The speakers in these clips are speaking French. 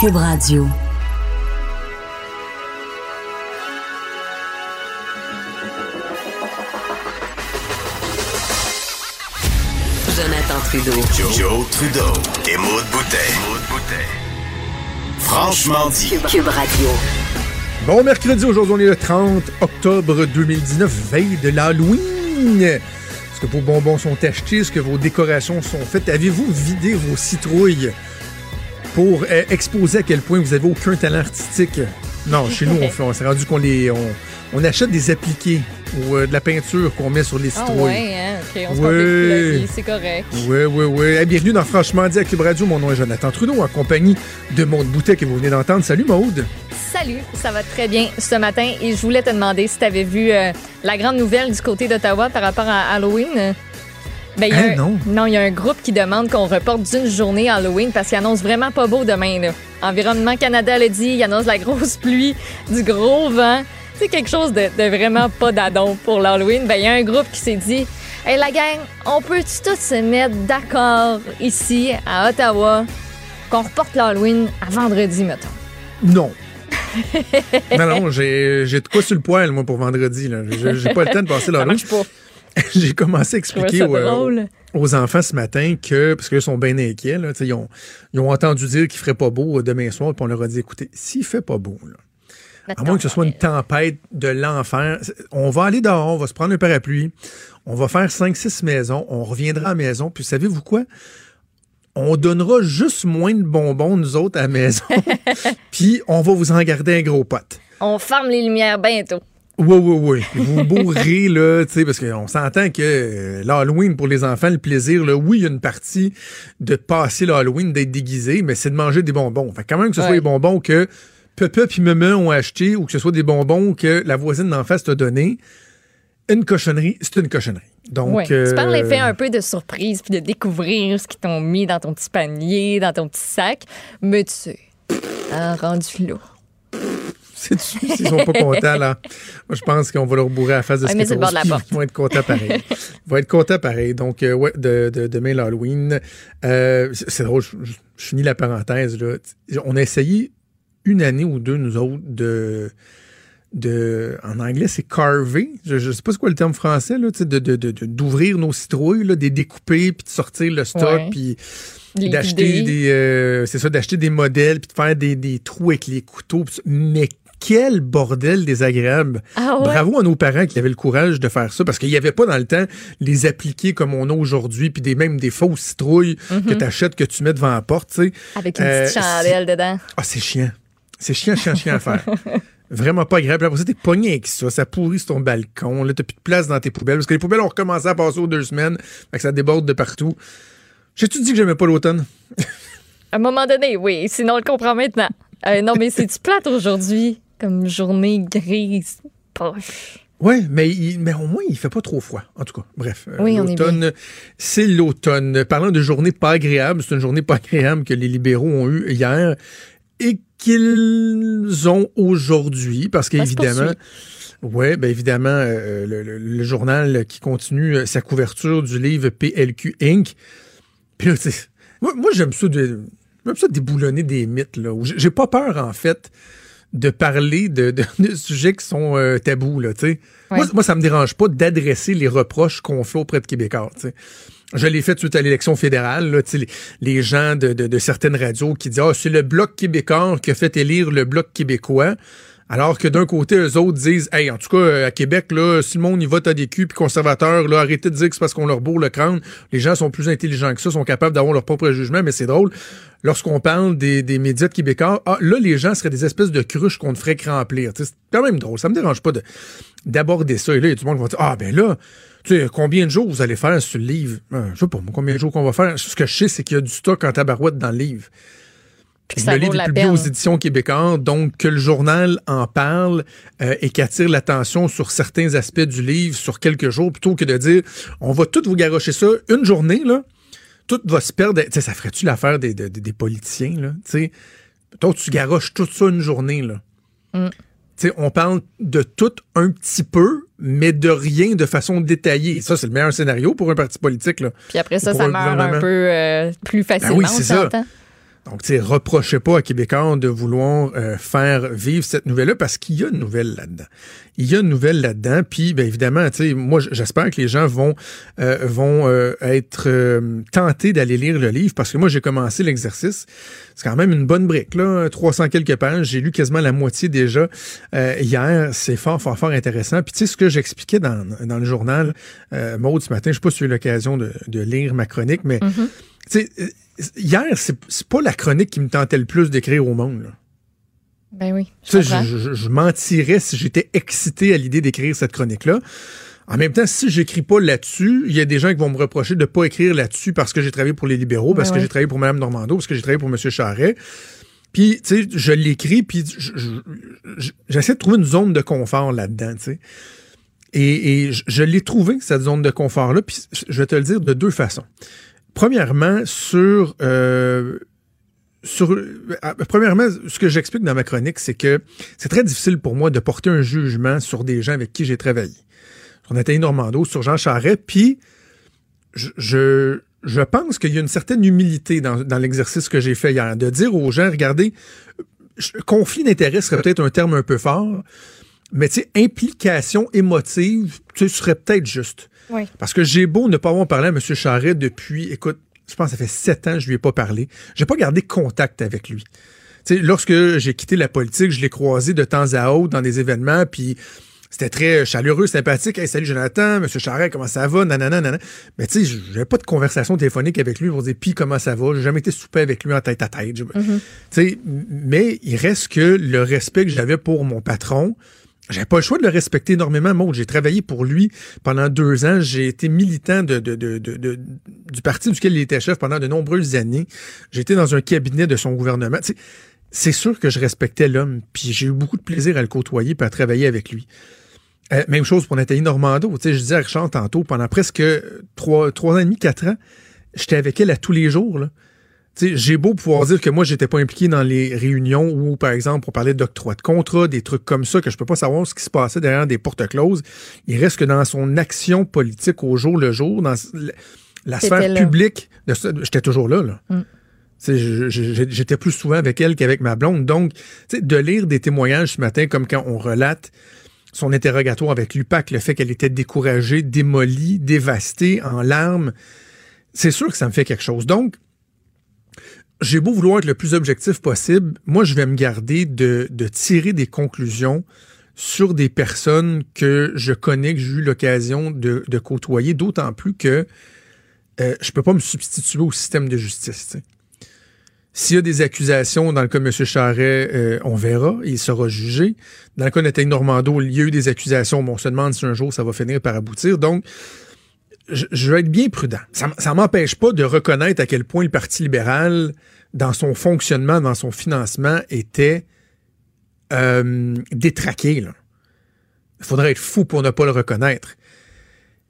Cube Radio. Jonathan Trudeau. Joe, Trudeau et Maude Boutet. Franchement dit. Cube Radio. Bon mercredi, aujourd'hui on est le 30 octobre 2019, veille de l'Halloween. Est-ce que vos bonbons sont achetés? Est-ce que vos décorations sont faites? Avez-vous vidé vos citrouilles? Pour euh, exposer à quel point vous avez aucun talent artistique? Non, chez nous, on, fait- on s'est rendu qu'on les, on, on achète des appliqués ou euh, de la peinture qu'on met sur les Ah citrouilles. ouais, hein, ok, on se Ouais. c'est correct. Oui, oui, oui. Bienvenue dans Franchement dit à Cube Radio. Mon nom est Jonathan Trudeau, en compagnie de Maude Boutet que vous venez d'entendre. Salut Maude. Salut, ça va très bien ce matin et je voulais te demander si tu avais vu euh, la grande nouvelle du côté d'Ottawa par rapport à Halloween. Ben, Hein, un- non. Non, il y a un groupe qui demande qu'on reporte d'une journée Halloween parce qu'il annonce vraiment pas beau demain. Là. Environnement Canada l'a dit, il annonce la grosse pluie, du gros vent. C'est quelque chose de, de vraiment pas d'adon pour l'Halloween. Ben, il y a un groupe qui s'est dit Hey la gang, on peut-tu tous se mettre d'accord ici à Ottawa qu'on reporte l'Halloween à vendredi, mettons? Non. non, non, j'ai de quoi sur le poil, moi, pour vendredi. J'ai pas le temps de passer pas. J'ai commencé à expliquer aux, euh, aux enfants ce matin que, parce qu'ils sont bien inquiets, là, ils, ont, ils ont entendu dire qu'il ferait pas beau euh, demain soir, puis on leur a dit écoutez, s'il fait pas beau, là, à moins que ce soit une tempête de l'enfer. On va aller dehors, on va se prendre un parapluie, on va faire 5-6 maisons, on reviendra à la maison, puis savez-vous quoi? On donnera juste moins de bonbons, nous autres, à la maison, puis on va vous en garder un gros pot. On ferme les lumières bientôt. Oui, oui, oui. Puis Vous bourrez, là, tu sais, parce qu'on s'entend que euh, l'Halloween, pour les enfants, le plaisir, là, oui, il y a une partie de passer l'Halloween, d'être déguisé, mais c'est de manger des bonbons. Fait quand même que ce soit les bonbons que Papa puis Maman ont acheté ou que ce soit des bonbons que la voisine d'en face t'a donné, une cochonnerie, c'est une cochonnerie. Donc, Ouais. Tu parles euh, l'effet un peu de surprise puis de découvrir ce qu'ils t'ont mis dans ton petit panier, dans ton petit sac. Mais tu sais, hein, rendu là. S'ils sont pas contents, là? Moi, je pense qu'on va leur bourrer à la face de ce la porte. Ils vont être contents pareil. Ils vont être contents pareil. Donc, euh, ouais, de, de, demain, l'Halloween. Euh, c'est drôle, je, je- je finis la parenthèse, là. On a essayé une année ou deux, nous autres, de... De, en anglais, c'est carver. Je, ne sais pas c'est quoi le terme français, là, sais, de, de, de- d'ouvrir nos citrouilles, là, de les découper, puis de sortir le stock, puis d'acheter des euh, c'est ça d'acheter des modèles puis de faire des, des trous avec les couteaux pis mais quel bordel désagréable. Ah ouais? Bravo à nos parents qui avaient le courage de faire ça parce qu'il n'y avait pas dans le temps les appliqués comme on a aujourd'hui puis des même des fausses citrouilles que tu achètes que tu mets devant la porte, tu sais. Avec une Euh, petite chandelle dedans. Ah, c'est chiant. C'est chiant, chiant, chiant à faire. Vraiment pas agréable. Après ça, t'es pogné avec ça. Ça pourrit sur ton balcon. Là, t'as plus de place dans tes poubelles. Parce que les poubelles ont recommencé à passer aux deux semaines. Fait que ça déborde de partout. J'ai-tu dit que j'aimais pas l'automne? À un moment donné, oui. Sinon, on le comprend maintenant. Euh, non, mais c'est-tu plate aujourd'hui? Comme journée grise, poche. Oui, mais, il- mais au moins, il fait pas trop froid. En tout cas, bref. euh, Oui, l'automne, c'est l'automne. Parlant de journée pas agréable, c'est une journée pas agréable que les libéraux ont eue hier et qu'ils ont aujourd'hui, parce qu'évidemment, oui, bien évidemment, euh, le, le- le journal qui continue euh, sa couverture du livre PLQ Inc. Puis là, tu sais, moi, moi j'aime ça, de, j'aime ça déboulonner des mythes. J'ai pas peur, en fait, de parler de, de- de sujets qui sont euh, tabous. Là, tu sais. Ouais. moi, moi, ça me dérange pas d'adresser les reproches qu'on fait auprès de Québécois. tu sais. Je l'ai fait suite à l'élection fédérale. Là, tu sais, les, les gens de, de- de certaines radios qui disent Ah, c'est le Bloc québécois qui a fait élire le Bloc québécois. Alors que d'un côté, eux autres disent Hey, en tout cas, à Québec, là, si le monde y vote à des culs puis conservateurs, là, arrêtez de dire que c'est parce qu'on leur bourre le crâne. Les gens sont plus intelligents que ça, sont capables d'avoir leur propre jugement, mais c'est drôle. Lorsqu'on parle des, des médias de québécois, ah, là, les gens seraient des espèces de cruches qu'on ne ferait que remplir. C'est quand même drôle. Ça me dérange pas de d'aborder ça. Et là, il y a du monde qui va dire Ah, ben là, tu sais, combien de jours vous allez faire sur le livre? Euh, je sais pas, combien de jours qu'on va faire? Ce que je sais, c'est qu'il y a du stock en tabarouette dans le livre. Puis des la publiés peine. aux éditions québécoises, donc que le journal en parle euh, et qu'attire l'attention sur certains aspects du livre sur quelques jours, plutôt que de dire on va tout vous garocher ça une journée, là, tout va se perdre. Tu sais, ça ferait-tu l'affaire des, des, des politiciens, là? Tu sais, toi, tu garoches tout ça une journée, là. Mm. Tu sais, on parle de tout un petit peu, mais de rien de façon détaillée. Ça, c'est le meilleur scénario pour un parti politique, là. Puis après ça, ça meurt un peu euh, plus facilement, oui, on c'est ça. Donc, tu sais, reprochez pas à Québécois de vouloir euh, faire vivre cette nouvelle-là parce qu'il y a une nouvelle là-dedans. Il y a une nouvelle là-dedans. Puis, bien évidemment, tu sais, moi, j'espère que les gens vont euh, vont euh, être tentés d'aller lire le livre parce que moi, j'ai commencé l'exercice. C'est quand même une bonne brique, là, 300 quelques pages. J'ai lu quasiment la moitié déjà hier. C'est fort, fort, fort intéressant. Puis, tu sais, ce que j'expliquais dans, dans le journal, Maude, ce matin, je sais pas si tu as eu l'occasion de, de, lire ma chronique, mais, mm-hmm. tu sais, hier, c'est pas la chronique qui me tentait le plus d'écrire au monde. Ben oui. Je, je, je, mentirais si j'étais excité à l'idée d'écrire cette chronique-là. En même temps, si j'écris pas là-dessus, il y a des gens qui vont me reprocher de pas écrire là-dessus parce que j'ai travaillé pour les libéraux, parce que j'ai travaillé pour Mme Normando, parce que j'ai travaillé pour M. Charret. Puis, tu sais, je l'écris, puis j'essaie de trouver une zone de confort là-dedans, tu sais. Et, et, je l'ai trouvé, cette zone de confort-là, puis je vais te le dire de deux façons. Premièrement, sur, euh, euh, premièrement, ce que j'explique dans ma chronique, c'est que c'est très difficile pour moi de porter un jugement sur des gens avec qui j'ai travaillé. Sur Nathalie Normando, sur Jean Charest, puis je, je, pense qu'il y a une certaine humilité dans, dans l'exercice que j'ai fait hier, de dire aux gens, regardez, conflit d'intérêt serait peut-être un terme un peu fort, mais tu implication émotive, tu serait peut-être juste. Parce que j'ai beau ne pas avoir parlé à M. Charret depuis, écoute, je pense que ça fait sept ans que je lui ai pas parlé. J'ai pas gardé contact avec lui. sais, lorsque j'ai quitté la politique, je l'ai croisé de temps à autre dans des événements, puis c'était très chaleureux, sympathique. Hey, salut Jonathan, Monsieur Charret, comment ça va? Nanana, nanana. Mais tu sais, j'avais pas de conversation téléphonique avec lui pour dire puis comment ça va? J'ai jamais été souper avec lui en tête à tête. Mm-hmm. Tu sais, mais il reste que le respect que j'avais pour mon patron, j'avais pas le choix de le respecter énormément. Moi, j'ai travaillé pour lui pendant deux ans. J'ai été militant du parti duquel il était chef pendant de nombreuses années. J'étais dans un cabinet de son gouvernement. c'est sûr que je respectais l'homme, puis j'ai eu beaucoup de plaisir à le côtoyer et à travailler avec lui. Euh, même chose pour Nathalie Normando. je disais à Richard tantôt, pendant presque trois, trois ans et demi, quatre ans, j'étais avec elle à tous les jours. J'ai beau pouvoir dire que moi, j'étais pas impliqué dans les réunions où, par exemple, on parlait d'octroi de contrat, des trucs comme ça, que je peux pas savoir ce qui se passait derrière des portes closes. Il reste que dans son action politique au jour le jour, dans la sphère publique, j'étais toujours là. là. Mm. J'étais plus souvent avec elle qu'avec ma blonde. Donc, de lire des témoignages ce matin, comme quand on relate son interrogatoire avec l'UPAC, le fait qu'elle était découragée, démolie, dévastée, en larmes, c'est sûr que ça me fait quelque chose. Donc, j'ai beau vouloir être le plus objectif possible, moi, je vais me garder de, tirer des conclusions sur des personnes que je connais, que j'ai eu l'occasion de, de, côtoyer, d'autant plus que euh, je peux pas me substituer au système de justice. S'il y a des accusations dans le cas de M. Charret, euh, on verra, il sera jugé. Dans le cas de Nathalie Normando, il y a eu des accusations, mais on se demande si un jour ça va finir par aboutir. Donc, je, vais être bien prudent. Ça, ça m'empêche pas de reconnaître à quel point le Parti libéral, dans son fonctionnement, dans son financement, était euh, détraqué. Il faudrait être fou pour ne pas le reconnaître.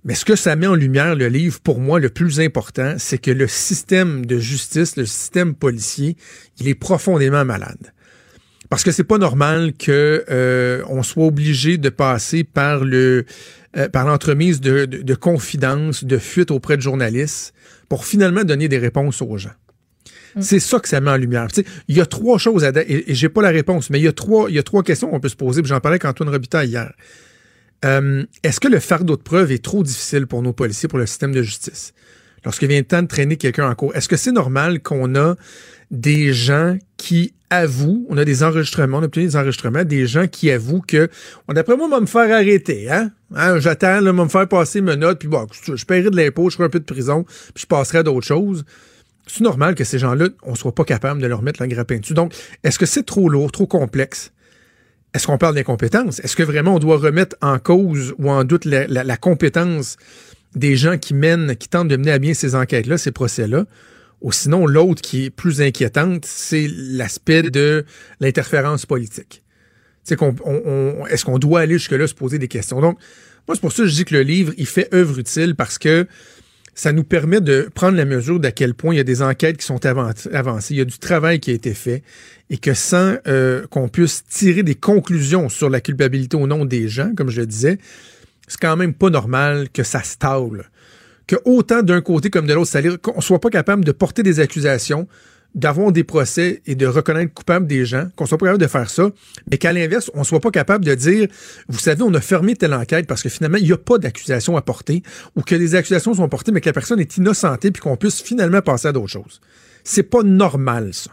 Mais ce que ça met en lumière, le livre, pour moi, le plus important, c'est que le système de justice, le système policier, il est profondément malade. Parce que c'est pas normal que euh, on soit obligé de passer par le euh, par l'entremise de, de, de confidences, de fuites auprès de journalistes pour finalement donner des réponses aux gens. Mm. C'est ça que ça met en lumière. Il y a trois choses à et, et j'ai pas la réponse, mais il y a trois, il y a trois questions qu'on peut se poser. J'en parlais avec Antoine Robitaille hier. Euh, est-ce que le fardeau de preuve est trop difficile pour nos policiers, pour le système de justice? Lorsqu'il vient le temps de traîner quelqu'un en cours, est-ce que c'est normal qu'on a des gens qui avouent, on a des enregistrements, on a obtenu des enregistrements, des gens qui avouent que, d'après moi, va me faire arrêter, hein? hein J'attends, là, va me faire passer mes notes, puis bon, je paierai de l'impôt, je ferai un peu de prison, puis je passerai à d'autres choses. C'est normal que ces gens-là, on soit pas capable de leur mettre la grappin dessus. Donc, est-ce que c'est trop lourd, trop complexe? Est-ce qu'on parle d'incompétence? Est-ce que vraiment on doit remettre en cause ou en doute la, la compétence des gens qui mènent, qui tentent de mener à bien ces enquêtes-là, ces procès-là? Ou sinon, l'autre qui est plus inquiétante, c'est l'aspect de l'interférence politique. est-ce qu'on doit aller jusque-là se poser des questions? Donc, moi, c'est pour ça que je dis que le livre, il fait œuvre utile parce que ça nous permet de prendre la mesure d'à quel point il y a des enquêtes qui sont avancées, il y a du travail qui a été fait, et que sans euh, qu'on puisse tirer des conclusions sur la culpabilité au nom des gens, comme je le disais, c'est quand même pas normal que ça stable que autant d'un côté comme de l'autre, c'est-à-dire qu'on soit pas capable de porter des accusations, d'avoir des procès et de reconnaître coupables des gens, qu'on soit pas capable de faire ça, mais qu'à l'inverse, on soit pas capable de dire, vous savez, on a fermé telle enquête parce que finalement, il n'y a pas d'accusation à porter, ou que des accusations sont portées, mais que la personne est innocentée, puis qu'on puisse finalement passer à d'autres choses. C'est pas normal, ça.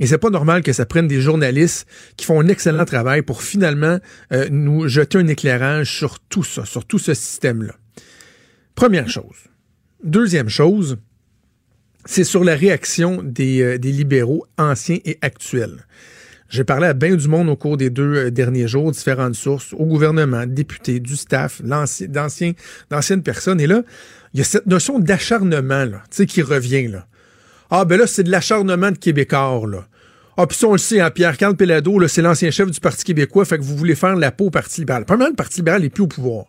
Et c'est pas normal que ça prenne des journalistes qui font un excellent travail pour finalement euh, nous jeter un éclairage sur tout ça, sur tout ce système-là. Première chose. Deuxième chose, c'est sur la réaction des, euh, des, libéraux anciens et actuels. J'ai parlé à bien du monde au cours des deux euh, derniers jours, différentes sources, au gouvernement, députés, du staff, d'anciennes personnes. Et là, il y a cette notion d'acharnement qui revient. Là. Ah, ben là, c'est de l'acharnement de Québécois. Là. Ah, puis on le sait, hein, Pierre-Carl Pellado, c'est l'ancien chef du Parti québécois, fait que vous voulez faire la peau au Parti libéral. Premièrement, le Parti libéral n'est plus au pouvoir.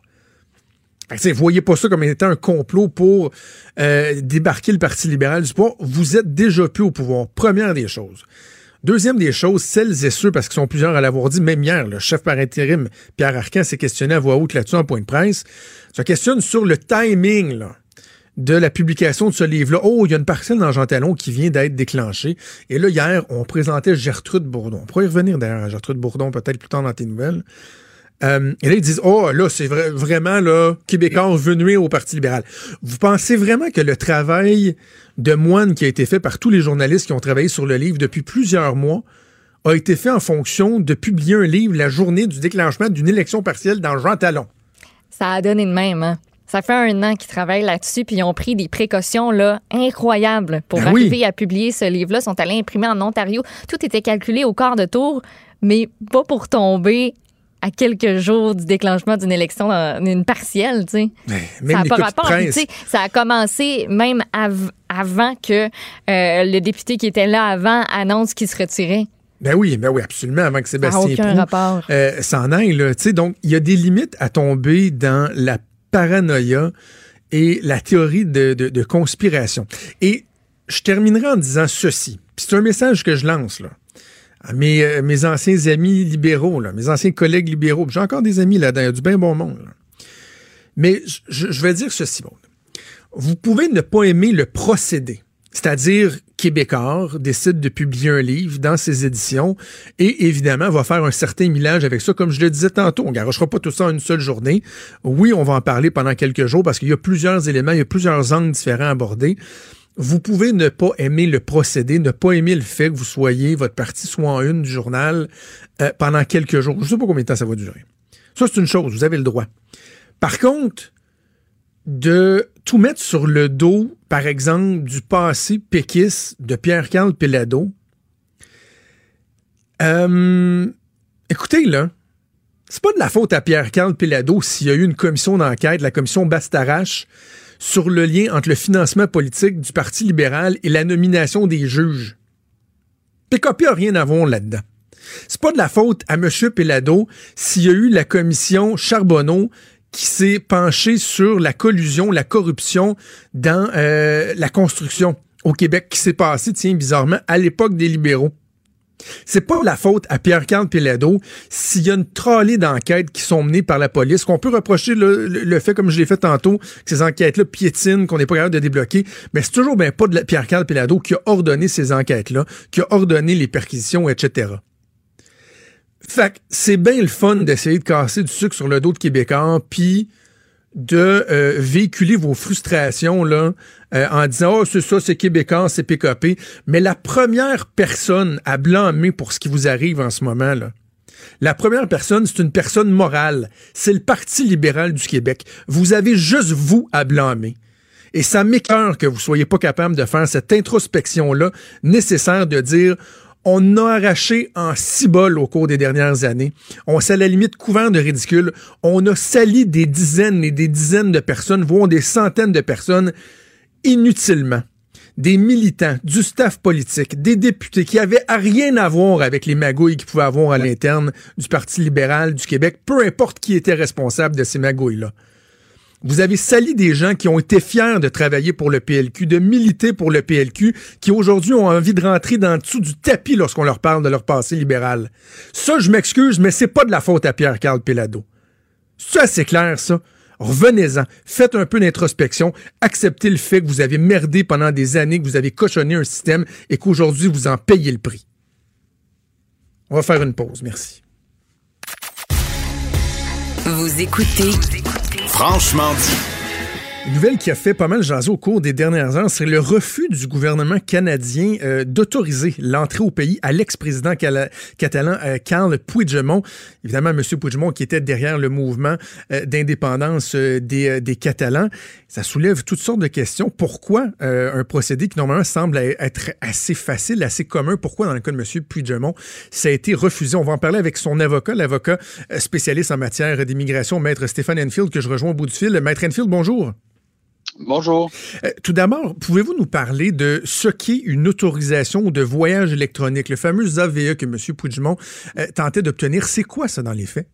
Vous voyez pas ça comme étant un complot pour euh, débarquer le Parti libéral du pouvoir. Vous êtes déjà plus au pouvoir. Première des choses. Deuxième des choses, celles et ceux, parce qu'ils sont plusieurs à l'avoir dit, même hier, le chef par intérim, Pierre Arcan, s'est questionné à voix haute là-dessus en point de presse, se questionne sur le timing de la publication de ce livre-là. Oh, il y a une parcelle dans Jean Talon qui vient d'être déclenchée. Et là, hier, on présentait Gertrude Bourdon. On pourrait y revenir d'ailleurs Gertrude Bourdon peut-être plus tard dans tes nouvelles. Euh, et là, ils disent, oh, là, c'est vraiment, là, Québécois venu au Parti libéral. Vous pensez vraiment que le travail de moine qui a été fait par tous les journalistes qui ont travaillé sur le livre depuis plusieurs mois a été fait en fonction de publier un livre la journée du déclenchement d'une élection partielle dans Jean Talon? Ça a donné de même, hein? Ça fait un an qu'ils travaillent là-dessus, puis ils ont pris des précautions là, incroyables pour Ben arriver oui. à publier ce livre-là. Ils sont allés imprimer en Ontario. Tout était calculé au quart de tour, mais pas pour tomber à quelques jours du déclenchement d'une élection, une partielle, tu sais. Mais Ça a pas rapport. Puis, tu sais, ça a commencé même av- avant que euh, le député qui était là avant annonce qu'il se retirait. Ben oui, ben oui, absolument, avant que Sébastien aucun Proulx, rapport. euh, s'en aille. Là. Tu sais, Donc, il y a des limites à tomber dans la paranoïa et la théorie de, de- de conspiration. Et je terminerai en disant ceci. C'est un message que je lance là, à mes, euh, mes anciens amis libéraux, mes anciens collègues libéraux. J'ai encore des amis là-dedans, il y a du bien bon monde. Mais je, vais dire ceci. Bon. Vous pouvez ne pas aimer le procédé. C'est-à-dire, Québécois décide de publier un livre dans ses éditions et évidemment va faire un certain millage avec ça. Comme je le disais tantôt, on ne garochera pas tout ça en une seule journée. Oui, on va en parler pendant quelques jours parce qu'il y a plusieurs éléments, il y a plusieurs angles différents abordés. Vous pouvez ne pas aimer le procédé, ne pas aimer le fait que vous soyez, votre parti soit en une du journal euh, pendant quelques jours. Je ne sais pas combien de temps ça va durer. Ça, c'est une chose, vous avez le droit. Par contre, de tout mettre sur le dos, par exemple, du passé péquiste de Pierre-Carl Pelado. Euh, écoutez, là, c'est pas de la faute à Pierre-Carl Pelado s'il y a eu une commission d'enquête, la commission Bastarache, sur le lien entre le financement politique du Parti libéral et la nomination des juges. PKP a rien à voir là-dedans. C'est pas de la faute à M. Pelado s'il y a eu la commission Charbonneau qui s'est penchée sur la collusion, la corruption dans euh, la construction au Québec qui s'est passée, tiens, bizarrement, à l'époque des libéraux. C'est pas la faute à Pierre-Carl Pelado s'il y a une trollée d'enquêtes qui sont menées par la police, qu'on peut reprocher le, fait, comme je l'ai fait tantôt, que ces enquêtes-là piétinent, qu'on n'est pas capable de débloquer, mais c'est toujours bien pas de la- Pierre-Carl Pelado qui a ordonné ces enquêtes-là, qui a ordonné les perquisitions, etc. Fait c'est bien le fun d'essayer de casser du sucre sur le dos de Québécois, puis de euh, véhiculer vos frustrations là, euh, en disant Oh, c'est ça, c'est Québécois, c'est PKP. Mais la première personne à blâmer pour ce qui vous arrive en ce moment, là, la première personne, c'est une personne morale. C'est le Parti libéral du Québec. Vous avez juste vous à blâmer. Et ça m'écœure que vous soyez pas capable de faire cette introspection-là nécessaire de dire on a arraché en cibole au cours des dernières années. On s'est à la limite couvert de ridicule. On a sali des dizaines et des dizaines de personnes, voire des centaines de personnes inutilement. Des militants, du staff politique, des députés qui avaient à rien à voir avec les magouilles qu'ils pouvaient avoir à l'interne du Parti libéral du Québec, peu importe qui était responsable de ces magouilles-là. Vous avez sali des gens qui ont été fiers de travailler pour le PLQ, de militer pour le PLQ, qui aujourd'hui ont envie de rentrer dans le dessous du tapis lorsqu'on leur parle de leur passé libéral. Ça, je m'excuse, mais c'est pas de la faute à Pierre-Carl Pelado. Ça, c'est clair, ça. revenez-en, faites un peu d'introspection, acceptez le fait que vous avez merdé pendant des années, que vous avez cochonné un système et qu'aujourd'hui vous en payez le prix. On va faire une pause, merci. Vous écoutez Franchement. Une nouvelle qui a fait pas mal jaser au cours des dernières heures, c'est le refus du gouvernement canadien euh, d'autoriser l'entrée au pays à l'ex-président catalan euh, Carl Puigdemont. Évidemment, M. Puigdemont qui était derrière le mouvement euh, d'indépendance des, des, Catalans. Ça soulève toutes sortes de questions. Pourquoi un procédé qui normalement semble être assez facile, assez commun, pourquoi dans le cas de M. Puigdemont, ça a été refusé? On va en parler avec son avocat, l'avocat spécialiste en matière d'immigration, Maître Stéphane Enfield, que je rejoins au bout du fil. Maître Enfield, bonjour. Bonjour. Euh, tout d'abord, pouvez-vous nous parler de ce qu'est une autorisation de voyage électronique, le fameux AVE que M. Puigdemont euh, tentait d'obtenir? C'est quoi ça dans les faits?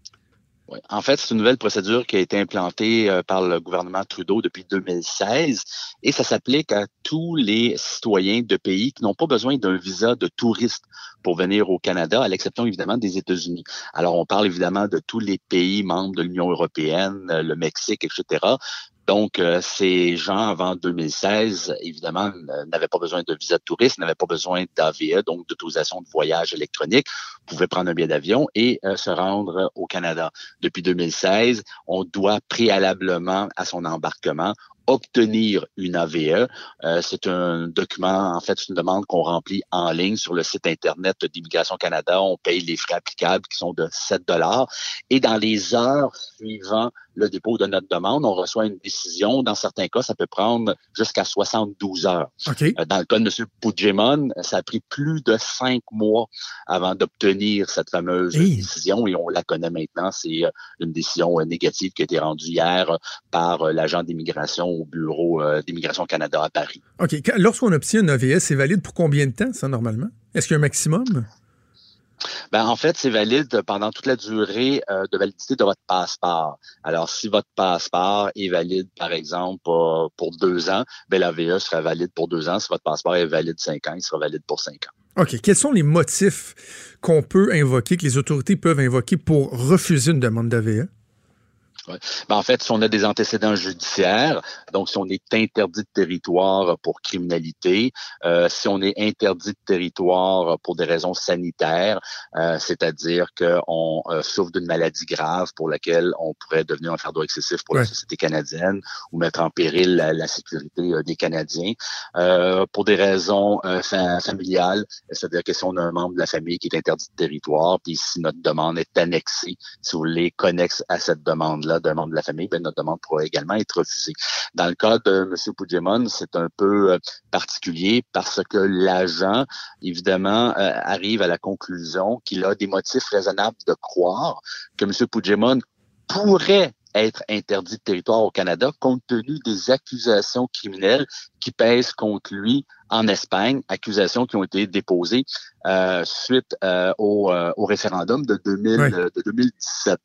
En fait, c'est une nouvelle procédure qui a été implantée euh, par le gouvernement Trudeau depuis 2016 et ça s'applique à tous les citoyens de pays qui n'ont pas besoin d'un visa de touriste pour venir au Canada, à l'exception évidemment des États-Unis. Alors, on parle évidemment de tous les pays membres de l'Union européenne, le Mexique, etc. Donc, euh, ces gens avant 2016, évidemment, n'avaient pas besoin de visa de touriste, n'avaient pas besoin d'AVE, donc d'autorisation de voyage électronique, pouvaient prendre un billet d'avion et euh, se rendre au Canada. Depuis 2016, on doit préalablement à son embarquement obtenir une AVE. Euh, c'est un document, en fait, c'est une demande qu'on remplit en ligne sur le site Internet d'Immigration Canada. On paye les frais applicables qui sont de 7 dollars. Et dans les heures suivant le dépôt de notre demande, on reçoit une décision. Dans certains cas, ça peut prendre jusqu'à 72 heures. Euh, dans le cas de M. Puigdemont, ça a pris plus de cinq mois avant d'obtenir cette fameuse décision et on la connaît maintenant. C'est euh, une décision négative qui a été rendue hier par l'agent d'immigration au bureau euh, d'Immigration Canada à Paris. OK. Lorsqu'on obtient un AVS, c'est valide pour combien de temps, ça, normalement? Est-ce qu'il y a un maximum? Ben, en fait, c'est valide pendant toute la durée euh, de validité de votre passeport. Alors, si votre passeport est valide, par exemple, pour deux ans, ben, l'AVE sera valide pour deux ans. Si votre passeport est valide cinq ans, il sera valide pour cinq ans. OK. Quels sont les motifs qu'on peut invoquer, que les autorités peuvent invoquer pour refuser une demande d'AVE? Ben, en fait, si on a des antécédents judiciaires, donc si on est interdit de territoire pour criminalité, euh, si on est interdit de territoire pour des raisons sanitaires, euh, c'est-à-dire qu'on euh, souffre d'une maladie grave pour laquelle on pourrait devenir un fardeau excessif pour la société canadienne ou mettre en péril la, sécurité des Canadiens, pour des raisons familiales, c'est-à-dire que si on a un membre de la famille qui est interdit de territoire, puis si notre demande est annexée, si vous voulez, connexe à cette demande-là, demande de la famille, ben, notre demande pourra également être refusée. Dans le cas de M. Puigdemont, c'est un peu euh, particulier parce que l'agent, évidemment, euh, arrive à la conclusion qu'il a des motifs raisonnables de croire que M. Puigdemont pourrait être interdit de territoire au Canada compte tenu des accusations criminelles qui pèsent contre lui en Espagne, accusations qui ont été déposées euh, suite euh, au, euh, au, référendum de, 2000, de 2017.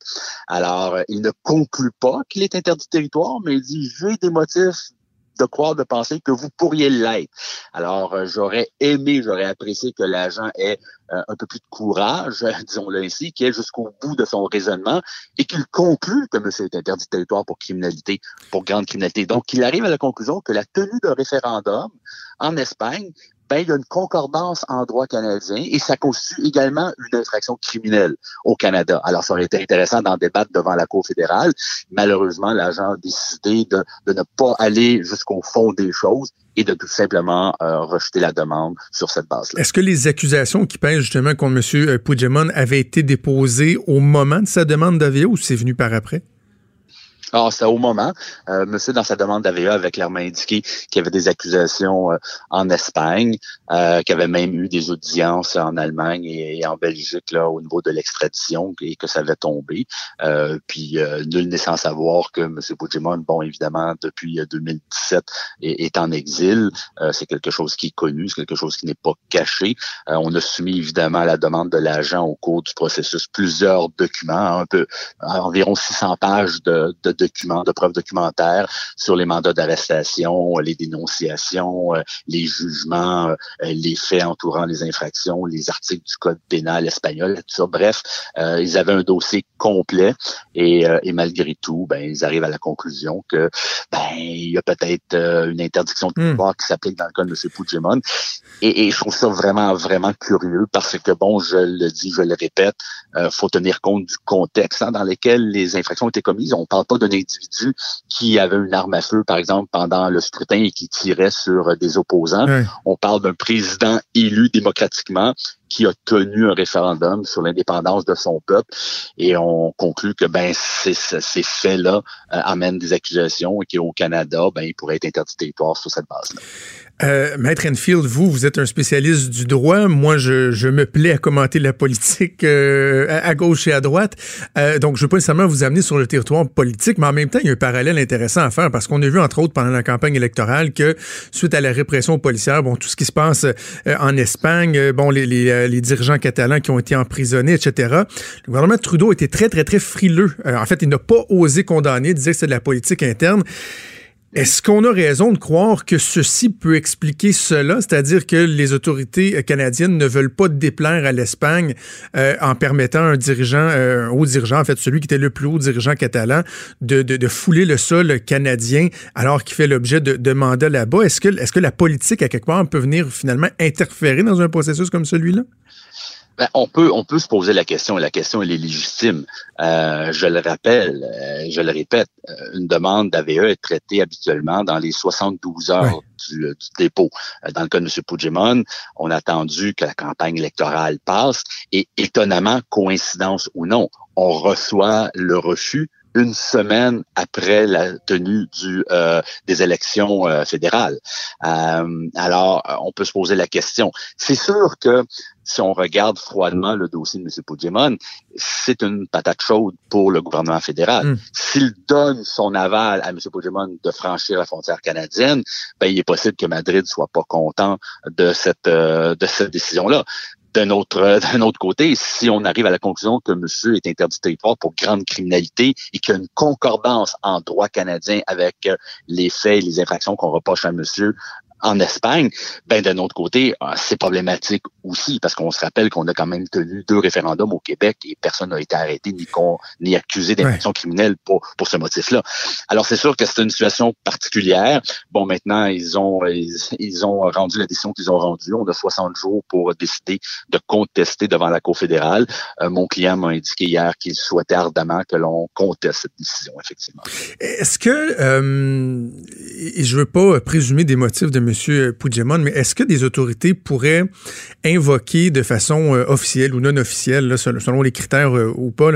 Alors, il ne conclut pas qu'il est interdit de territoire, mais il dit j'ai des motifs de croire, de penser que vous pourriez l'être. Alors, euh, j'aurais aimé, j'aurais apprécié que l'agent ait euh, un peu plus de courage, disons-le ainsi, qu'il ait jusqu'au bout de son raisonnement et qu'il conclue que monsieur est interdit de territoire pour criminalité, pour grande criminalité. Donc, il arrive à la conclusion que la tenue d'un référendum en Espagne ben, il y a une concordance en droit canadien et ça constitue également une infraction criminelle au Canada. Alors, ça aurait été intéressant d'en débattre devant la Cour fédérale. Malheureusement, l'agent a décidé de, ne pas aller jusqu'au fond des choses et de tout simplement euh, rejeter la demande sur cette base-là. Est-ce que les accusations qui pèsent justement contre M. Puigdemont avaient été déposées au moment de sa demande d'avis ou c'est venu par après? Alors, ah, c'est au moment. Euh, monsieur, dans sa demande d'AVA, avait clairement indiqué qu'il y avait des accusations euh, en Espagne, euh, qu'il y avait même eu des audiences en Allemagne et, en Belgique là, au niveau de l'extradition et que ça avait tombé. Euh, puis, euh, nul n'est sans savoir que M. Puigdemont, bon, évidemment, depuis 2017, est, est en exil. c'est quelque chose qui est connu, c'est quelque chose qui n'est pas caché. on a soumis, évidemment, à la demande de l'agent au cours du processus plusieurs documents, un peu environ 600 pages de, de documents, de preuves documentaires sur les mandats d'arrestation, les dénonciations, les jugements, les faits entourant les infractions, les articles du code pénal espagnol, tout ça. Bref, ils avaient un dossier complet et, et malgré tout, ben ils arrivent à la conclusion que ben il y a peut-être une interdiction de hmm. pouvoir qui s'applique dans le cas de M. Puigdemont. Et, et, je trouve ça vraiment, vraiment curieux parce que, bon, je le dis, je le répète, euh, faut tenir compte du contexte hein, dans lequel les infractions ont été commises. On ne parle pas d'un individu qui avait une arme à feu, par exemple, pendant le scrutin et qui tirait sur des opposants. On parle d'un président élu démocratiquement qui a tenu un référendum sur l'indépendance de son peuple et on conclut que ben ces, ces faits-là euh, amènent des accusations et qu'au Canada, ben il pourrait être interdit de territoire sur cette base-là. Euh, Maître Enfield, vous, vous êtes un spécialiste du droit. Moi, je, je me plais à commenter la politique euh, à, gauche et à droite. Euh, donc, je ne veux pas nécessairement vous amener sur le territoire politique, mais en même temps, il y a un parallèle intéressant à faire parce qu'on a vu, entre autres, pendant la campagne électorale, que suite à la répression policière, bon, tout ce qui se passe euh, en Espagne, bon, les, les, les, dirigeants catalans qui ont été emprisonnés, etc., le gouvernement Trudeau était très, très, très frileux. en fait, il n'a pas osé condamner, disait que c'est de la politique interne. Est-ce qu'on a raison de croire que ceci peut expliquer cela, c'est-à-dire que les autorités canadiennes ne veulent pas déplaire à l'Espagne euh, en permettant un dirigeant, euh, un haut dirigeant, en fait celui qui était le plus haut dirigeant catalan, de, de, fouler le sol canadien alors qu'il fait l'objet de, de mandats là-bas? Est-ce que, est-ce que la politique, à quelque part, peut venir finalement interférer dans un processus comme celui-là? Ben, on peut on peut se poser la question et la question elle est légitime. Euh, je le rappelle, euh, je le répète, euh, une demande d'AVE est traitée habituellement dans les 72 heures du, dépôt. Dans le cas de M. Puigdemont, on a attendu que la campagne électorale passe et étonnamment, coïncidence ou non, on reçoit le refus une semaine après la tenue du, euh, des élections euh, fédérales. Euh, alors, on peut se poser la question. C'est sûr que si on regarde froidement le dossier de M. Puigdemont, c'est une patate chaude pour le gouvernement fédéral. Hmm. S'il donne son aval à M. Puigdemont de franchir la frontière canadienne, ben, il est possible que Madrid soit pas content de cette de cette décision-là. D'un autre, d'un autre côté, si on arrive à la conclusion que monsieur est interdit de territoire pour grande criminalité et qu'il y a une concordance en droit canadien avec euh, les faits et les infractions qu'on reproche à monsieur en Espagne, ben d'un autre côté, ah, c'est problématique aussi parce qu'on se rappelle qu'on a quand même tenu deux référendums au Québec et personne n'a été arrêté ni ni accusé d'infraction criminelle pour pour ce motif-là. Alors c'est sûr que c'est une situation particulière. Bon, maintenant ils ont ils, ont rendu la décision qu'ils ont rendue. On a 60 jours pour décider de contester devant la Cour fédérale. Euh, mon client m'a indiqué hier qu'il souhaitait ardemment que l'on conteste cette décision effectivement. Est-ce que euh, et je veux pas présumer des motifs de M. Puigdemont, mais est-ce que des autorités pourraient invoquer de façon euh, officielle ou non officielle, selon les critères euh, ou pas,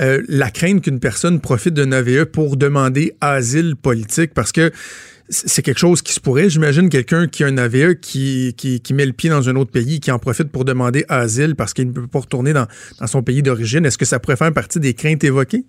euh, la crainte qu'une personne profite d'un AVE pour demander asile politique? Parce que c'est quelque chose qui se pourrait. J'imagine quelqu'un qui a un AVE qui, qui, met le pied dans un autre pays, qui en profite pour demander asile parce qu'il ne peut pas retourner dans, dans son pays d'origine. Est-ce que ça pourrait faire partie des craintes évoquées?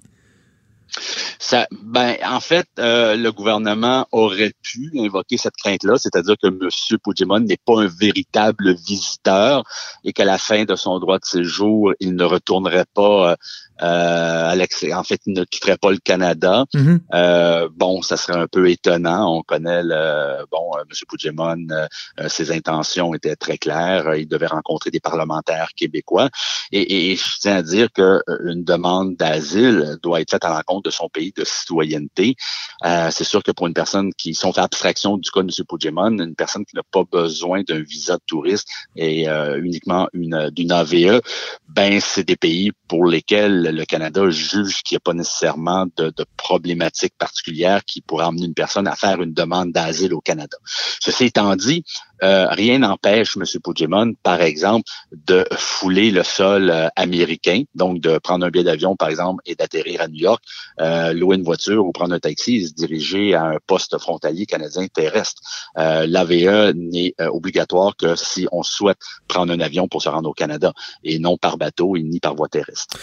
Ben, en fait, euh, le gouvernement aurait pu invoquer cette crainte-là, c'est-à-dire que M. Puigdemont n'est pas un véritable visiteur et qu'à la fin de son droit de séjour, il ne retournerait pas euh, Alex, en fait, il ne quitterait pas le Canada. Mm-hmm. euh, bon, ça serait un peu étonnant. On connaît le bon, euh, M. Puigdemont, euh, ses intentions étaient très claires. Il devait rencontrer des parlementaires québécois. Et, et je tiens à dire que une demande d'asile doit être faite à l'encontre de son pays de citoyenneté. C'est sûr que pour une personne qui, si on fait abstraction du cas de M. Puigdemont, une personne qui n'a pas besoin d'un visa de touriste et uniquement une d'une AVE, ben c'est des pays pour lesquels le Canada juge qu'il n'y a pas nécessairement de, de problématiques particulières qui pourraient emmener une personne à faire une demande d'asile au Canada. Ceci étant dit, euh, rien n'empêche M. Puigdemont, par exemple, de fouler le sol euh, américain, donc de prendre un billet d'avion, par exemple, et d'atterrir à New York, euh, louer une voiture ou prendre un taxi et se diriger à un poste frontalier canadien terrestre. L'AVE n'est obligatoire que si on souhaite prendre un avion pour se rendre au Canada et non par bateau ni par voie terrestre.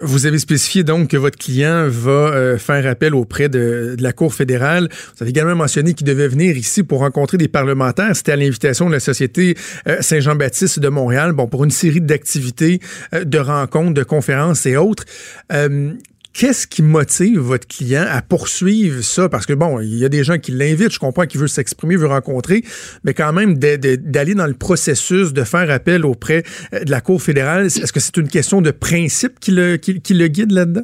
Vous avez spécifié donc que votre client va faire appel auprès de, de, la Cour fédérale. Vous avez également mentionné qu'il devait venir ici pour rencontrer des parlementaires. C'était à de la Société euh, Saint-Jean-Baptiste de Montréal, bon, pour une série d'activités, euh, de rencontres, de conférences et autres. Euh, Qu'est-ce qui motive votre client à poursuivre ça? Parce que bon, il y a des gens qui l'invitent, je comprends qu'il veut s'exprimer, veut rencontrer, mais quand même d'aller dans le processus de faire appel auprès de la Cour fédérale, est-ce que c'est une question de principe qui le, qui le guide là-dedans?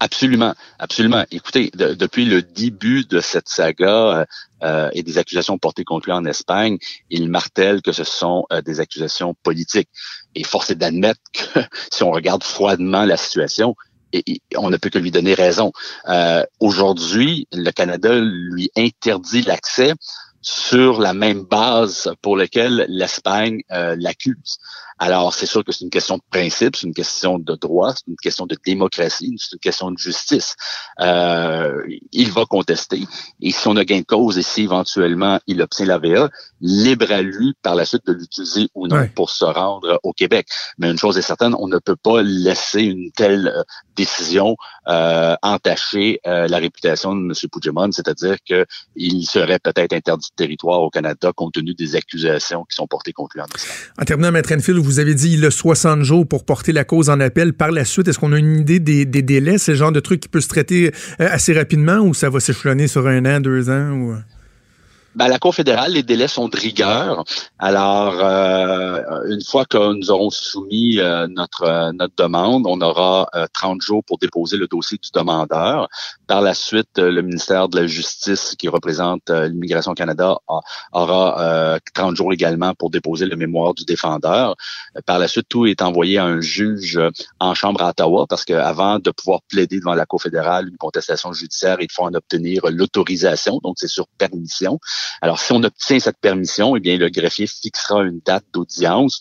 Absolument, absolument. Écoutez, depuis le début de cette saga euh, et des accusations portées contre lui en Espagne, il martèle que ce sont euh, des accusations politiques. Et force est d'admettre que si on regarde froidement la situation, et, on ne peut que lui donner raison. Euh, Aujourd'hui, le Canada lui interdit l'accès sur la même base pour laquelle l'Espagne euh, l'accuse. Alors, c'est sûr que c'est une question de principe, c'est une question de droit, c'est une question de démocratie, c'est une question de justice. Euh, il va contester. Et si on a gain de cause et si éventuellement il obtient la VA, libre à lui par la suite de l'utiliser ou non pour se rendre au Québec. Mais une chose est certaine, on ne peut pas laisser une telle euh, décision euh, entacher euh, la réputation de M. Puigdemont, c'est-à-dire qu'il serait peut-être interdit de territoire au Canada compte tenu des accusations qui sont portées contre lui en En terminant, Maître Enfield, vous avez dit il a 60 jours pour porter la cause en appel. Par la suite, est-ce qu'on a une idée des, délais? C'est le genre de truc qui peut se traiter euh, assez rapidement ou ça va s'échelonner sur un an, deux ans? Ben, la Cour fédérale, les délais sont de rigueur. Alors, euh, une fois que nous aurons soumis euh, notre euh, notre demande, on aura 30 jours pour déposer le dossier du demandeur. Par la suite, le ministère de la Justice, qui représente l'Immigration Canada, aura 30 jours également pour déposer le mémoire du défendeur. Par la suite, tout est envoyé à un juge en chambre à Ottawa, parce qu'avant de pouvoir plaider devant la Cour fédérale une contestation judiciaire, il faut en obtenir l'autorisation, donc c'est sur permission. Alors, si on obtient cette permission, eh bien, le greffier fixera une date d'audience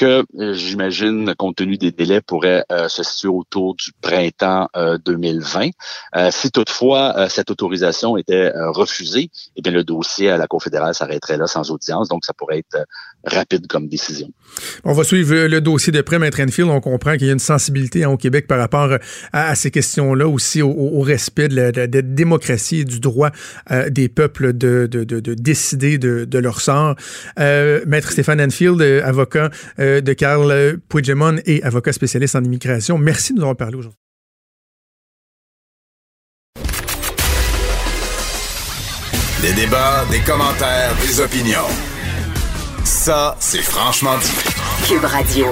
que euh, j'imagine, compte tenu des délais, pourrait euh, se situer autour du printemps 2020. Euh, si toutefois cette autorisation était refusée, eh bien le dossier à la Cour fédérale s'arrêterait là sans audience, donc ça pourrait être rapide comme décision. On va suivre le dossier de près, Maître Enfield. On comprend qu'il y a une sensibilité hein, au Québec par rapport à, ces questions-là, aussi au, respect de la, démocratie et du droit des peuples de, de, de, décider de, leur sort. Maître Stéphane Enfield, avocat de Carl Puigdemont et avocat spécialiste en immigration. Merci de nous avoir parlé aujourd'hui. Des débats, des commentaires, des opinions. Ça, c'est franchement dit. Cube Radio.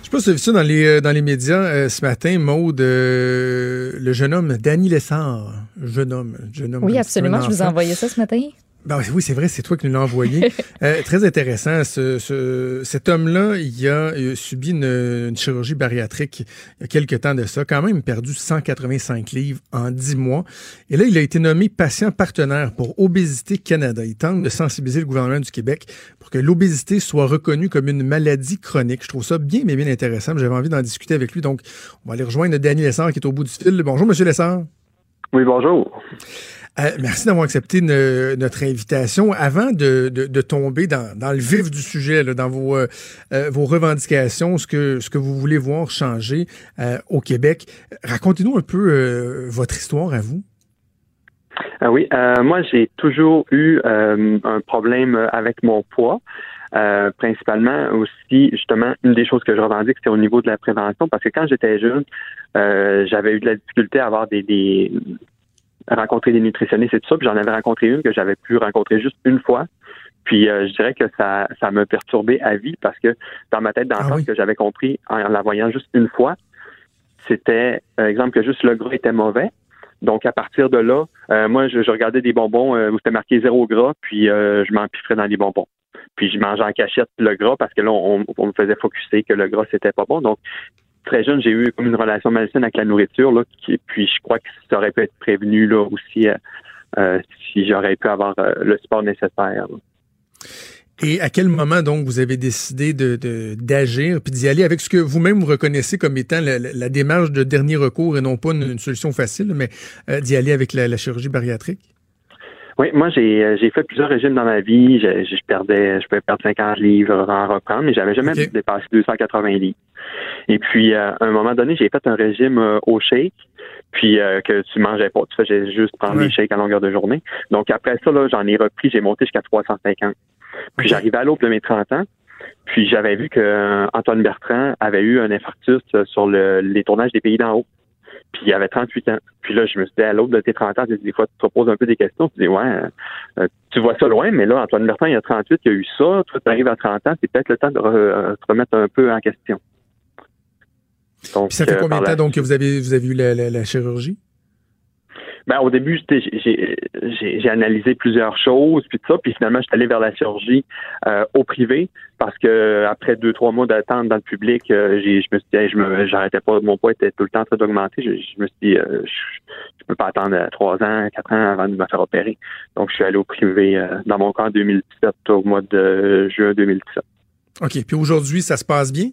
Je sais pas si vous avez vu ça dans les, euh, dans les médias euh, ce matin, Maude, euh, le jeune homme Danny Lessard. Jeune homme, jeune homme. Oui, absolument. Je vous ai envoyé ça ce matin. Ben oui, c'est vrai, c'est toi qui nous l'as envoyé. Euh, très intéressant. Ce, cet homme-là, il a, subi une, chirurgie bariatrique il y a quelques temps de ça, quand même perdu 185 livres en 10 mois. Et là, il a été nommé patient partenaire pour Obésité Canada. Il tente de sensibiliser le gouvernement du Québec pour que l'obésité soit reconnue comme une maladie chronique. Je trouve ça bien, mais bien intéressant. J'avais envie d'en discuter avec lui. Donc, on va aller rejoindre Daniel Lessard qui est au bout du fil. Bonjour, Monsieur Lessard. Oui, bonjour. Euh, merci d'avoir accepté notre invitation. Avant de, tomber dans, le vif du sujet, dans vos, euh, euh, revendications, ce que, ce que vous voulez voir changer au Québec, racontez-nous un peu votre histoire à vous. Ah oui, moi j'ai toujours eu un problème avec mon poids. principalement aussi, justement, une des choses que je revendique, c'est au niveau de la prévention, parce que quand j'étais jeune, j'avais eu de la difficulté à avoir des, rencontrer des nutritionnistes et tout ça. Puis j'en avais rencontré une que j'avais pu rencontrer juste une fois. Puis euh, je dirais que ça, ça m'a perturbé à vie parce que dans ma tête d'enfant, ah ce que j'avais compris en la voyant juste une fois, c'était, par euh, exemple, que juste le gras était mauvais. Donc à partir de là, euh, moi je, regardais des bonbons où c'était marqué zéro gras, puis je m'empiffrais dans les bonbons. Puis je mangeais en cachette le gras parce que là on, on me faisait focuser que le gras c'était pas bon. Donc très jeune, j'ai eu comme une relation malsaine avec la nourriture, là, puis je crois que ça aurait pu être prévenu là aussi euh, euh, si j'aurais pu avoir euh, le sport nécessaire. Et à quel moment donc vous avez décidé de d'agir puis d'y aller avec ce que vous-même vous reconnaissez comme étant la, démarche de dernier recours et non pas une, solution facile, mais d'y aller avec la, chirurgie bariatrique? Oui, moi j'ai j'ai fait plusieurs régimes dans ma vie. Je, je, perdais, je pouvais perdre 50 livres en reprendre, mais j'avais jamais dépassé 280 livres. Et puis, euh, à un moment donné, j'ai fait un régime euh, au shake, puis euh, que tu mangeais pas. Tu faisais juste prendre des shakes à longueur de journée. Donc, après ça, là, j'en ai repris, j'ai monté jusqu'à 350. Puis, j'arrivais à l'aube de mes 30 ans. Puis Puis j'avais vu que Antoine Bertrand avait eu un infarctus sur le, les tournages des pays d'en haut. Puis il avait 38 ans. Puis là, je me suis dit, à l'autre de tes 30 ans, des fois, tu te poses un peu des questions. Tu dis, ouais, euh, tu vois ça loin, mais là, Antoine Bertrand, il a 38, il a eu ça. Toi, tu arrives à 30 ans, c'est peut-être le temps de te remettre un peu en question. Donc, Puis ça fait combien de temps donc que vous avez, vous avez eu la chirurgie? Ben, au début, j'ai analysé plusieurs choses, puis tout ça, puis finalement, je suis allé vers la chirurgie euh, au privé parce que après deux, trois mois d'attente dans le public, euh, je me suis dit, je me, j'arrêtais pas, mon poids était tout le temps en train d'augmenter. Je, me suis dit, euh, je, peux pas attendre trois ans, quatre ans avant de me faire opérer. Donc, je suis allé au privé dans mon cas en 2017, au mois de juin 2017. OK. Puis aujourd'hui, ça se passe bien?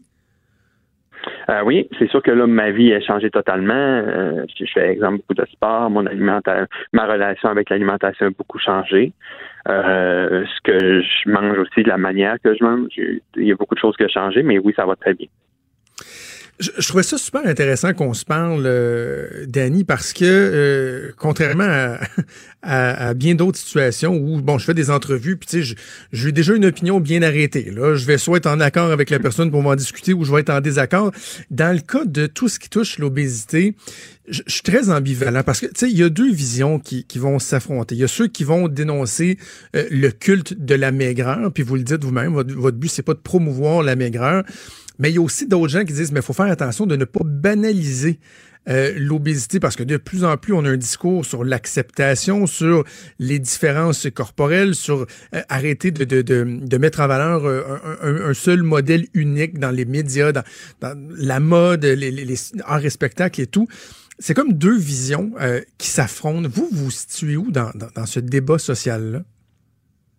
Euh, oui, c'est sûr que là, ma vie a changé totalement. Euh, je fais exemple beaucoup de sport, mon alimentation, ma relation avec l'alimentation a beaucoup changé. Euh, ce que je mange aussi, la manière que je mange, il y a beaucoup de choses qui ont changé, mais oui, ça va très bien. Je, je, trouvais ça super intéressant qu'on se parle, euh, Danny, parce que euh, contrairement à, à, bien d'autres situations où, bon, je fais des entrevues, puis tu sais, j'ai déjà une opinion bien arrêtée. Là, je vais soit être en accord avec la personne pour m'en discuter ou je vais être en désaccord. Dans le cas de tout ce qui touche l'obésité, je, suis très ambivalent parce que, tu sais, il y a deux visions qui, qui vont s'affronter. Il y a ceux qui vont dénoncer euh, le culte de la maigreur, puis vous le dites vous-même, votre, votre but, c'est pas de promouvoir la maigreur. Mais il y a aussi d'autres gens qui disent, mais il faut faire attention de ne pas banaliser euh, l'obésité parce que de plus en plus, on a un discours sur l'acceptation, sur les différences corporelles, sur euh, arrêter de, de, de, de, mettre en valeur euh, un, un, seul modèle unique dans les médias, dans, dans la mode, les, les, les arts spectacle et tout. C'est comme deux visions qui s'affrontent. Vous vous situez où dans, dans, dans ce débat social-là?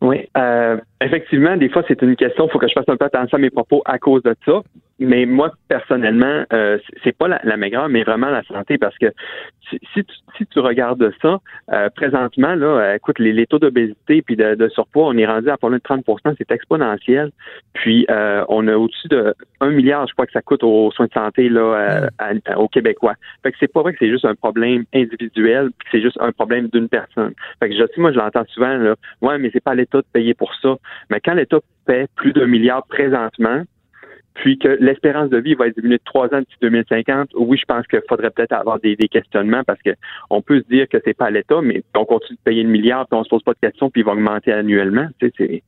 Oui, euh, effectivement, des fois, c'est une question, il faut que je fasse un peu attention à mes propos à cause de ça. Mais moi, personnellement, euh, c'est pas la, la maigreur, mais vraiment la santé, parce que si, si, tu, si tu regardes ça, euh, présentement, là, euh, écoute, les, les taux d'obésité puis de, de, surpoids, on est rendu à pas loin de 30% c'est exponentiel. Puis euh, on a au-dessus de 1 milliard, je crois que ça coûte aux soins de santé là, aux Québécois. Fait que c'est pas vrai que c'est juste un problème individuel, puis c'est juste un problème d'une personne. Fait que je sais, moi, je l'entends souvent, là, ouais, mais c'est pas l'État de payer pour ça. Mais quand l'État paie plus d'un milliard présentement, puis que l'espérance de vie va diminuer de trois ans d'ici 2050, oui, je pense qu'il faudrait peut-être avoir des, questionnements parce que on peut se dire que c'est pas à l'État, mais on continue de payer le milliard, puis on se pose pas de questions, puis il va augmenter annuellement. Tu sais,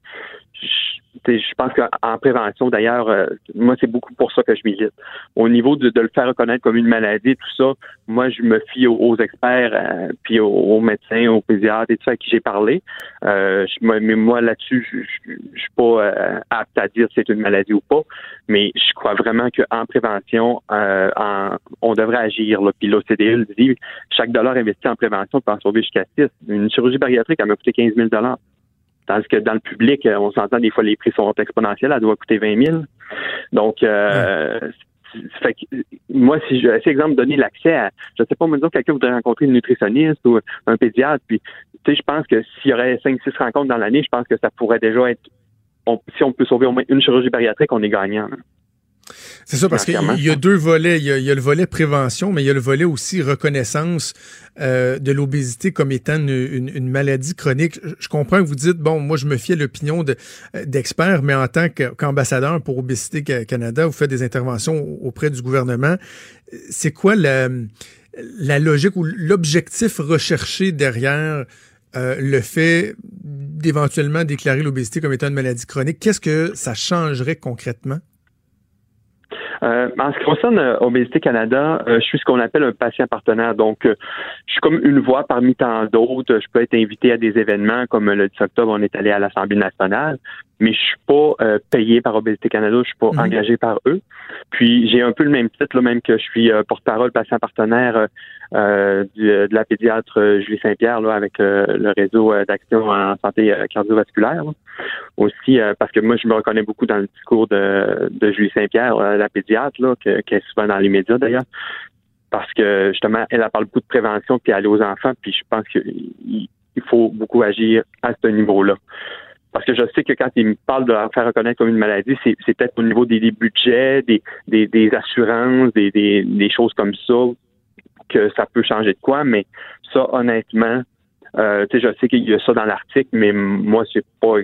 je pense qu'en prévention, d'ailleurs, euh, moi, c'est beaucoup pour ça que je milite. Au niveau de, le faire reconnaître comme une maladie, tout ça, moi, je me fie aux, experts, euh, puis aux, médecins, aux pédiatres et tout ça à qui j'ai parlé. Euh, mais moi, là-dessus, je, je, suis pas apte à dire si c'est une maladie ou pas, mais je crois vraiment qu'en prévention, on devrait agir. Là. Puis l'OCDE dit, chaque dollar investi en prévention peut en sauver jusqu'à 6. Une chirurgie bariatrique, elle m'a coûté 15 000 Tandis que dans le public, euh, on s'entend des fois les prix sont exponentiels, elle doit coûter 20 000. Donc, euh, fait que, moi, si je, si exemple, donner l'accès à, je sais pas, me dire quelqu'un voudrait rencontrer une nutritionniste ou un pédiatre, puis, tu sais, je pense que s'il y aurait 5-6 rencontres dans l'année, je pense que ça pourrait déjà être, si on peut sauver au moins une chirurgie bariatrique, on est gagnant. C'est ça, parce qu'il y a deux volets. Il y a, le volet prévention, mais il y a le volet aussi reconnaissance euh, de l'obésité comme étant une, maladie chronique. Je, comprends que vous dites, bon, moi, je me fie à l'opinion euh, d'experts, mais en tant qu'ambassadeur pour Obésité Canada, vous faites des interventions auprès du gouvernement. C'est quoi la, la logique ou l'objectif recherché derrière euh, le fait d'éventuellement déclarer l'obésité comme étant une maladie chronique? Qu'est-ce que ça changerait concrètement? Euh, en ce qui concerne euh, Obésité Canada, euh, je suis ce qu'on appelle un patient partenaire. Donc, je suis comme une voix parmi tant d'autres. Je peux être invité à des événements comme le 10 octobre, on est allé à l'Assemblée nationale mais je suis pas payé par Obésité Canada, je suis pas mhm. engagé par eux. Puis j'ai un peu le même titre, là, même que je suis porte-parole patient partenaire euh, de la pédiatre Julie Saint-Pierre là, avec le réseau d'action en santé cardiovasculaire. Aussi parce que moi je me reconnais beaucoup dans le discours de, de Julie Saint-Pierre, la pédiatre, là, qui est souvent dans les médias d'ailleurs. Parce que justement, elle, parle beaucoup de prévention puis aller aux enfants, puis je pense qu'il faut beaucoup agir à ce niveau-là. Parce que je sais que quand ils me parlent de la faire reconnaître comme une maladie, c'est, peut-être au niveau des, budgets, des, assurances, des, choses comme ça que ça peut changer de quoi, mais ça, honnêtement, Euh, je sais qu'il y a ça dans l'article, mais moi, c'est pas.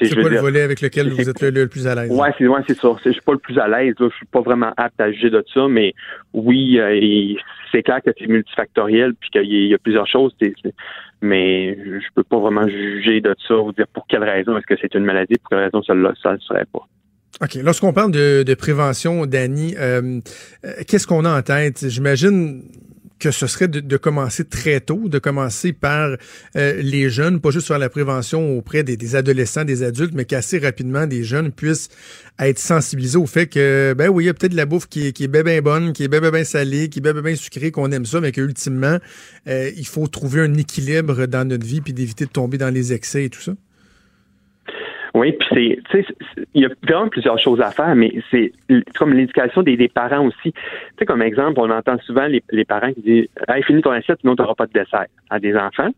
C'est pas le volet avec lequel vous êtes le, plus à l'aise. Ouais, c'est ouais, c'est ça. Je suis pas le plus à l'aise. Je suis pas vraiment apte à juger de ça, mais oui, euh, c'est clair que c'est multifactoriel puis qu'il y, a plusieurs choses. mais je peux pas vraiment juger de ça ou dire pour quelle raison est-ce que c'est une maladie, pour quelle raison ça ne le serait pas. OK. Lorsqu'on parle de, prévention, Danny, euh, qu'est-ce qu'on a en tête? J'imagine que ce serait de, commencer très tôt, de commencer par euh, les jeunes, pas juste sur la prévention auprès des, adolescents, des adultes, mais qu'assez rapidement des jeunes puissent être sensibilisés au fait que, ben oui, il y a peut-être de la bouffe qui est, bien, bonne, qui est bien, bien, salée, qui est bien, bien, sucrée, qu'on aime ça, mais qu'ultimement, euh, il faut trouver un équilibre dans notre vie puis d'éviter de tomber dans les excès et tout ça. Oui, puis c'est, il y a vraiment plusieurs choses à faire, mais c'est comme l'éducation des, parents aussi. Tu sais, comme exemple, on entend souvent les, parents qui disent Hey, finis ton assiette, sinon tu n'auras pas de dessert à des enfants.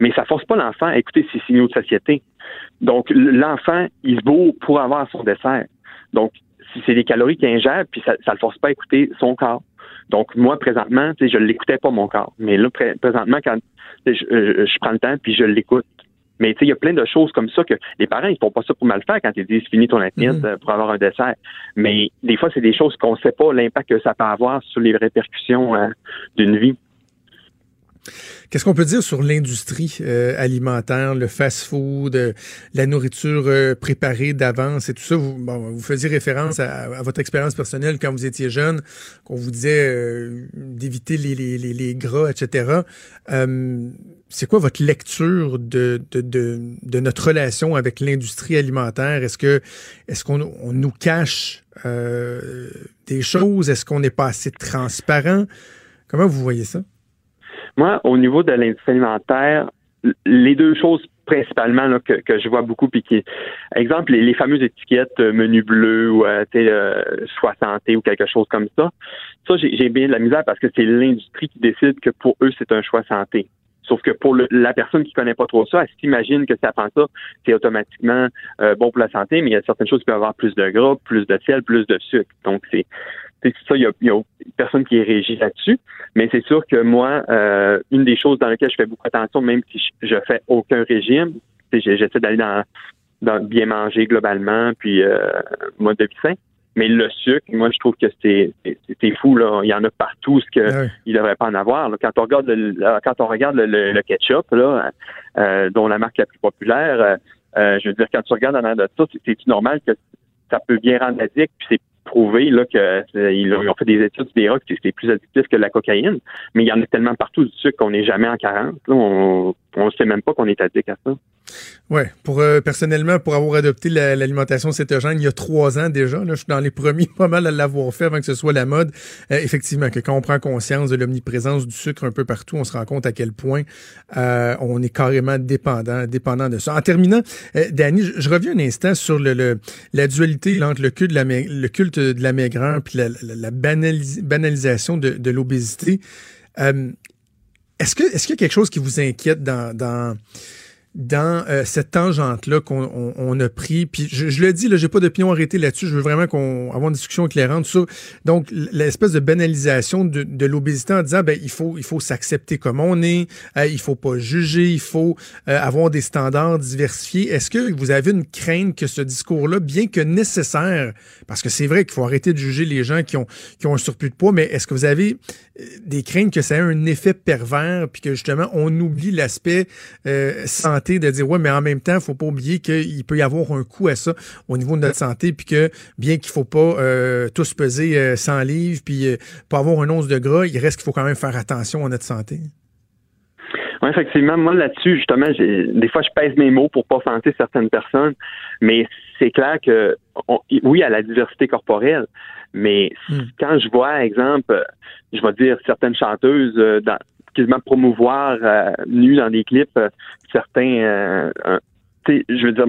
Mais ça force pas l'enfant à écouter ses signaux de société. Donc, l'enfant, il se vaut pour avoir son dessert. Donc, si c'est des calories qu'il ingère, puis ça ne le force pas à écouter son corps. Donc, moi, présentement, je ne l'écoutais pas, mon corps. Mais là, présentement, quand je, je prends le temps, puis je l'écoute. Mais tu sais, il y a plein de choses comme ça que les parents, ils font pas ça pour mal faire quand ils disent finis ton assiette mhm. euh, pour avoir un dessert. Mais des fois, c'est des choses qu'on sait pas l'impact que ça peut avoir sur les répercussions euh, d'une vie. Qu'est-ce qu'on peut dire sur l'industrie euh, alimentaire, le fast-food, euh, la nourriture euh, préparée d'avance et tout ça? Vous, bon, vous faisiez référence à, votre expérience personnelle quand vous étiez jeune, qu'on vous disait d'éviter les, les, les, gras, etc. c'est quoi votre lecture de, de, de, de notre relation avec l'industrie alimentaire? Est-ce que est-ce qu'on on nous cache des choses? Est-ce qu'on n'est pas assez transparent? Comment vous voyez ça? Moi, au niveau de l'industrie alimentaire, les deux choses principalement que, je vois beaucoup, puis qui, exemple, les, fameuses étiquettes euh, menu bleu ou euh, euh, choix santé ou quelque chose comme ça. Ça, j'ai bien de la misère parce que c'est l'industrie qui décide que pour eux, c'est un choix santé. Sauf que pour la personne qui connaît pas trop ça, elle s'imagine que elle prend ça, c'est automatiquement euh, bon pour la santé, mais il y a certaines choses qui peuvent avoir plus de gras, plus de sel, plus de sucre. Donc, c'est ça, il y a, personne qui est régi là-dessus. Mais c'est sûr que moi, euh, une des choses dans lesquelles je fais beaucoup attention, même si je, fais aucun régime, j'essaie d'aller dans, dans, bien manger globalement, puis euh, mode de vie sain. Mais le sucre, moi, je trouve que c'est fou. Là. Il y en a partout, ce qu'il ne devrait pas en avoir. Quand on regarde le, quand on regarde le, ketchup, là, euh, dont la marque la plus populaire, euh, je veux dire, quand tu regardes en de ça, c'est normal que ça peut bien rendre addict, puis c'est prouvé là qu'ils ont fait des études des rocs que c'est plus addictif que la cocaïne, mais il y en a tellement partout du sucre qu'on n'est jamais en 40. on ne sait même pas qu'on est addict à ça. Oui, pour euh, personnellement, pour avoir adopté l'alimentation cétogène il y a trois ans déjà, là, je suis dans les premiers pas mal à l'avoir fait avant que ce soit la mode. Euh, effectivement, que quand on prend conscience de l'omniprésence du sucre un peu partout, on se rend compte à quel point euh, on est carrément dépendant, dépendant de ça. En terminant, Danny, je, reviens un instant sur le, la dualité entre le culte de la, le culte de la maigreur puis la, banalisation de, de l'obésité. Est-ce que est-ce qu'il y a quelque chose qui vous inquiète dans, dans dans euh, cette tangente-là qu'on on, a pris. Puis je, je le dis, là, j'ai pas d'opinion arrêtée là-dessus. Je veux vraiment qu'on avoir une discussion éclairante sur donc l'espèce de banalisation de, de l'obésité en disant ben il faut il faut s'accepter comme on est, euh, il faut pas juger, il faut euh, avoir des standards diversifiés. Est-ce que vous avez une crainte que ce discours-là, bien que nécessaire, parce que c'est vrai qu'il faut arrêter de juger les gens qui ont qui ont un surplus de poids, mais est-ce que vous avez des craintes que ça ait un effet pervers puis que justement on oublie l'aspect santé de dire ouais, mais en même temps, faut pas oublier qu'il peut y avoir un coût à ça au niveau de notre santé, puis que bien qu'il faut pas euh, tous peser 100 euh, livres, puis euh, pas avoir un once de gras, il reste qu'il faut quand même faire attention à notre santé. Oui, effectivement, moi là-dessus, justement, des fois je pèse mes mots pour pas offenser certaines personnes, mais c'est clair que oui, à la diversité corporelle, mais hmm. quand je vois, exemple, je vais dire certaines chanteuses dans, promouvoir euh, nu dans des clips euh, certains. Euh, je veux dire,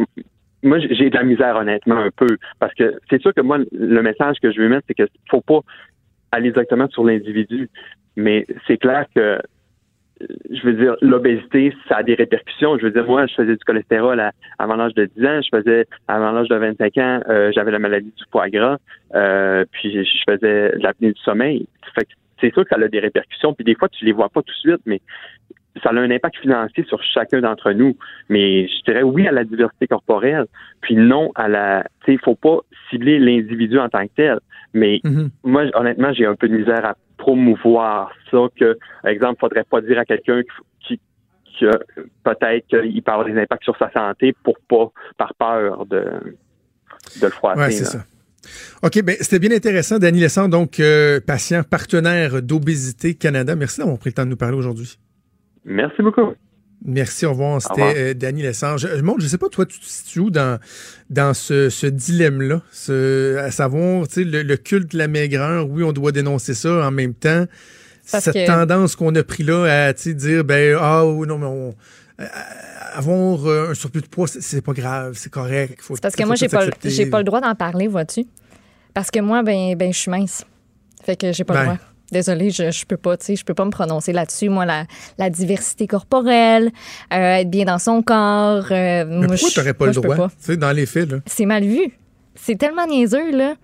moi, j'ai de la misère honnêtement un peu parce que c'est sûr que moi, le message que je veux mettre, c'est qu'il faut pas aller directement sur l'individu, mais c'est clair que je veux dire, l'obésité, ça a des répercussions. Je veux dire, moi, je faisais du cholestérol avant l'âge de 10 ans, je faisais, avant l'âge de 25 ans, j'avais la maladie du foie gras, puis je faisais de l'apnée du sommeil. Fait que c'est sûr que ça a des répercussions. Puis des fois, tu les vois pas tout de suite, mais ça a un impact financier sur chacun d'entre nous. Mais je dirais oui à la diversité corporelle, puis non à la. Tu sais, faut pas cibler l'individu en tant que tel. Mais Mhm. moi, honnêtement, j'ai un peu de misère à promouvoir ça. Que, par exemple, faudrait pas dire à quelqu'un qui, qui que peut-être qu'il peut avoir des impacts sur sa santé pour pas, par peur de, de le froisser. Ouais, c'est ça. OK, ben c'était bien intéressant. Danny Lessard, donc euh, patient partenaire d'Obésité Canada. Merci d'avoir pris le temps de nous parler aujourd'hui. Merci beaucoup. Merci, au revoir. C'était euh, Danny Lessard. Je, Maud, je sais pas, toi, tu te situes où dans, dans ce, ce dilemme-là? Ce- À savoir, tu sais, le, le culte de la maigreur, oui, on doit dénoncer ça. En même temps, Parce cette que- tendance qu'on a pris là à tu sais, dire, ben, ah, oui, non, mais on. Euh, avoir euh, un surplus de poids, c'est- pas grave, c'est correct. Faut, C'est parce que moi, j'ai pas, pas le droit d'en parler, vois-tu? Parce que moi, ben, ben, je suis mince. Fait que j'ai pas Ben. le droit. Désolée, je, je peux pas, tu sais, je peux pas me prononcer là-dessus. Moi, la, la diversité corporelle, euh, être bien dans son corps. euh, Mais moi, pourquoi t'aurais pas moi, le droit? Tu sais, dans les faits, là. C'est mal vu. C'est tellement niaiseux, là.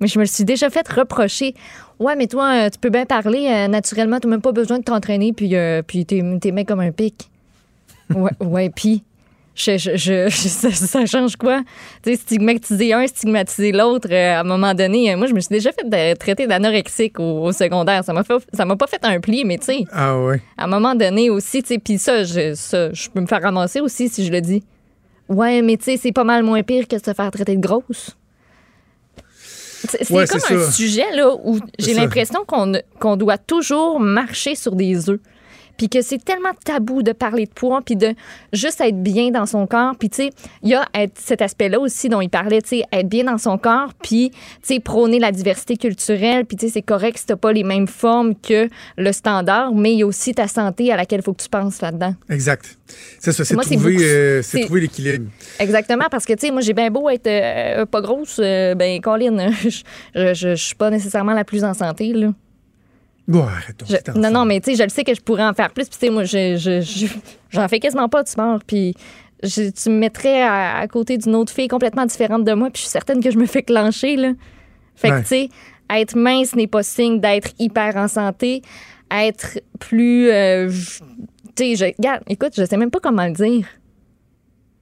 Mais je me le suis déjà fait reprocher. Ouais, mais toi, euh, tu peux bien parler euh, naturellement, t'as même pas besoin de t'entraîner, puis, euh, puis t'es, t'es mec comme un pic. Ouais, ouais, puis. Je, je, je- ça, ça change quoi? Tu sais, stigmatiser un, stigmatiser l'autre, euh, à un moment donné. euh, moi, je me suis déjà fait de- traiter d'anorexique au, au secondaire. Ça m'a, fait, ça m'a pas fait un pli, mais tu sais, Ah ouais. à un moment donné aussi, tu sais, puis ça, je, ça, je peux me faire ramasser aussi si je le dis. Ouais, mais tu sais, c'est pas mal moins pire que de se faire traiter de grosse. C'est Ouais, comme un ça. sujet là où j'ai l'impression qu'on qu'on doit toujours marcher sur des œufs. Puis que c'est tellement tabou de parler de poids, puis de juste être bien dans son corps. Puis, tu sais, il y a cet aspect-là aussi dont il parlait, tu sais, être bien dans son corps, puis, tu sais, prôner la diversité culturelle. Puis, tu sais, c'est correct si t'as pas les mêmes formes que le standard, mais il y a aussi ta santé à laquelle il faut que tu penses là-dedans. Exact. C'est ça, c'est trouver, euh, c'est- trouver l'équilibre. Exactement, parce que, tu sais, moi, j'ai bien beau être euh, pas grosse, euh, ben, Colin, je, je, je, je suis pas nécessairement la plus en santé, là. Bon, Je- non, non, mais tu sais, je le sais que je pourrais en faire plus. Puis, tu sais, moi, je, je- je- j'en fais quasiment pas de sport. Puis, tu me mettrais à, à côté d'une autre fille complètement différente de moi. Puis, je suis certaine que je me fais clencher, là. Fait Ouais. que, tu sais, être mince n'est pas signe d'être hyper en santé. Être plus. euh, je- tu sais, je, regarde, écoute, je sais même pas comment le dire.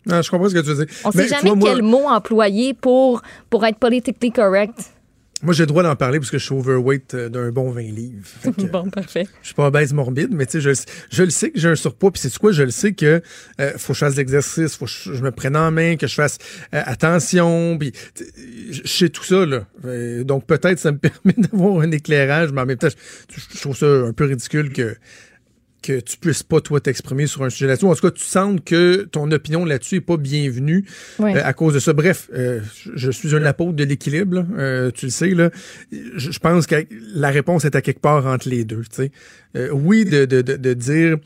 Non, je comprends ce que tu veux dire. On Mais sait tu jamais vois, moi- quel mot employer pour, pour être politically correct. Moi, j'ai le droit d'en parler parce que je suis overweight euh, d'un bon 20 livres. Que, bon, parfait. Je suis pas obèse morbide, mais tu sais, je, je le sais que j'ai un surpoids, puis c'est quoi, je le sais que euh, faut que je fasse l'exercice, faut que je, je me prenne en main, que je fasse euh, attention, puis je je sais tout ça là. Euh, donc peut-être ça me permet d'avoir un éclairage, mais en même temps, je, je trouve ça un peu ridicule que que tu puisses pas toi t'exprimer sur un sujet là-dessus. En tout cas, tu sens que ton opinion là-dessus est pas bienvenue euh, à cause de ça. Bref, euh, je- suis un apôtre de l'équilibre. Euh, tu le sais là. Je, pense que la réponse est à quelque part entre les deux. Tu sais, oui, de, de, de, de dire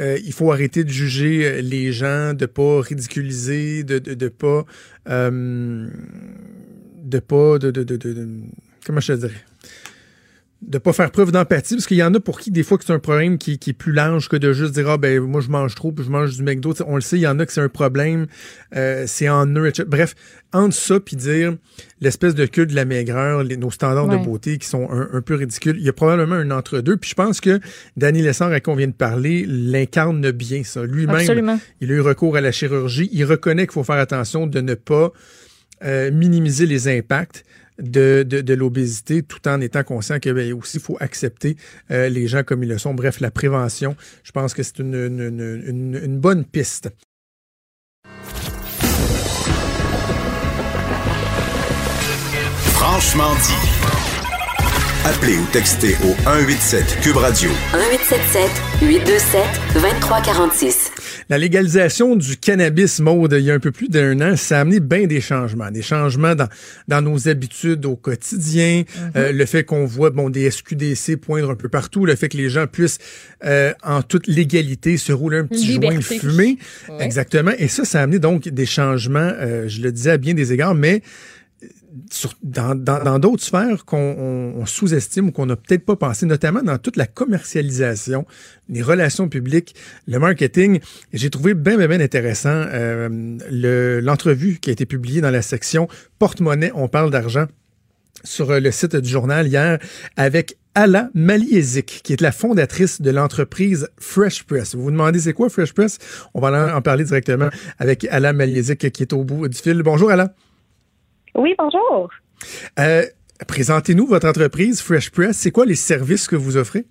euh, il faut arrêter de juger les gens, de pas ridiculiser, de de, de pas euh, de pas de, de, de, de- de- comment je te dirais? De pas faire preuve d'empathie parce qu'il y en a pour qui des fois que c'est un problème qui, qui est plus large que de juste dire ah ben moi je mange trop puis je mange du McDo on le sait il y en a que c'est un problème euh, c'est en eux etc. bref entre ça puis dire l'espèce de culte de la maigreur les- nos standards Ouais. de beauté qui sont un, un peu ridicules il y a probablement un entre deux puis je pense que Danny Lessard à qui on vient de parler l'incarne bien ça lui-même il a eu recours à la chirurgie il reconnaît qu'il faut faire attention de ne pas euh, minimiser les impacts de, de, de l'obésité tout en étant conscient que ben, aussi il faut accepter euh, les gens comme ils le sont. Bref, la prévention, je pense que c'est une, une, une- une- une bonne piste. Franchement dit. Appelez ou textez au 187 Cube Radio 1877 827 2346. La légalisation du cannabis mode il y a un peu plus d'un an, ça a amené bien des changements. Des changements dans, dans nos habitudes au quotidien, euh, le fait qu'on voit bon des SQDC poindre un peu partout, le fait que les gens puissent euh, en toute légalité se rouler un petit joint fumé. Ouais. Exactement. Et ça, ça a amené donc des changements, euh, je le disais à bien des égards, mais dans d'autres sphères qu'on on- on sous-estime ou qu'on n'a peut-être pas pensé, notamment dans toute la commercialisation, les relations publiques, le marketing. J'ai trouvé bien, bien, bien intéressant euh, le- l'entrevue qui a été publiée dans la section Porte-monnaie, on parle d'argent sur euh, le site du journal hier avec Ala Maliezik, qui est la fondatrice de l'entreprise Fresh Press. Vous vous demandez c'est quoi Fresh Press? On va en parler directement avec Ala Maliezik qui est au bout du fil. Bonjour Ala. Oui, bonjour. Euh, Présentez-nous votre entreprise Fresh Press. C'est quoi les services que vous offrez?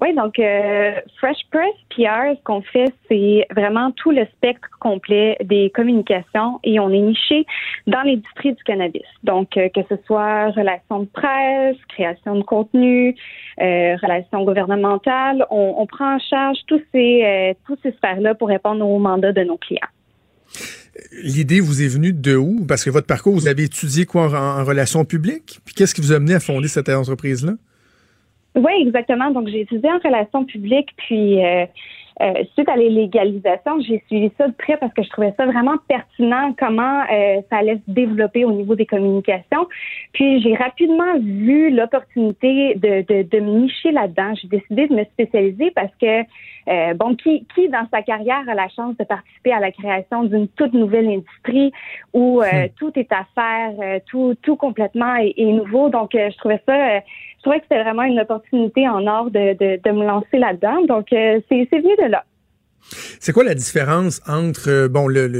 Oui, donc euh, Fresh Press PR, ce qu'on fait, c'est vraiment tout le spectre complet des communications et on est niché dans l'industrie du cannabis. Donc, euh, que ce soit relations de presse, création de contenu, euh, relations gouvernementales, on, on, prend en charge tous ces, tous ces sphères-là pour répondre aux mandats de nos clients. L'idée vous est venue de où? Parce que votre parcours, vous avez étudié quoi en, relations publiques? Puis qu'est-ce qui vous a amené à fonder cette entreprise-là? Oui, exactement. Donc, j'ai étudié en relations publiques, puis euh, euh, suite à les légalisations, j'ai suivi ça de près parce que je trouvais ça vraiment pertinent comment euh, ça allait se développer au niveau des communications. Puis j'ai rapidement vu l'opportunité de, de, de me nicher là-dedans. J'ai décidé de me spécialiser parce que euh, bon, qui, qui dans sa carrière a la chance de participer à la création d'une toute nouvelle industrie où euh, hmm. tout est à faire, euh, tout, tout complètement est, est nouveau? Donc, je trouvais ça, je trouvais que c'était vraiment une opportunité en or de, de, me lancer là-dedans. Donc, c'est venu de là. C'est quoi la différence entre euh, bon le,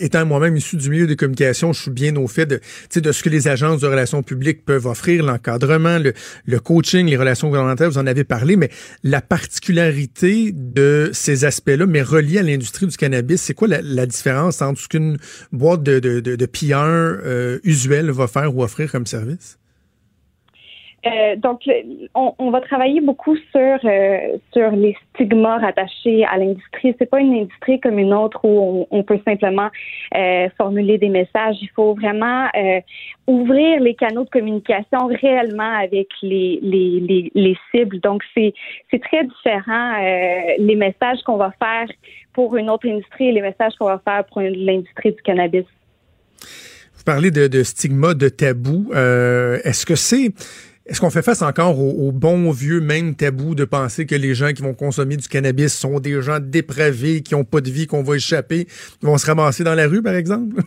étant moi-même issu du milieu des communications, je suis bien au fait de de ce que les agences de relations publiques peuvent offrir, l'encadrement, le, coaching, les relations gouvernementales, vous en avez parlé, mais la particularité de ces aspects-là, mais reliés à l'industrie du cannabis, c'est quoi la, différence entre ce qu'une boîte de, de, de, euh, usuelle va faire ou offrir comme service? Euh, donc, on, va travailler beaucoup sur euh, sur les stigmas rattachés à l'industrie. C'est pas une industrie comme une autre où on, peut simplement euh, formuler des messages. Il faut vraiment ouvrir les canaux de communication réellement avec les les, les, les cibles. Donc, c'est c'est très différent les messages qu'on va faire pour une autre industrie et les messages qu'on va faire pour l'industrie du cannabis. Vous parlez de, de stigma, de tabou. Est-ce que c'est est-ce qu'on fait face encore au, bon vieux même tabou de penser que les gens qui vont consommer du cannabis sont des gens dépravés, qui n'ont pas de vie, qu'on va échapper, qui vont se ramasser dans la rue, par exemple?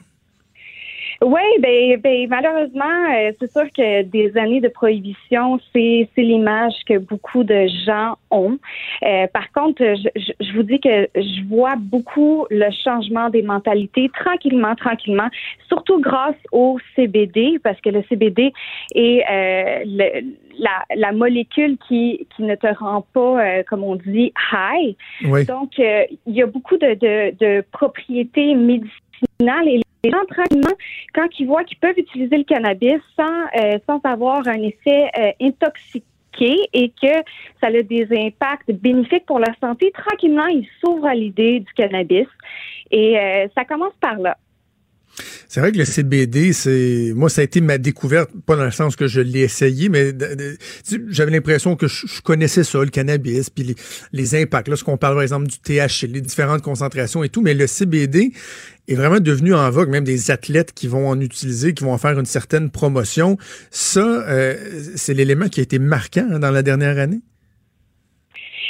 Oui, ben, ben malheureusement, euh, c'est sûr que des années de prohibition, c'est c'est l'image que beaucoup de gens ont. Euh, par contre, je, je, vous dis que je vois beaucoup le changement des mentalités tranquillement, tranquillement, surtout grâce au CBD, parce que le CBD est euh, le, la, la, molécule qui, qui ne te rend pas, comme on dit, high. Donc, il y a beaucoup de, de, de propriétés médicinales et les gens, tranquillement, quand ils voient qu'ils peuvent utiliser le cannabis sans, euh, sans avoir un effet euh, intoxiqué et que ça a des impacts bénéfiques pour leur santé, tranquillement, ils s'ouvrent à l'idée du cannabis. Et euh, ça commence par là. C'est vrai que le CBD, c'est moi ça a été ma découverte, pas dans le sens que je l'ai essayé, mais j'avais l'impression que je, connaissais ça, le cannabis, puis les, les impacts. Lorsqu'on parle par exemple du THC, les différentes concentrations et tout, mais le CBD est vraiment devenu en vogue, même des athlètes qui vont en utiliser, qui vont en faire une certaine promotion. Ça, euh, c'est l'élément qui a été marquant hein, dans la dernière année.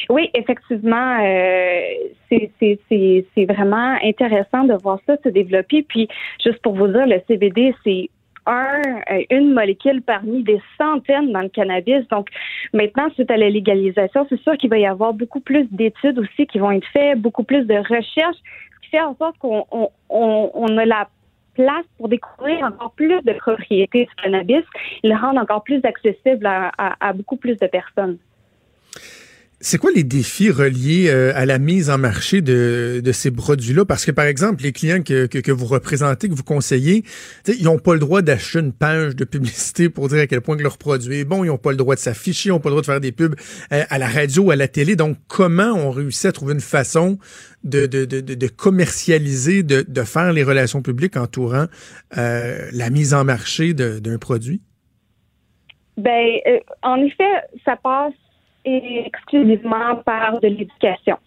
Oui, effectivement, euh, c'est vraiment intéressant de voir ça se développer. Puis, juste pour vous dire, le CBD, c'est un, euh, une molécule parmi des centaines dans le cannabis. Donc, maintenant, suite à la légalisation, c'est sûr qu'il va y avoir beaucoup plus d'études aussi qui vont être faites, beaucoup plus de recherches, ce qui fait en sorte qu'on on, on, a la place pour découvrir encore plus de propriétés du cannabis et le rendre encore plus accessible à beaucoup plus de personnes. C'est quoi les défis reliés euh, à la mise en marché de, de ces produits-là? Parce que, par exemple, les clients que, que, vous représentez, que vous conseillez, ils n'ont pas le droit d'acheter une page de publicité pour dire à quel point que leur produit est bon. Ils n'ont pas le droit de s'afficher, ils n'ont pas le droit de faire des pubs euh, à la radio, à la télé. Donc, comment on réussit à trouver une façon de, de, de, de commercialiser, de, de faire les relations publiques entourant euh, la mise en marché d'un produit? Ben, en effet, ça passe exclusivement par de l'éducation.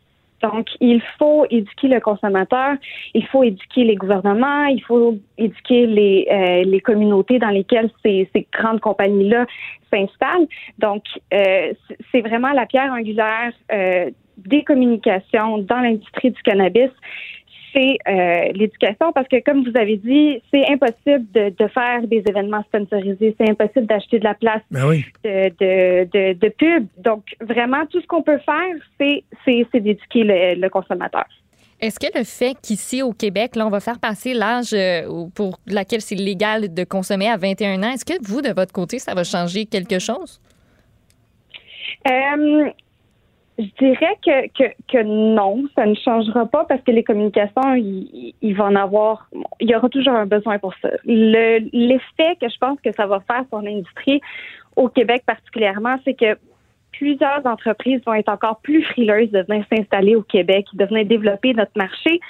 Donc, il faut éduquer le consommateur, il faut éduquer les gouvernements, il faut éduquer les, euh, les communautés dans lesquelles ces, ces grandes compagnies-là s'installent. Donc, euh, c'est vraiment la pierre angulaire euh, des communications dans l'industrie du cannabis. C'est euh, l'éducation parce que, comme vous avez dit, c'est impossible de, de, faire des événements sponsorisés, c'est impossible d'acheter de la place ben oui. de, de, de, de, pub. Donc, vraiment, tout ce qu'on peut faire, c'est, c'est, c'est d'éduquer le, le consommateur. Est-ce que le fait qu'ici au Québec, là, on va faire passer l'âge euh, pour laquelle c'est légal de consommer à 21 ans, est-ce que vous, de votre côté, ça va changer quelque chose? Euh, je dirais que, que, que, non, ça ne changera pas parce que les communications, il, va en avoir, il y aura toujours un besoin pour ça. Le, l'effet que je pense que ça va faire sur l'industrie au Québec particulièrement, c'est que plusieurs entreprises vont être encore plus frileuses de venir s'installer au Québec, de venir développer notre marché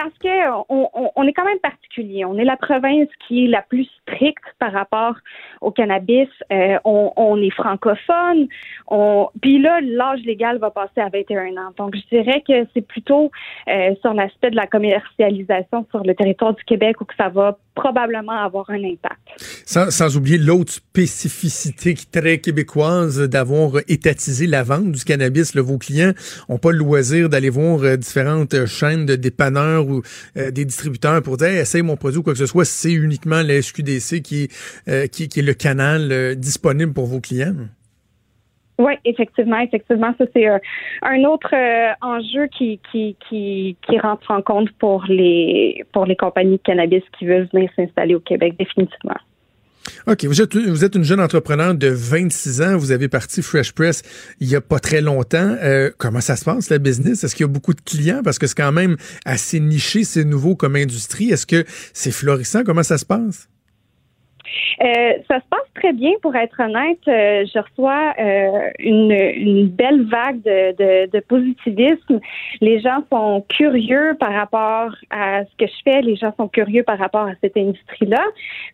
parce que on, on, est quand même particulier. On est la province qui est la plus stricte par rapport au cannabis. Euh, on, on, est francophone. On, puis là, l'âge légal va passer à 21 ans. Donc, je dirais que c'est plutôt euh, sur l'aspect de la commercialisation sur le territoire du Québec où que ça va probablement avoir un impact. Sans, oublier l'autre spécificité très québécoise d'avoir étatisé la vente du cannabis. Vos clients n'ont pas le loisir d'aller voir euh, différentes chaînes de dépanneurs ou euh, des distributeurs pour dire hey, essaye mon produit ou quoi que ce soit. C'est uniquement la SQDC qui, euh, qui, est le canal euh, disponible pour vos clients. Oui, effectivement, effectivement, ça c'est un autre enjeu qui, qui, qui, qui rentre en compte pour les pour les compagnies de cannabis qui veulent venir s'installer au Québec, définitivement. OK. Vous êtes, vous êtes une jeune entrepreneur de 26 ans. Vous avez parti Fresh Press il n'y a pas très longtemps. Euh, comment ça se passe, la business? Est-ce qu'il y a beaucoup de clients? Parce que c'est quand même assez niché, c'est nouveau comme industrie. Est-ce que c'est florissant? Comment ça se passe? Euh, ça se passe très bien, pour être honnête. Euh, je reçois euh, une, une, belle vague de, de, de, positivisme. Les gens sont curieux par rapport à ce que je fais. Les gens sont curieux par rapport à cette industrie-là.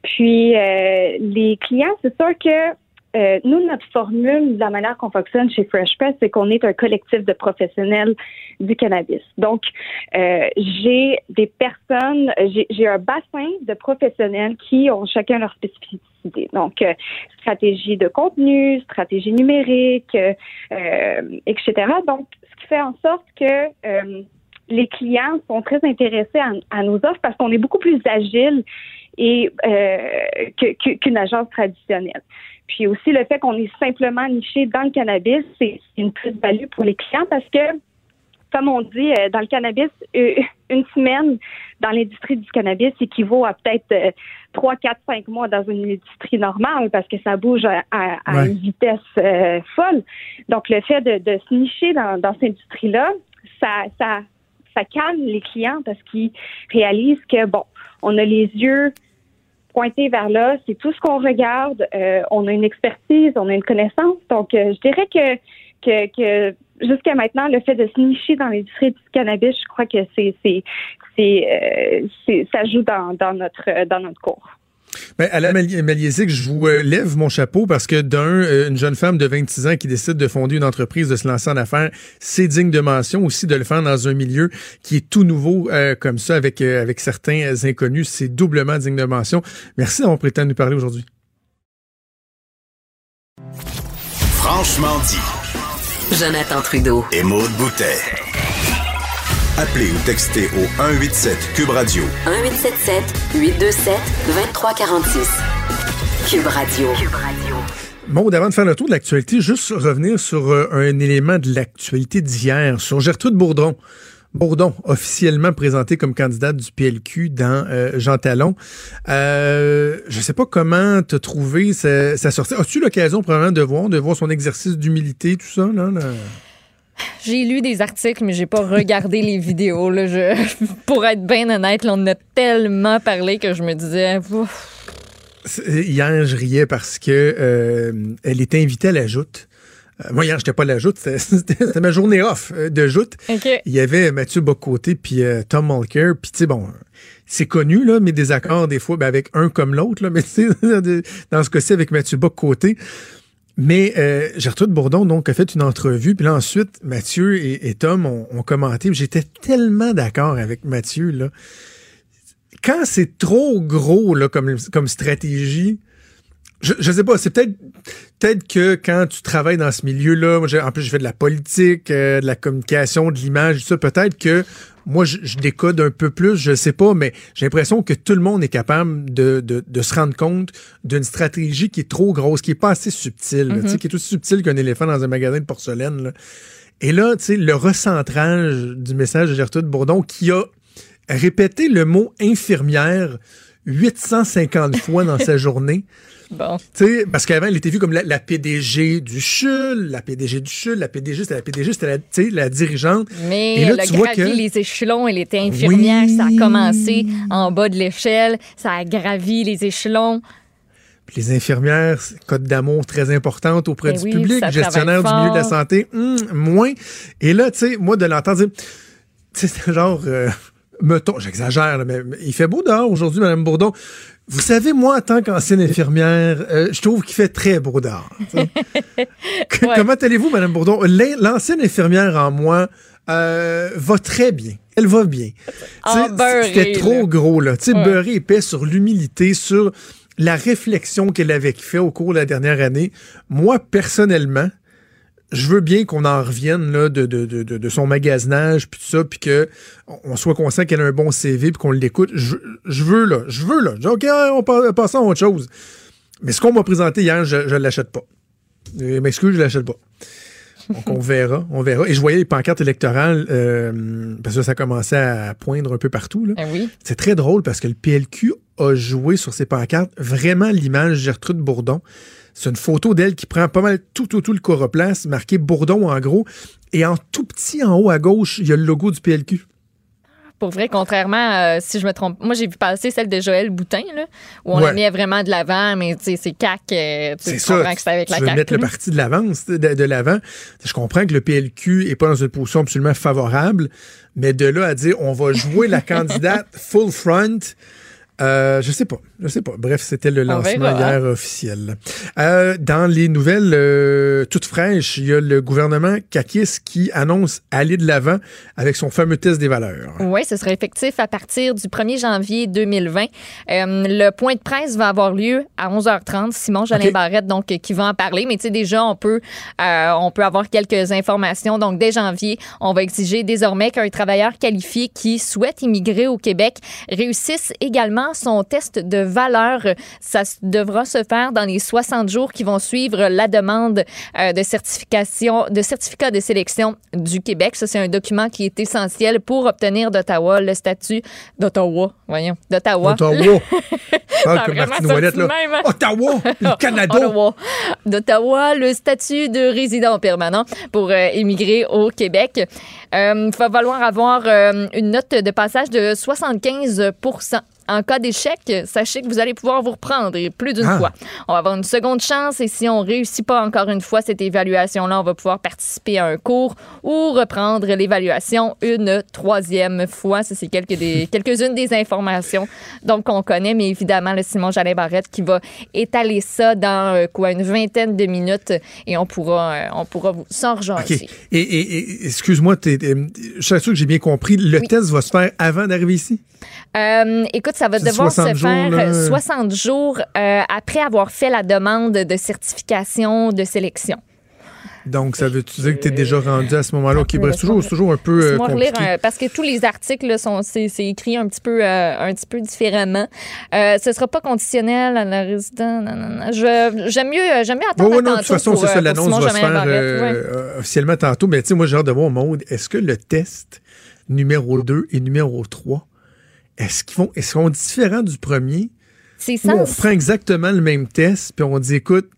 Puis, euh, les clients, c'est sûr que euh, nous, notre formule, la manière qu'on fonctionne chez Fresh Press, c'est qu'on est un collectif de professionnels du cannabis. Donc, euh, j'ai des personnes, j'ai un bassin de professionnels qui ont chacun leur spécificité. Donc, euh, stratégie de contenu, stratégie numérique, euh, etc. Donc, ce qui fait en sorte que euh, les clients sont très intéressés à, à nos offres parce qu'on est beaucoup plus agile et qu'une que, agence traditionnelle. Puis aussi le fait qu'on est simplement niché dans le cannabis, c'est une plus-value pour les clients parce que, comme on dit, euh, dans le cannabis, euh, une semaine dans l'industrie du cannabis équivaut à peut-être 3, 4, 5 mois dans une industrie normale parce que ça bouge à, à, ouais. une vitesse euh, folle. Donc, le fait de, de se nicher dans, dans cette industrie-là, ça, ça, ça calme les clients parce qu'ils réalisent que, bon, on a les yeux pointer vers là. C'est tout ce qu'on regarde. Euh, on a une expertise, on a une connaissance. Donc, euh, je dirais que, que, que jusqu'à maintenant, le fait de se nicher dans l'industrie du cannabis, je crois que c'est, c'est, c'est, euh, ça joue dans, dans notre, dans notre cours. Ben, Alain Maliesic, je vous euh, lève mon chapeau parce que d'un, euh, une jeune femme de 26 ans qui décide de fonder une entreprise, de se lancer en affaires, c'est digne de mention. Aussi de le faire dans un milieu qui est tout nouveau euh, comme ça, avec, euh, avec certains inconnus, c'est doublement digne de mention. Merci d'avoir prêté à nous parler aujourd'hui. Franchement dit. Jonathan Trudeau. Et Maude Boutet. Appelez ou textez au 187 Cube Radio. 1877 827 2346. Cube Radio. Cube Radio. Bon, avant de faire le tour de l'actualité, juste revenir sur euh, un élément de l'actualité d'hier, sur Gertrude Bourdon. Bourdon, officiellement présenté comme candidate du PLQ dans euh, Jean Talon. Euh, je sais pas comment te trouvé sa, sa sortie. As-tu l'occasion probablement de voir, de voir son exercice d'humilité, tout ça, là? là? J'ai lu des articles, mais j'ai pas regardé les vidéos. Là. Je, pour être bien honnête, là, on en a tellement parlé que je me disais. Ouf. Hier, je riais parce que euh, elle était invitée à la joute. Euh, moi, hier, j'étais pas à la joute. C'était ma journée off euh, de joute. Okay. Il y avait Mathieu Bocoté puis euh, Tom Mulcair. Puis, tu sais, bon, c'est connu, là, mes désaccords, des fois, ben, avec un comme l'autre. Mais, tu sais, dans ce cas-ci, avec Mathieu Bocoté. Mais euh, Gertrude Bourdon donc a fait une entrevue, puis là ensuite Mathieu et, Tom ont, commenté. J'étais tellement d'accord avec Mathieu là. Quand c'est trop gros là comme stratégie, je, je sais pas, c'est peut-être peut-être que quand tu travailles dans ce milieu-là, en plus je fais de la politique, euh, de la communication, de l'image, ça, peut-être que moi, je, je, décode un peu plus, je sais pas, mais j'ai l'impression que tout le monde est capable de, de, de se rendre compte d'une stratégie qui est trop grosse, qui est pas assez subtile, mm -hmm. qui est aussi subtile qu'un éléphant dans un magasin de porcelaine. Là. Et là, tu sais, le recentrage du message de Gertrude Bourdon qui a répété le mot infirmière 850 fois dans sa journée. Bon. Tu sais, parce qu'avant, elle était vue comme la, la, PDG du CHUL, la PDG du CHUL, la PDG, c'était la PDG, c'était la, la dirigeante. Mais Et là, elle a tu gravi vois que... les échelons, elle était infirmière, oui. ça a commencé en bas de l'échelle, ça a gravi les échelons. Puis les infirmières, code d'amour très importante auprès Ben du oui, public, gestionnaire du milieu de la santé, hum, moins. Et là, tu sais, moi, de l'entendre dire, tu sais, genre, euh, mettons, j'exagère, mais il fait beau dehors aujourd'hui, Madame Bourdon. Vous savez, moi, en tant qu'ancienne infirmière, euh, je trouve qu'il fait très beau Ouais. Comment allez-vous, Madame Bourdon? L'ancienne infirmière en moi euh, va très bien. Elle va bien. Embeurrée, C'était trop là. gros, là. Tu sais, Ouais. beurré épais sur l'humilité, sur la réflexion qu'elle avait fait au cours de la dernière année. Moi, personnellement, je veux bien qu'on en revienne là, de, de, de, de- de son magasinage, puis tout ça, puis que on soit conscient qu'elle a un bon CV, puis qu'on l'écoute. Je, je veux, là, je veux, là. Je dis, OK, on passe, passons à autre chose. Mais ce qu'on m'a présenté hier, je ne l'achète pas. Euh, M'excuse, je l'achète pas. Donc, on verra, on verra. Et je voyais les pancartes électorales, euh, parce que ça commençait à poindre un peu partout. Là. Oui. C'est très drôle parce que le PLQ a joué sur ses pancartes vraiment l'image de Gertrude Bourdon. C'est une photo d'elle qui prend pas mal tout, tout, tout le coroplace, marqué Bourdon en gros. Et en tout petit en haut à gauche, il y a le logo du PLQ. Pour vrai, contrairement, euh, si je me trompe, moi j'ai vu passer celle de Joël Boutin, là, où on Ouais. la met vraiment de l'avant, mais c'est CAC, euh, tu C'est ça. que c'est avec tu la veux CAQ. mettre le parti de l'avance, de, de l'avant. Je comprends que le PLQ est pas dans une position absolument favorable, mais de là à dire on va jouer la candidate full front, euh, je sais pas, je sais pas. Bref, c'était le lancement verra. hier officiel. Euh, dans les nouvelles euh, toutes fraîches, il y a le gouvernement Kakis qui annonce aller de l'avant avec son fameux test des valeurs. Oui, ce sera effectif à partir du 1er janvier 2020. Euh, le point de presse va avoir lieu à 11h30. Simon Jolin OK. Barrette, donc, qui va en parler. Mais tu sais, déjà, on peut, on peut avoir quelques informations. Donc, dès janvier, on va exiger désormais qu'un travailleur qualifié qui souhaite immigrer au Québec réussisse également son test de valeur. Ça devra se faire dans les 60 jours qui vont suivre la demande euh, de certification, de certificat de sélection du Québec. Ça, c'est un document qui est essentiel pour obtenir d'Ottawa le statut d'Ottawa. Voyons, d'Ottawa. Ottawa. Parle Ça a comme vraiment Martine Ouellette, là. sorti de même, hein? Ottawa, le Canada. Ottawa. D'Ottawa, le statut de résident permanent pour euh, émigrer au Québec. Euh, Il va falloir avoir euh, une note de passage de 75 en cas d'échec, sachez que vous allez pouvoir vous reprendre et plus d'une Ah. fois. On va avoir une seconde chance et si on réussit pas encore une fois cette évaluation-là, on va pouvoir participer à un cours ou reprendre l'évaluation une troisième fois. Ça, c'est quelques des, quelques-unes des informations donc qu'on connaît, mais évidemment, le Simon Jalin Barrette qui va étaler ça dans euh, quoi une vingtaine de minutes et on pourra, euh, on pourra vous s'en rejoindre. Et, et- et- excuse-moi, je suis sûr que j'ai bien compris. Le Oui. test va se faire avant d'arriver ici? Euh, écoute, ça va devoir 60 se faire jours, là. euh, 60 jours euh, après avoir fait la demande de certification de sélection. Donc, ça veut-tu dire que tu es déjà rendu à ce moment-là? OK, bref, toujours, toujours un peu euh, relire compliqué. un- parce que tous les articles là, sont c'est, écrit un petit peu euh, un petit peu différemment. Euh, ce sera pas conditionnel à la résidence. j'aime mieux j'aime mieux attendre ouais, à non, de toute façon, c'est ça, l'annonce va se faire ouais. officiellement tantôt. Mais tu sais, moi, j'ai hâte de voir, Maude, est-ce que le test numéro 2 et numéro 3, est-ce qu'ils vont, est-ce sont différents du premier? C'est on prend exactement le même test, puis on dit, écoute,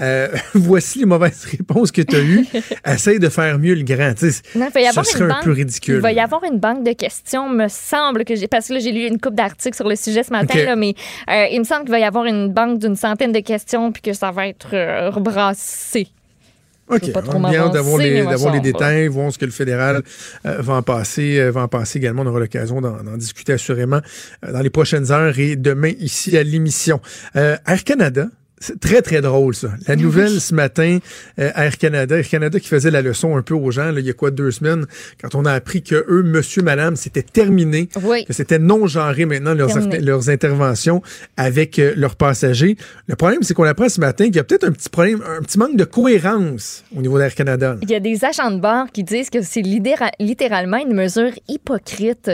euh, voici les mauvaises réponses que tu as eues. Essaye de faire mieux le grand. Tu sais, Non, il va y ce serait une un banque- peu ridicule. Il va y avoir une banque de questions, me semble que j'ai parce que là j'ai lu une coupe d'articles sur le sujet ce matin là, mais euh, il me semble qu'il va y avoir une banque d'une centaine de questions puis que ça va être euh, rebrassé. OK, pas trop d'avoir les, les détails, voir ce que le fédéral euh, va, en passer, euh, va en passer également. On aura l'occasion d'en, d'en discuter assurément euh, dans les prochaines heures et demain ici à l'émission. Euh, Air Canada C'est très, très drôle, ça. La nouvelle ce matin, euh, Air Canada, Air Canada qui faisait la leçon un peu aux gens, là, il y a quoi, deux semaines, quand on a appris que eux, monsieur, madame, c'était terminé, Oui. que c'était non-genré maintenant leurs, leurs interventions avec euh, leurs passagers. Le problème, c'est qu'on apprend ce matin qu'il y a peut-être un petit problème, un petit manque de cohérence au niveau d'Air Canada. Il y a des agents de bord qui disent que c'est littéralement une mesure hypocrite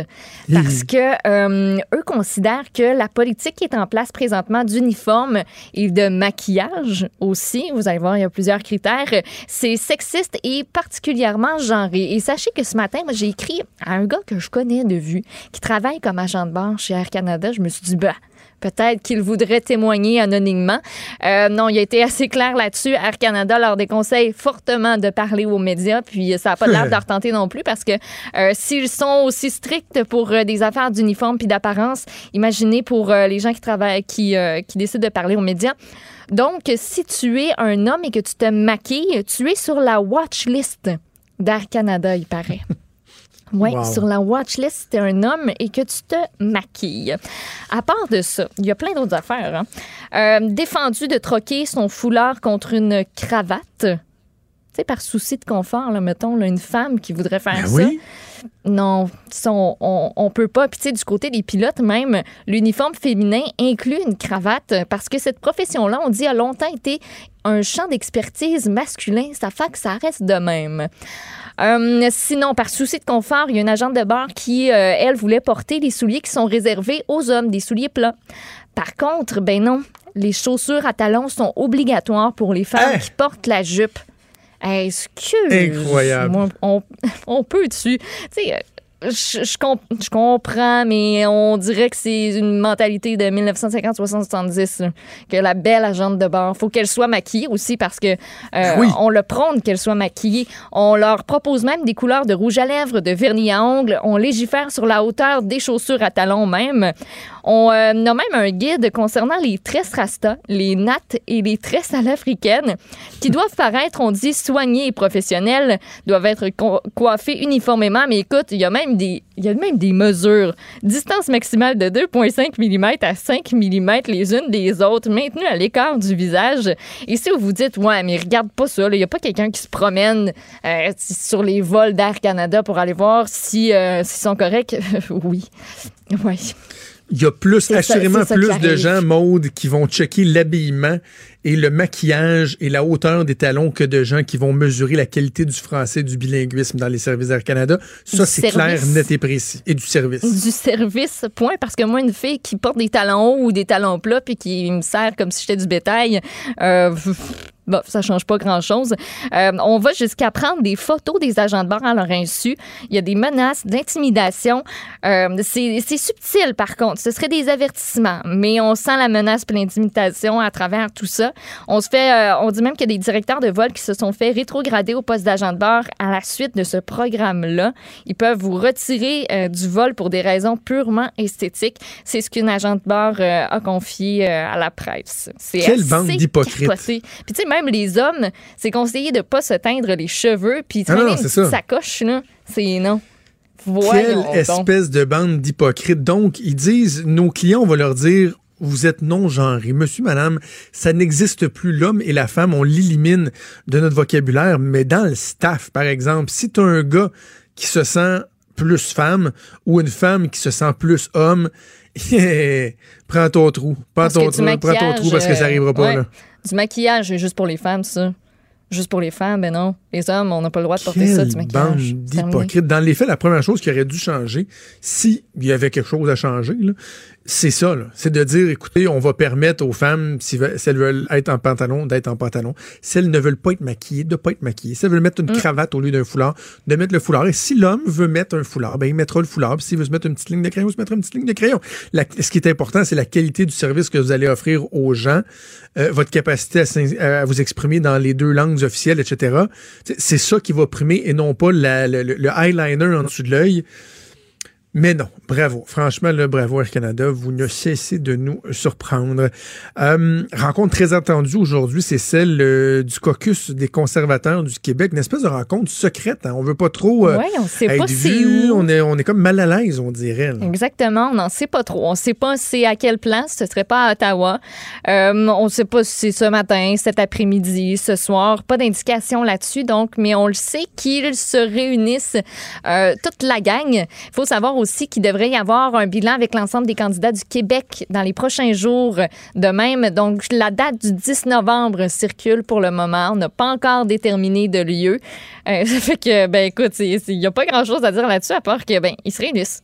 parce que euh, eux considèrent que la politique qui est en place présentement d'uniforme et de maquillage aussi, vous allez voir, il y a plusieurs critères, c'est sexiste et particulièrement genré. Et sachez que ce matin, j'ai écrit à un gars que je connais de vue qui travaille comme agent de bord chez Air Canada. Je me suis dit, bah, Peut-être qu'il voudrait témoigner anonymement. Euh, non, il a été assez clair là-dessus. Air Canada leur déconseille fortement de parler aux médias, puis ça n'a pas l'air de leur tenter non plus parce que euh, s'ils sont aussi stricts pour euh, des affaires d'uniforme puis d'apparence, imaginez pour les gens qui travaillent, qui, qui décident de parler aux médias. Donc, si tu es un homme et que tu te maquilles, tu es sur la watch list d'Air Canada, il paraît. Oui, Wow. sur la watch list, si t'es un homme et que tu te maquilles. À part de ça, il y a plein d'autres affaires. hein. Euh, défendu de troquer son foulard contre une cravate. Tu sais, par souci de confort, là, mettons, là, une femme qui voudrait faire Ben ça. oui. Non, on, on, on peut pas. Puis, tu sais, du côté des pilotes, même, l'uniforme féminin inclut une cravate parce que cette profession-là, on dit, a longtemps été un champ d'expertise masculin. Ça fait que ça reste de même. Euh, sinon, par souci de confort, il y a une agente de bar qui, euh, elle, voulait porter les souliers qui sont réservés aux hommes, des souliers plats. Par contre, ben non, les chaussures à talons sont obligatoires pour les femmes Hein? qui portent la jupe. Excuse. Incroyable. Moi, on, on peut dessus. Tu sais, euh, je, je comp- je comprends, mais on dirait que c'est une mentalité de 1950-70 là, que la belle agente de bord, faut qu'elle soit maquillée aussi parce que euh, Oui. on le prône qu'elle soit maquillée. On leur propose même des couleurs de rouge à lèvres, de vernis à ongles. On légifère sur la hauteur des chaussures à talons même. On euh, a même un guide concernant les tresses rasta, les nattes et les tresses à l'africaine qui doivent paraître, on dit, soignées et professionnelles, doivent être co- coiffées uniformément. Mais écoute, il y a même des, il y a même des mesures. Distance maximale de 2,5 mm à 5 mm les unes des autres, maintenues à l'écart du visage. Et si vous vous dites, ouais, mais regarde pas ça, il n'y a pas quelqu'un qui se promène euh, sur les vols d'Air Canada pour aller voir si, euh, s'ils sont corrects? oui. Oui. Il y a plus, ça- assurément ça plus de gens, Maude, qui vont checker l'habillement et le maquillage et la hauteur des talons que de gens qui vont mesurer la qualité du français, du bilinguisme dans les services d'Air Canada. Ça, c'est clair, net et précis. Et du service. du service, point. Parce que moi, une fille qui porte des talons hauts ou des talons plats puis qui me sert comme si j'étais du bétail, euh, bon, ça change pas grand-chose. Euh, on va jusqu'à prendre des photos des agents de bord à leur insu. Il y a des menaces d'intimidation. Euh, c'est subtil, par contre. Ce serait des avertissements, mais on sent la menace et l'intimidation à travers tout ça. On se fait, euh, on dit même qu'il y a des directeurs de vol qui se sont fait rétrograder au poste d'agent de bord à la suite de ce programme-là. Ils peuvent vous retirer euh, du vol pour des raisons purement esthétiques. C'est ce qu'une agent de bord a confié à la presse. C'est Quelle bande d'hypocrites. capoté. Puis tu sais, même les hommes, c'est conseillé de pas se teindre les cheveux puis Ah non, traîner une c'est petite ça. sacoche, là. C'est non. Quelle Voyons donc. espèce de bande d'hypocrites. Donc, ils disent, nos clients, on va leur dire, vous êtes non-genré. Monsieur, madame, ça n'existe plus. L'homme et la femme, on l'élimine de notre vocabulaire. Mais dans le staff, par exemple, si tu as un gars qui se sent plus femme ou une femme qui se sent plus homme, prends ton trou. Prends ton trou, prends ton trou parce que ça euh, arrivera pas. ouais. Là. Du maquillage, juste pour les femmes, ça. Juste pour les femmes, ben non. Les hommes, on n'a pas le droit de porter ça, du maquillage. bande d'hypocrites. Dans les faits, la première chose qui aurait dû changer, s'il y avait quelque chose à changer, là, c'est ça. là. C'est de dire, écoutez, on va permettre aux femmes, si, elles veulent être en pantalon, d'être en pantalon. Si elles ne veulent pas être maquillées, de pas être maquillées. Si elles veulent mettre une Mm. cravate au lieu d'un foulard, de mettre le foulard. Et si l'homme veut mettre un foulard, ben, il mettra le foulard. Puis s'il veut se mettre une petite ligne de crayon, il se mettra une petite ligne de crayon. La- ce qui est important, c'est la qualité du service que vous allez offrir aux gens, euh, votre capacité à, vous exprimer dans les deux langues officielles, etc. C'est- ça qui va primer et non pas la- le- le eyeliner en dessous de l'œil. Mais non, bravo. Franchement, le bravo Air Canada, vous ne cessez de nous surprendre. Euh, rencontre très attendue aujourd'hui, c'est celle euh, du caucus des conservateurs du Québec, une espèce de rencontre secrète. Hein. On veut pas trop euh, Oui, on sait être pas c'est où. On est, on est comme mal à l'aise, on dirait. là. Exactement, on n'en sait pas trop. On ne sait pas c'est à quelle place, ce serait pas à Ottawa. On ne sait pas si c'est ce matin, cet après-midi, ce soir. Pas d'indication là-dessus, donc, mais on le sait qu'ils se réunissent toute la gang. Il faut savoir aussi qu'il devrait y avoir un bilan avec l'ensemble des candidats du Québec dans les prochains jours de même. Donc, la date du 10 novembre circule pour le moment. On n'a pas encore déterminé de lieu. Euh, ça fait que, ben écoute, il n'y a pas grand-chose à dire là-dessus à part que, ben, ils se réunissent.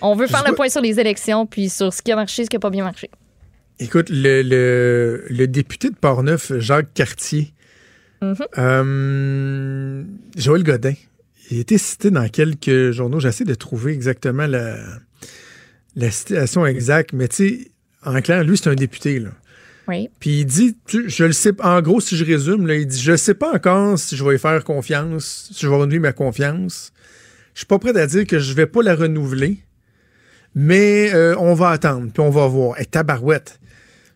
On veut faire le point sur les élections, puis sur ce qui a marché, ce qui n'a pas bien marché. Écoute, le, le, le député de Portneuf, Jacques Cartier, Mhm. euh, Joël Godin, il a été cité dans quelques journaux. J'essaie de trouver exactement la, la citation exacte, mais tu sais, en clair, lui, c'est un député, là. Oui. Puis il dit, tu- je le sais, en gros, si je résume, là, il dit, je sais pas encore si je vais y faire confiance, si je vais renouveler ma confiance. Je suis pas prêt à dire que je vais pas la renouveler, mais euh, on va attendre, puis on va voir. Et tabarouette.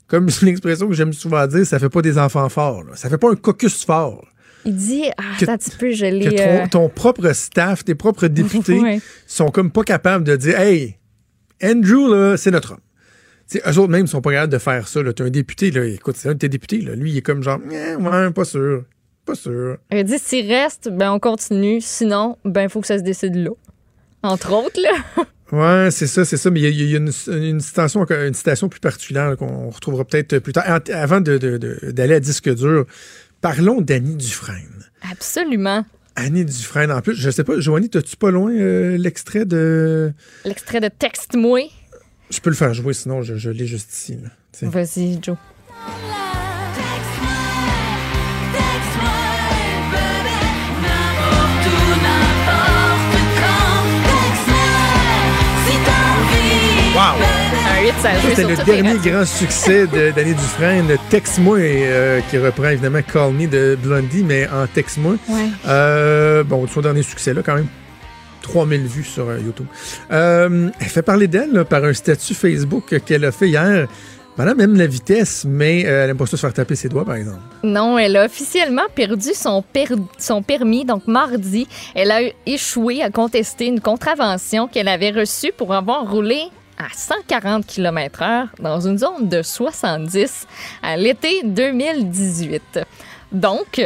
Comme c'est une expression que j'aime souvent dire, ça fait pas des enfants forts. là. Ça fait pas un caucus fort. Il dit, ah, Que- attends un petit peu, je Que ton, euh, ton propre staff, tes propres députés sont comme pas capables de dire, hey, Andrew, là, c'est notre homme. Tu sais, eux autres même sont pas capables de faire ça. Tu un député, là, écoute, c'est un de tes députés. Là. Lui, il est comme genre, Eh, ouais, pas sûr. Pas sûr. Il dit, s'il reste, ben on continue. Sinon, ben il faut que ça se décide là. Entre autres, là. Ouais, c'est ça, c'est ça. Mais il y a, il y a une, une citation, une citation plus particulière qu'on retrouvera peut-être plus tard. Ant- Avant de- de- de- d'aller à disque dur, parlons d'Annie Dufresne. Absolument. Annie Dufresne, en plus, je sais pas, Joanie, t'as-tu pas loin euh, l'extrait de. L'extrait de Texte-moi. Je peux le faire jouer, sinon je, je l'ai juste ici. Vas-y, Joe. 8, ça a joué C'était sur le dernier grand succès de- d'Annie Dufresne, le Texte-moi, euh, qui reprend évidemment Call Me de Blondie, mais en Texte-moi. Ouais. Euh, bon, son dernier succès, là, quand même. 3000 vues sur euh, YouTube. Euh, elle fait parler d'elle par un statut Facebook qu'elle a fait hier. Madame aime la vitesse, mais euh, elle aime pas ça se faire taper ses doigts, par exemple. Non, elle a officiellement perdu son, per- son permis. Donc, mardi, elle a échoué à contester une contravention qu'elle avait reçue pour avoir roulé à 140 km/h dans une zone de 70 à l'été 2018. Donc,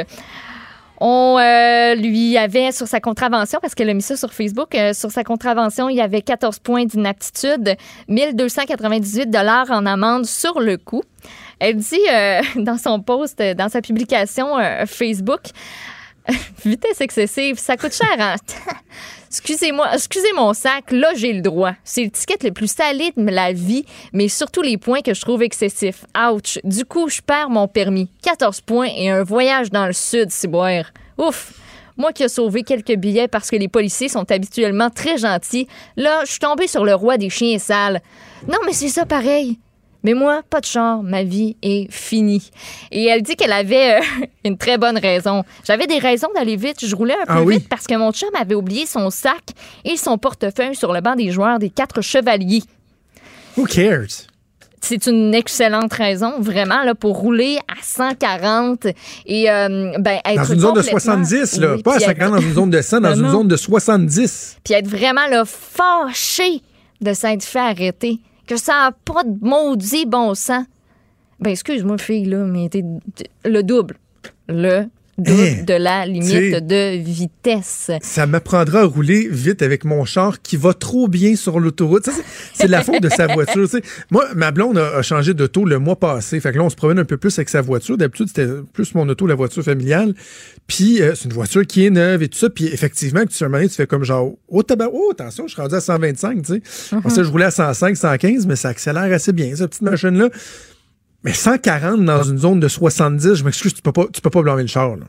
on euh, lui avait sur sa contravention, parce qu'elle a mis ça sur Facebook, euh, sur sa contravention, il y avait 14 points d'inaptitude, 1298 dollars en amende sur le coup. Elle dit euh, dans son post, dans sa publication Facebook, vitesse excessive, ça coûte cher. Hein? Excusez-moi, excusez mon sac, là j'ai le droit. C'est le ticket le plus salé de la vie, mais surtout les points que je trouve excessifs. Ouch. Du coup, je perds mon permis. 14 points et un voyage dans le sud, c'est boire. Ouf. Moi qui ai sauvé quelques billets parce que les policiers sont habituellement très gentils, là, je suis tombée sur le roi des chiens sales. Non, mais c'est ça pareil. Mais moi, pas de char, ma vie est finie. Et elle dit qu'elle avait euh, une très bonne raison. J'avais des raisons d'aller vite. Je roulais un peu Ah oui? vite parce que mon chum avait oublié son sac et son portefeuille sur le banc des joueurs des quatre chevaliers. Who cares? C'est une excellente raison, vraiment, là, pour rouler à 140 et euh, ben, être Dans une zone de complètement- 70, là. Oui, pas à puis 50 être- dans une zone de 100, dans Non, une non. zone de 70. puis être vraiment là, fâché de s'être fait arrêter. Que ça n'a pas de maudit bon sens. Ben, excuse-moi, fille, là, mais t'es- le double. Le double Hein, de la limite de vitesse. Ça m'apprendra à rouler vite avec mon char qui va trop bien sur l'autoroute. C'est- la faute de sa voiture. Moi, ma blonde a, a changé d'auto le mois passé. Fait que là, on se promène un peu plus avec sa voiture. D'habitude, c'était plus mon auto, la voiture familiale. Puis, euh, c'est une voiture qui est neuve et tout ça. Puis, effectivement, que tu, un moment donné, tu fais comme genre, oh, tabac, oh, attention, je suis rendu à 125, tu sais. Après ça, je roulais à 105, 115, mais ça accélère assez bien, cette petite machine-là. Mais 140 dans une zone de 70, je m'excuse, tu peux pas, tu peux pas blâmer le char, là.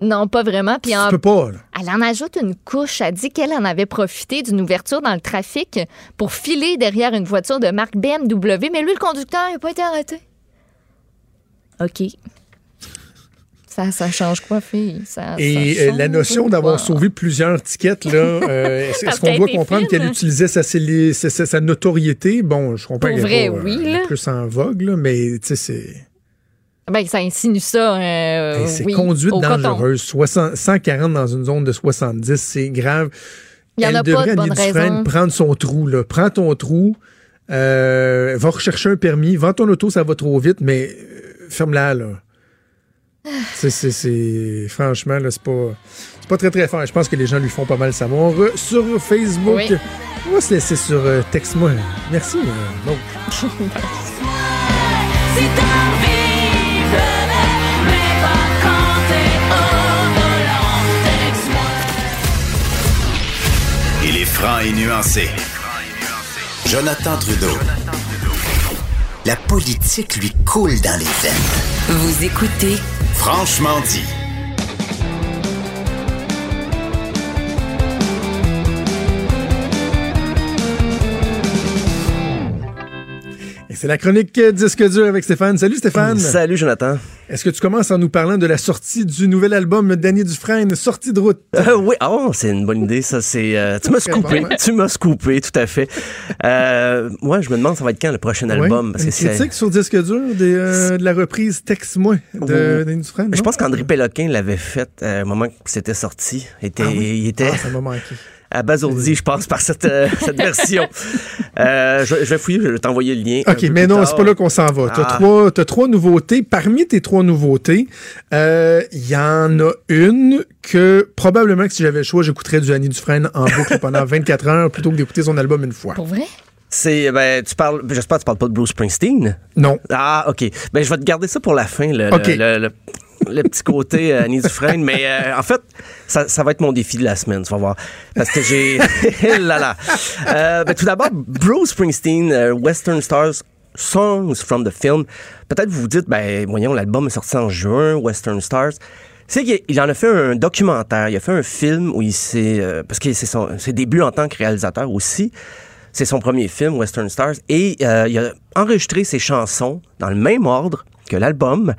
Non, pas vraiment. Puis en Tu peux pas, là. Elle en ajoute une couche. Elle dit qu'elle en avait profité d'une ouverture dans le trafic pour filer derrière une voiture de marque BMW, mais lui, le conducteur, il n'a pas été arrêté. OK. Ça, ça change quoi, fille? Ça, Et ça euh, la notion d'avoir pas? sauvé plusieurs tickets, là, euh, est-ce qu'on doit comprendre qu'elle utilisait sa, célé- sa, sa- sa notoriété? Bon, je comprends Pour qu'elle vrai, est pas, euh, oui, là. plus en vogue, là, mais tu sais, c'est... Ben, ça insinue ça. euh, c'est oui, conduite dangereuse. 60 140 dans une zone de 70, c'est grave. Il y en Elle a pas devrait, de bonne Annie Dufresne, raison. prendre son trou. Là. Prends ton trou, euh, va rechercher un permis, vends ton auto, ça va trop vite, mais euh, ferme-la. là. C'est, c'est, c'est- franchement, là, c'est pas, c'est pas très très fort. Je pense que les gens lui font pas mal savoir. Euh, Sur Facebook, Oui. on va se laisser sur euh, Texte-moi. Merci. euh. Il est franc et nuancé. Jonathan Trudeau. La politique lui coule dans les veines. Vous écoutez Franchement dit. C'est la chronique euh, Disque dur avec Stéphane. Salut Stéphane. Salut Jonathan. Est-ce que tu commences en nous parlant de la sortie du nouvel album Danny Dufresne, Sortie de route? Euh, oui, oh, c'est une bonne idée, ça. C'est, euh, tu m'as scoopé. Tu m'as scoopé, tout à fait. Euh, moi, je me demande, ça va être quand le prochain album? Ouais, Parce une que c'est- critique sur disque dur des, euh, de la reprise Texte-moi de Oui. Danny Dufresne. Je pense qu'André Péloquin l'avait fait euh, au moment que c'était sorti. Était, Ah oui? Il était Ah, ça m'a manqué. Abasourdi, je pense, par cette, euh, cette version. Euh, je, je vais fouiller, je vais t'envoyer le lien. OK, mais non, c'est pas là qu'on s'en va. T'as Ah. trois, t'as trois nouveautés. Parmi tes trois nouveautés, euh, il y en a une que probablement que si j'avais le choix, j'écouterais du Danny Dufresne en boucle pendant 24 heures plutôt que d'écouter son album une fois. Pour vrai? C'est, ben, tu parles, j'espère que tu parles pas de Bruce Springsteen. Non. Ah, OK. Ben, je vais te garder ça pour la fin, le, OK. le, le- le- petit côté euh, Annie Dufresne. mais euh, en fait, ça, va être mon défi de la semaine, tu vas voir. Parce que j'ai... là, là. Euh, ben, tout d'abord, Bruce Springsteen, Western Stars, Songs from the Film. Peut-être vous vous dites, ben, voyons, l'album est sorti en juin, Western Stars. C'est qu'il il en a fait un documentaire, il a fait un film où il s'est... parce que c'est ses débuts en tant que réalisateur aussi. C'est son premier film, Western Stars, et il a enregistré ses chansons dans le même ordre que l'album,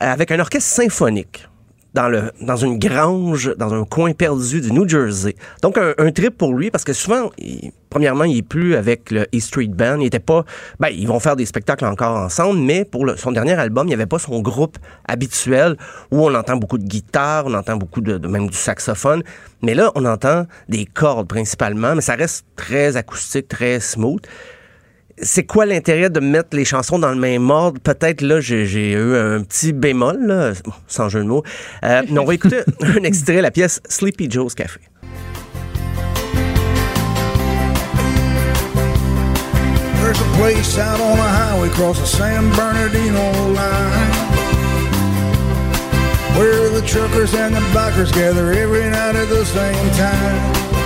avec un orchestre symphonique dans, le, dans une grange, dans un coin perdu du New Jersey. Donc, un, un trip pour lui, parce que souvent, il- premièrement, il est plus avec le E Street Band. Il était pas... Ben, ils vont faire des spectacles encore ensemble, mais pour le- son dernier album, il n'y avait pas son groupe habituel où on entend beaucoup de guitare, on entend beaucoup de, de- même du saxophone. Mais là, on entend des cordes principalement, mais ça reste très acoustique, très smooth c'est quoi l'intérêt de mettre les chansons dans le même ordre? Peut-être là, j'ai eu un petit bémol, là, bon, sans jeu de mots. Euh, mais on va écouter un extrait, la pièce Sleepy Joe's Café. There's a place out on the highway across the San Bernardino line where the truckers and the bikers gather every night at the same time.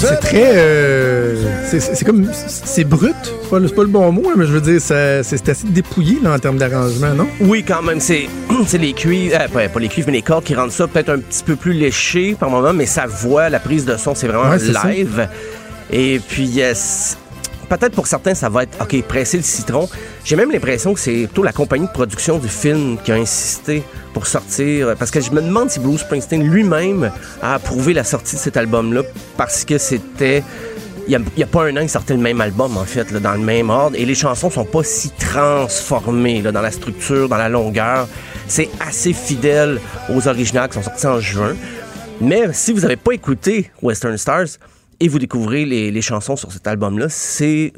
C'est très. euh, c'est- comme. C'est brut. C'est pas, pas le bon mot, hein, mais je veux dire, c'est assez dépouillé là, en termes d'arrangement, non? Oui, quand même, c'est les cuivres, euh, pas, pas les cuivres, mais les cordes qui rendent ça peut-être un petit peu plus léché par moment, mais sa voix, la prise de son, c'est vraiment Ouais, c'est ça. live. Et puis, c'est- peut-être pour certains, ça va être, OK, presser le citron. J'ai même l'impression que c'est plutôt la compagnie de production du film qui a insisté pour sortir, parce que je me demande si Bruce Springsteen lui-même a approuvé la sortie de cet album-là, parce que c'était... Il n'y a, pas un an, il sortait le même album, en fait, dans le même ordre. Et les chansons sont pas si transformées dans la structure, dans la longueur. C'est assez fidèle aux originales qui sont sortis en juin. Mais si vous n'avez pas écouté Western Stars et vous découvrez les, les chansons sur cet album-là, c'est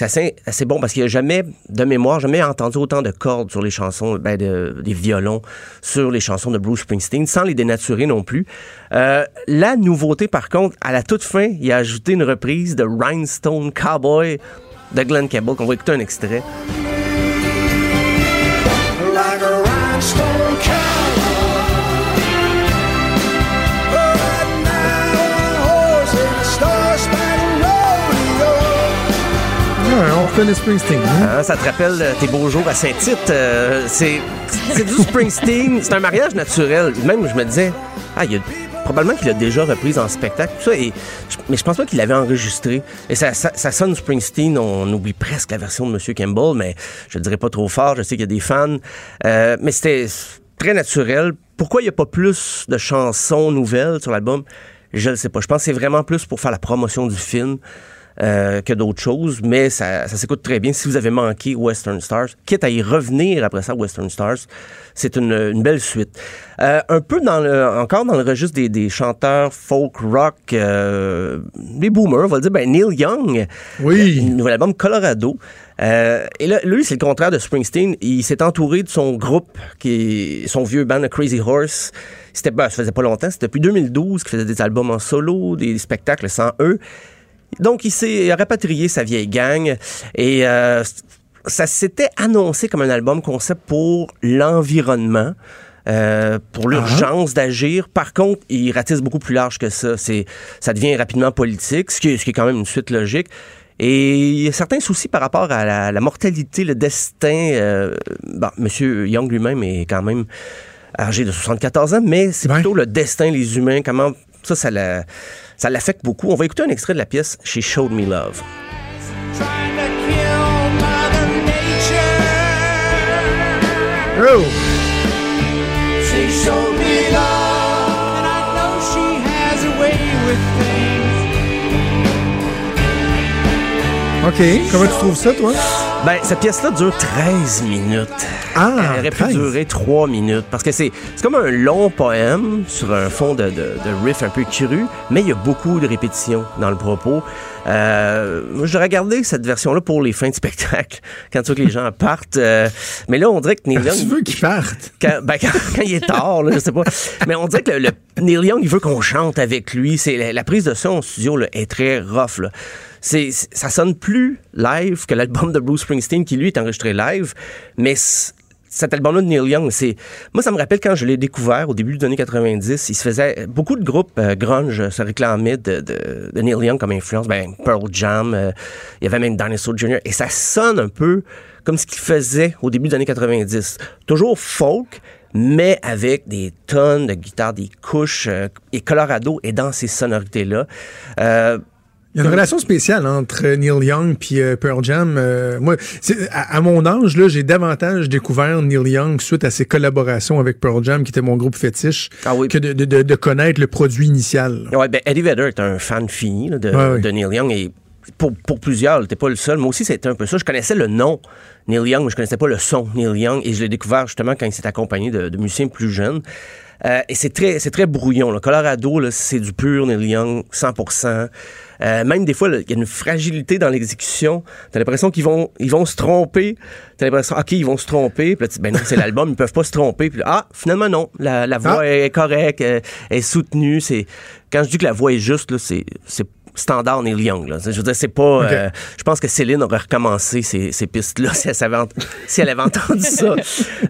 assez, assez bon parce qu'il n'y a jamais, de mémoire, jamais entendu autant de cordes sur les chansons, ben, de- des violons sur les chansons de Bruce Springsteen, sans les dénaturer non plus. Euh, la nouveauté, par contre, à la toute fin, il a ajouté une reprise de Rhinestone Cowboy de Glenn Campbell, qu'on va écouter un extrait. On reconnaît Springsteen. hein? Hein, ça te rappelle euh, tes beaux jours à Saint-Tite. euh, c'est du Springsteen. C'est un mariage naturel. Même, je me disais, ah, il y a probablement qu'il l'a déjà reprise en spectacle, tout ça, mais je pense pas qu'il l'avait enregistré. Et ça, ça, ça sonne Springsteen, on oublie presque la version de M. Campbell, mais je le dirais pas trop fort, je sais qu'il y a des fans. Euh, mais c'était très naturel. Pourquoi il n'y a pas plus de chansons nouvelles sur l'album? Je ne sais pas. Je pense que c'est vraiment plus pour faire la promotion du film euh, que d'autres choses, mais ça, ça s'écoute très bien. Si vous avez manqué Western Stars, quitte à y revenir après ça, Western Stars, c'est une, une belle suite. Euh, un peu dans le, encore dans le registre des, des chanteurs folk rock, euh, les boomers, on va le dire, ben Neil Young, Oui. un nouvel album Colorado. Euh, et là, lui, c'est le contraire de Springsteen. Il s'est entouré de son groupe, qui est son vieux band The Crazy Horse. C'était, ben, ça faisait pas longtemps, c'était depuis 2012 qu'il faisait des albums en solo, des spectacles sans eux. Donc, il s'est rapatrié sa vieille gang et euh, ça s'était annoncé comme un album concept pour l'environnement. euh, pour l'urgence d'agir. Par contre, il ratisse beaucoup plus large que ça. C'est, ça devient rapidement politique, ce qui, est, ce qui est quand même une suite logique. Et il y a certains soucis par rapport à la, la mortalité, le destin. Euh, bon, Monsieur Young lui-même est quand même âgé de 74 ans, mais c'est Ouais. plutôt le destin, les humains, comment ça, ça, la- ça l'affecte beaucoup. On va écouter un extrait de la pièce She Showed Me Love. Oh! OK. Comment tu trouves ça, toi? Ben, cette pièce-là dure 13 minutes. Ah, Elle aurait pu 13. durer 3 minutes. Parce que c'est c'est comme un long poème sur un fond de, de, de riff un peu cru, mais il y a beaucoup de répétitions dans le propos. Euh, j'aurais gardé cette version-là pour les fins de spectacle, quand tu veux que les gens partent. Euh, mais là, on dirait que Neil Tu Young... veux qu'ils partent? Quand, ben, quand, quand il est tard, là, je sais pas. Mais on dirait que le, le- Neil Young, il veut qu'on chante avec lui. C'est la, la prise de son studio là, est très rough. Là. C'est, ça sonne plus live que l'album de Bruce Springsteen, qui lui est enregistré live. Mais cet album-là de Neil Young, c'est moi ça me rappelle quand je l'ai découvert au début des années 90, il se faisait beaucoup de groupes euh, grunge se réclamaient de, Neil Young comme influence, ben Pearl Jam, euh, il y avait même Dinosaur Jr. et ça sonne un peu comme ce qu'il faisait au début des années 90, toujours folk mais avec des tonnes de guitares, des couches euh, et Colorado est dans ces sonorités là. Euh, Il y a une relation spéciale entre Neil Young puis euh, Pearl Jam. Euh, moi, à, à mon âge, là, j'ai davantage découvert Neil Young suite à ses collaborations avec Pearl Jam, qui était mon groupe fétiche, Ah oui. que de, de- de- de connaître le produit initial. Ouais, ben Eddie Vedder est un fan fini là, de, Ouais, ouais. de Neil Young et pour, pour plusieurs, t'es pas le seul. Moi aussi, c'était un peu ça. Je connaissais le nom Neil Young, mais je connaissais pas le son Neil Young et je l'ai découvert justement quand il s'est accompagné de, de musiciens plus jeunes. Euh, et c'est très, c'est très brouillon. Là. Colorado, là, c'est du pur Neil Young, 100%. Euh, même des fois, il y a une fragilité dans l'exécution. T'as l'impression qu'ils vont, ils vont se tromper. T'as l'impression, OK, ils vont se tromper. Puis là, ben non, c'est l'album, ils peuvent pas se tromper. Puis là, ah, finalement, non. La, la voix Ah. est correcte, elle, elle est soutenue. C'est, quand je dis que la voix est juste, là, c'est, c'est standard Neil Young. Là. Je veux dire, c'est pas. Euh, je pense que Céline aurait recommencé ces, ces pistes-là si elle, savait ent- si elle avait entendu ça.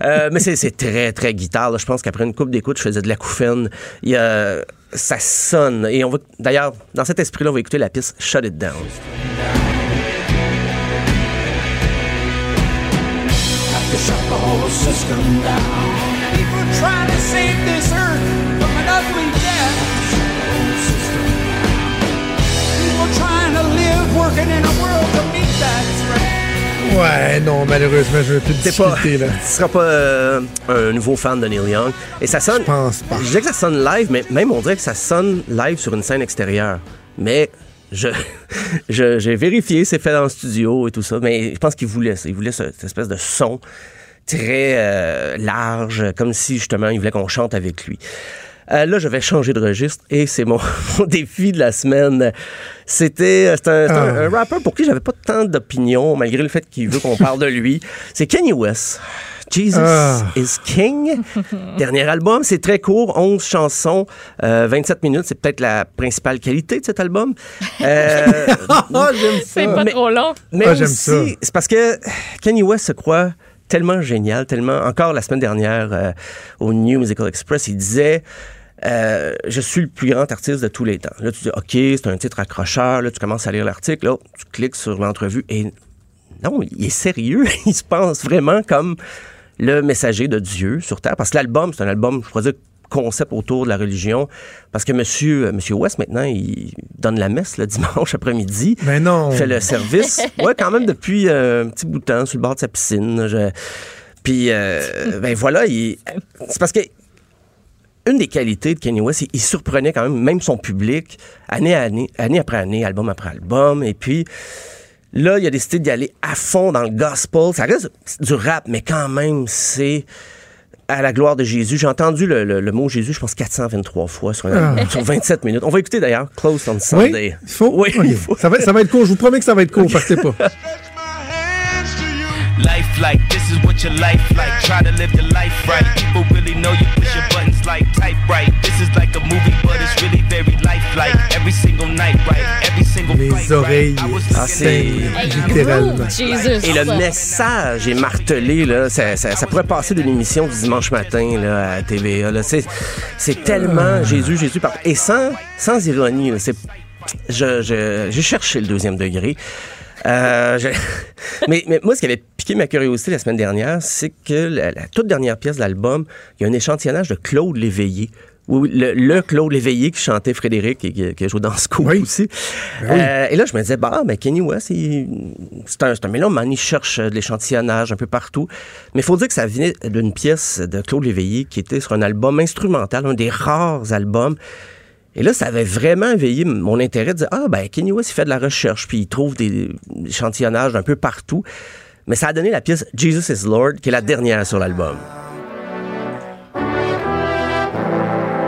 Euh, mais c'est, c'est très, très guitare. là. Je pense qu'après une coupe d'écoute, je faisais de la couffaine. Il y a- ça sonne. Et on va. D'ailleurs, dans cet esprit-là, on va écouter la piste Shut It Down. to shut the whole system down. People trying to save Ouais, non, malheureusement, je vais plus C'est pas. là. Tu seras pas euh, un nouveau fan de Neil Young. Et ça sonne. Je pense pas. Je dirais que ça sonne live, mais même on dirait que ça sonne live sur une scène extérieure. Mais je, je- j'ai vérifié, c'est fait dans le studio et tout ça. Mais je pense qu'il voulait ça. Il voulait ce- cette espèce de son très euh, large, comme si justement il voulait qu'on chante avec lui. Euh, là, je vais changer de registre et c'est mon, mon défi de la semaine. C'était c'est un, c'est un- Ah. un rappeur pour qui j'avais pas tant d'opinion, malgré le fait qu'il veut qu'on parle de lui. C'est Kanye West. Jesus Ah. is King. Dernier album, c'est très court, 11 chansons, euh, 27 minutes. C'est peut-être la principale qualité de cet album. Euh, Ah, j'aime C'est pas Mais- trop long. mais ça. aussi, c'est parce que Kanye West se croit tellement génial, tellement. Encore la semaine dernière, euh, au New Musical Express, il disait. Euh, je suis le plus grand artiste de tous les temps. Là, tu dis, OK, c'est un titre accrocheur. Là, tu commences à lire l'article. Là, tu cliques sur l'entrevue et non, il est sérieux. il se pense vraiment comme le messager de Dieu sur Terre. Parce que l'album, c'est un album, je pourrais dire, concept autour de la religion. Parce que monsieur, euh, monsieur West, maintenant, il donne la messe le dimanche après-midi. Mais non. Il fait le service. ouais, quand même depuis euh, un petit bout de temps, sur le bord de sa piscine. Je- Puis, euh, ben voilà, il- c'est parce que une des qualités de Kanye West, il, surprenait quand même, même son public, année, à année, année après année, album après album. Et puis, là, il a décidé d'y aller à fond dans le gospel. Ça reste du rap, mais quand même, c'est à la gloire de Jésus. J'ai entendu le, le- le mot Jésus, je pense, 423 fois sur, un- Ah. sur 27 minutes. On va écouter d'ailleurs Close on Oui, Sunday. il faut? Oui, il faut. Ça, va, ça va être court. Je vous promets que ça va être court. Partez pas. Life like this is what your life like. Try to live your life right. People really know you push your buttons like type right. This is like a movie, but it's really very lifelike. Every single night, right? Every single Les fight, oreilles right? I was Ah, Littéralement. Jesus. Et le message est martelé, là. Ça, ça- ça pourrait passer d'une émission du dimanche matin là, à TVA. là. C'est, c'est tellement Jésus, Jésus partout. Et sans, sans ironie, là, c'est, je, je- j'ai cherché le deuxième degré. Euh, je- mais, mais moi, ce qui avait piqué ma curiosité la semaine dernière, c'est que la, la toute dernière pièce de l'album, il y a un échantillonnage de Claude Léveillé. Oui, le, le Claude Léveillé qui chantait Frédéric et qui, qui a joué dans Scoop Oui. aussi. Ben oui. Euh, et là, je me disais, bah, mais Kenny West, c'est un, c'est un mélomane, il cherche euh, de l'échantillonnage un peu partout. Mais il faut dire que ça venait d'une pièce de Claude Léveillé qui était sur un album instrumental, un des rares albums. Et là, ça avait vraiment éveillé mon intérêt de dire, ah, ben, Kenny West, il fait de la recherche, puis il trouve des échantillonnages un peu partout. Mais ça a donné la pièce Jesus is Lord, qui est la dernière sur l'album.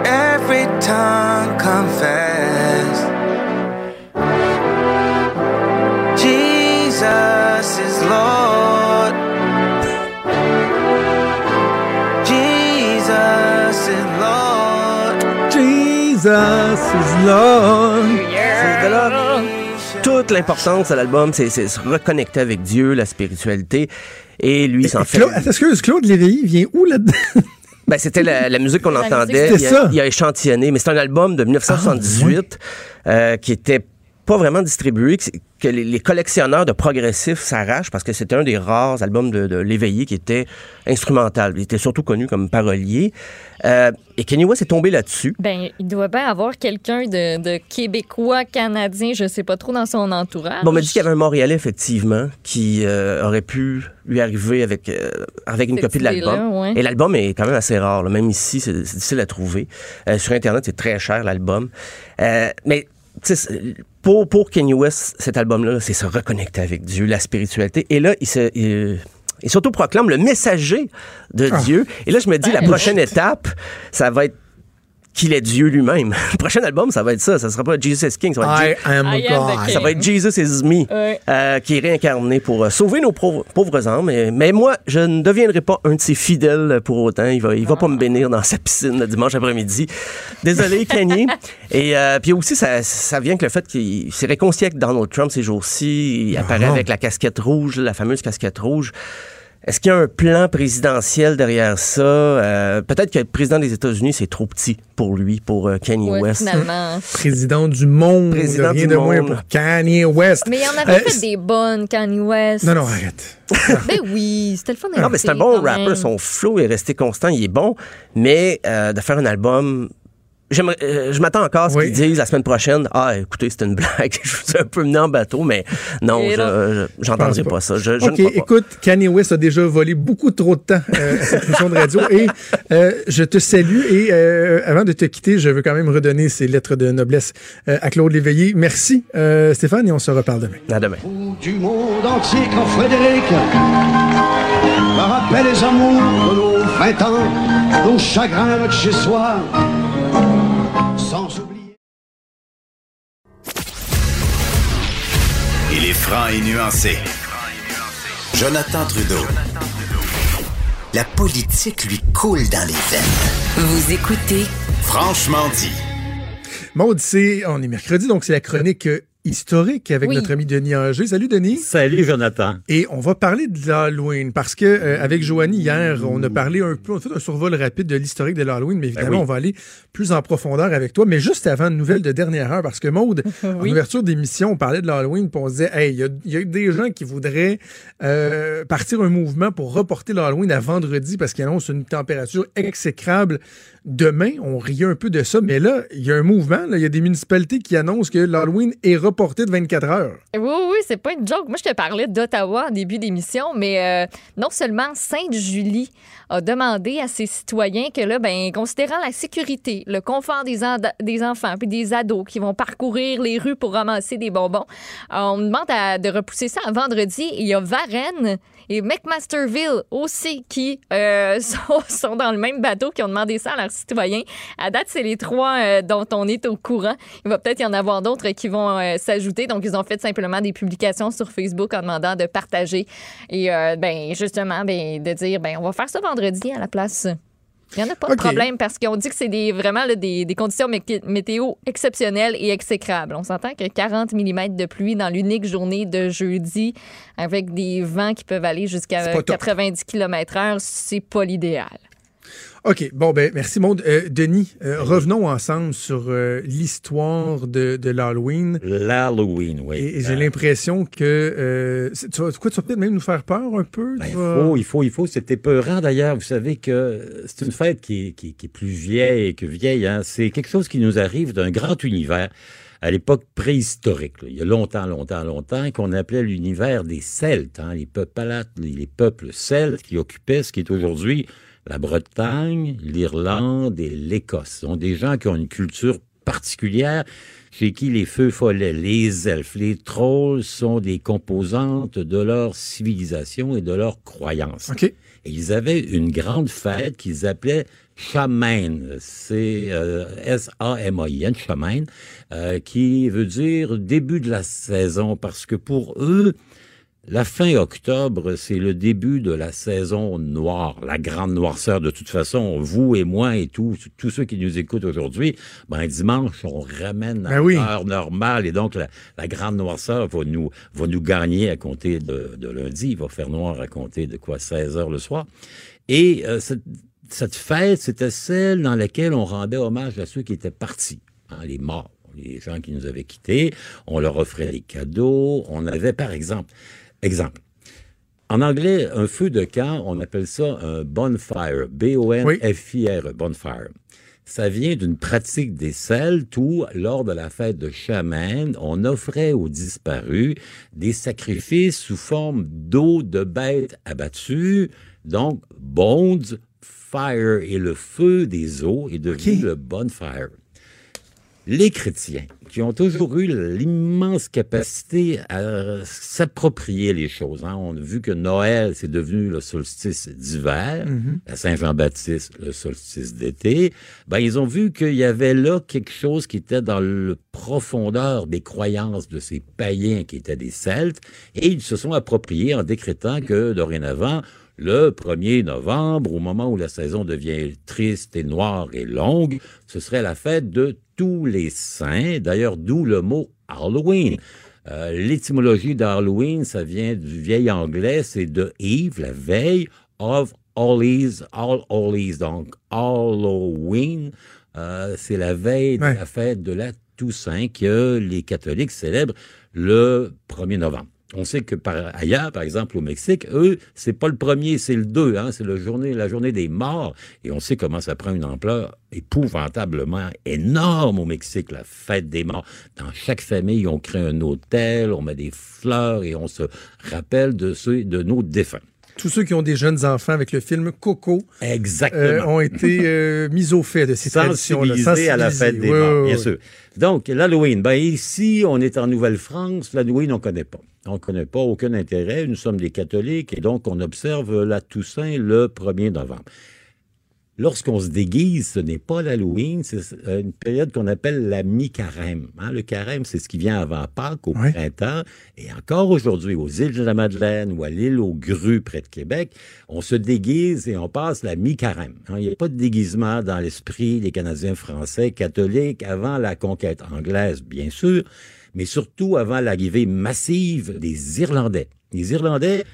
Every tongue confess Jesus is Lord. Jesus is Lord. Jesus is Lord. Là toute l'importance de l'album, c'est se reconnecter avec Dieu, la spiritualité. Et lui, il s'en fait. Claude, excuse, Claude Léveillé vient où là-dedans? Ben, c'était la, la musique qu'on entendait. musique. Il a, C'était ça. il a échantillonné, mais c'est un album de 1978 euh, qui était pas vraiment distribué, que, les, les collectionneurs de progressifs s'arrachent parce que c'était un des rares albums de, de l'éveillé qui était instrumental. Il était surtout connu comme parolier. Euh, et Kanye West est tombé là-dessus. Ben, il doit bien avoir quelqu'un de, de québécois, canadien, je sais pas trop, dans son entourage. Bon, on m'a dit qu'il y avait un Montréalais, effectivement, qui euh, aurait pu lui arriver avec, euh, avec une copie de l'album. ouais. Et l'album est quand même assez rare. là. Même ici, c'est difficile à trouver. Sur Internet, c'est très cher, l'album. Mais pour, pour Kanye West, cet album-là, c'est se reconnecter avec Dieu, la spiritualité. Et là, il se... il- il s'autoproclame le messager de Dieu. Et là, je me dis, la prochaine étape, ça va être qu'il est Dieu lui-même. Le prochain album, ça va être ça. Ça sera pas Jesus is King, ça va être I am I am ça va être Jesus is me, euh, qui est réincarné pour euh, sauver nos pauvres, pauvres âmes. Mais, mais moi, je ne deviendrai pas un de ses fidèles pour autant. Il va, il va pas me bénir dans sa piscine le dimanche après-midi. Désolé, Kanye. Et euh, puis aussi, ça, ça vient que le fait qu'il s'est réconcilié avec Donald Trump ces jours-ci. Il apparaît Ah. avec la casquette rouge, la fameuse casquette rouge. Est-ce qu'il y a un plan présidentiel derrière ça? Euh, Peut-être que le président des États-Unis, c'est trop petit pour lui, pour euh, Kanye Ouais, West. finalement. Président du monde. Président rien du de moins monde. pour Kanye West. Mais il en avait Euh, fait des bonnes, Kanye West. Non, non, arrête. Ben oui, c'était le fun Non, mais c'est un bon rapper. Son flow est resté constant. Il est bon. Mais euh, de faire un album. J'aimerais- euh, je m'attends encore à ce Oui. qu'ils disent la semaine prochaine. Ah, écoutez, c'était une blague. je vous ai un peu mené en bateau, mais non, je- je- j'entendrai Je pense pas. ça. Je, je OK, ne crois pas. écoute, Kanye West a déjà volé beaucoup trop de temps euh, à cette émission de radio et euh, je te salue et euh, avant de te quitter, je veux quand même redonner ces lettres de noblesse euh, à Claude Léveillé. Merci euh, Stéphane et on se reparle demain. À demain. du monde entier quand Frédéric me rappelle les amours de nos 20 ans, nos chagrins, notre chez-soi, sans franc et nuancé. Jonathan Trudeau. La politique lui coule dans les veines. Vous écoutez Franchement dit. Maud, c'est, on est mercredi, donc c'est la chronique euh, historique avec Oui. notre ami Denis Anger. Salut Denis. Salut Jonathan. Et on va parler de l'Halloween parce que euh, avec Joanie hier, on a parlé un peu, on a fait un survol rapide de l'historique de l'Halloween, mais évidemment, Ben oui. on va aller plus en profondeur avec toi. Mais juste avant une nouvelle de dernière heure, parce que Maude, en Oui. ouverture d'émission, on parlait de l'Halloween, puis on se disait, hey, il y y, a des gens qui voudraient euh, partir un mouvement pour reporter l'Halloween à vendredi parce qu'il annonce une température exécrable demain. On riait un peu de ça, mais là, il y a un mouvement. Il y a des municipalités qui annoncent que l'Halloween est reporté de 24 heures. Oui, oui, c'est pas une joke. Moi, je te parlais d'Ottawa en début d'émission, mais euh, non seulement Sainte-Julie a demandé à ses citoyens que là, ben, considérant la sécurité, le confort des, des enfants puis des ados qui vont parcourir les rues pour ramasser des bonbons, euh, on demande de repousser ça à vendredi. Il y a Varennes et McMasterville aussi qui euh, sont, dans le même bateau, qui ont demandé ça à leurs citoyens. À date, c'est les trois euh, dont on est au courant. Il va peut-être y en avoir d'autres qui vont euh, s'ajouter. Donc, ils ont fait simplement des publications sur Facebook en demandant de partager et ben, justement ben, de dire ben, on va faire ça vendredi à la place. Il n'y en a pas de problème parce qu'on dit que c'est des, vraiment là, des, des conditions mé- météo exceptionnelles et exécrables. On s'entend que 40 mm de pluie dans l'unique journée de jeudi avec des vents qui peuvent aller jusqu'à pas top. 90 km/h, c'est pas l'idéal. OK. Bon, ben, merci, Maude. Euh, Denis, euh, revenons ensemble sur euh, l'histoire de, de l'Halloween. L'Halloween, oui. Et, et j'ai l'impression que. tu, vas, quoi, tu vas peut-être même nous faire peur un peu. Ben, il faut, il faut, il faut. C'est épeurant d'ailleurs. Vous savez que c'est une fête qui est, qui, qui est plus vieille que vieille. Hein. C'est quelque chose qui nous arrive d'un grand univers à l'époque préhistorique. là. Il y a longtemps, longtemps, longtemps, qu'on appelait l'univers des Celtes, hein, les, peuples, les peuples celtes qui occupaient ce qui est aujourd'hui la Bretagne, l'Irlande et l'Écosse. Ce sont des gens qui ont une culture particulière chez qui les feux follets, les elfes, les trolls sont des composantes de leur civilisation et de leurs croyances. OK. Et ils avaient une grande fête qu'ils appelaient Shamain. C'est euh, S-A-M-A-I-N, Shamain, euh, qui veut dire début de la saison, parce que pour eux, la fin octobre, c'est le début de la saison noire, la grande noirceur. De toute façon, vous et moi et tous tous ceux qui nous écoutent aujourd'hui, ben dimanche, on ramène à Ben oui. l'heure normale et donc la, la grande noirceur va nous, va nous gagner à compter de, de lundi. Il va faire noir à compter de quoi 16 heures le soir. Et euh, cette, cette fête, c'était celle dans laquelle on rendait hommage à ceux qui étaient partis, hein, les morts, les gens qui nous avaient quittés. On leur offrait des cadeaux. On avait, par exemple, exemple, en anglais, un feu de camp, on appelle ça un bonfire, B-O-N-F-I-R, bonfire. Ça vient d'une pratique des Celtes où, lors de la fête de Chaman, on offrait aux disparus des sacrifices sous forme d'eau de bêtes abattues, donc bones, fire, et le feu des eaux est devenu le bonfire. Les chrétiens, qui ont toujours eu l'immense capacité à s'approprier les choses. hein. On a vu que Noël, c'est devenu le solstice d'hiver, la Saint-Jean-Baptiste, le solstice d'été. Ben, ils ont vu qu'il y avait là quelque chose qui était dans le profondeur des croyances de ces païens qui étaient des Celtes, et ils se sont appropriés en décrétant que, dorénavant, le 1er novembre, au moment où la saison devient triste et noire et longue, ce serait la fête de tous les saints, d'ailleurs d'où le mot Halloween. Euh, L'étymologie d'Halloween, ça vient du vieil anglais, c'est de Eve, la veille, of Hallows, All Hallows, donc Halloween, euh, c'est la veille de la fête de la Toussaint que les catholiques célèbrent le 1er novembre. On sait que par ailleurs, par exemple au Mexique, eux, c'est pas le premier, c'est le 2, hein, c'est journée, la journée des morts. Et on sait comment ça prend une ampleur épouvantablement énorme au Mexique, la fête des morts. Dans chaque famille, on crée un hôtel, on met des fleurs et on se rappelle de ceux, de nos défunts. Tous ceux qui ont des jeunes enfants avec le film Coco Exactement. euh, ont été euh, mis au fait de ces traditions-là. à la fête des morts, Oui, bien oui, sûr. Donc, l'Halloween, ben ici, on est en Nouvelle-France, l'Halloween, on connaît pas. On connaît pas aucun intérêt, nous sommes des catholiques, et donc on observe la Toussaint le 1er novembre. Lorsqu'on se déguise, ce n'est pas l'Halloween, c'est euh, une période qu'on appelle la mi-carême. hein. Le carême, c'est ce qui vient avant Pâques, au printemps. Et encore aujourd'hui, aux îles de la Madeleine ou à l'île aux Grues, près de Québec, on se déguise et on passe la mi-carême. hein. Il n'y a pas de déguisement dans l'esprit des Canadiens français catholiques avant la conquête anglaise, bien sûr. Mais surtout avant l'arrivée massive des Irlandais. Les Irlandais,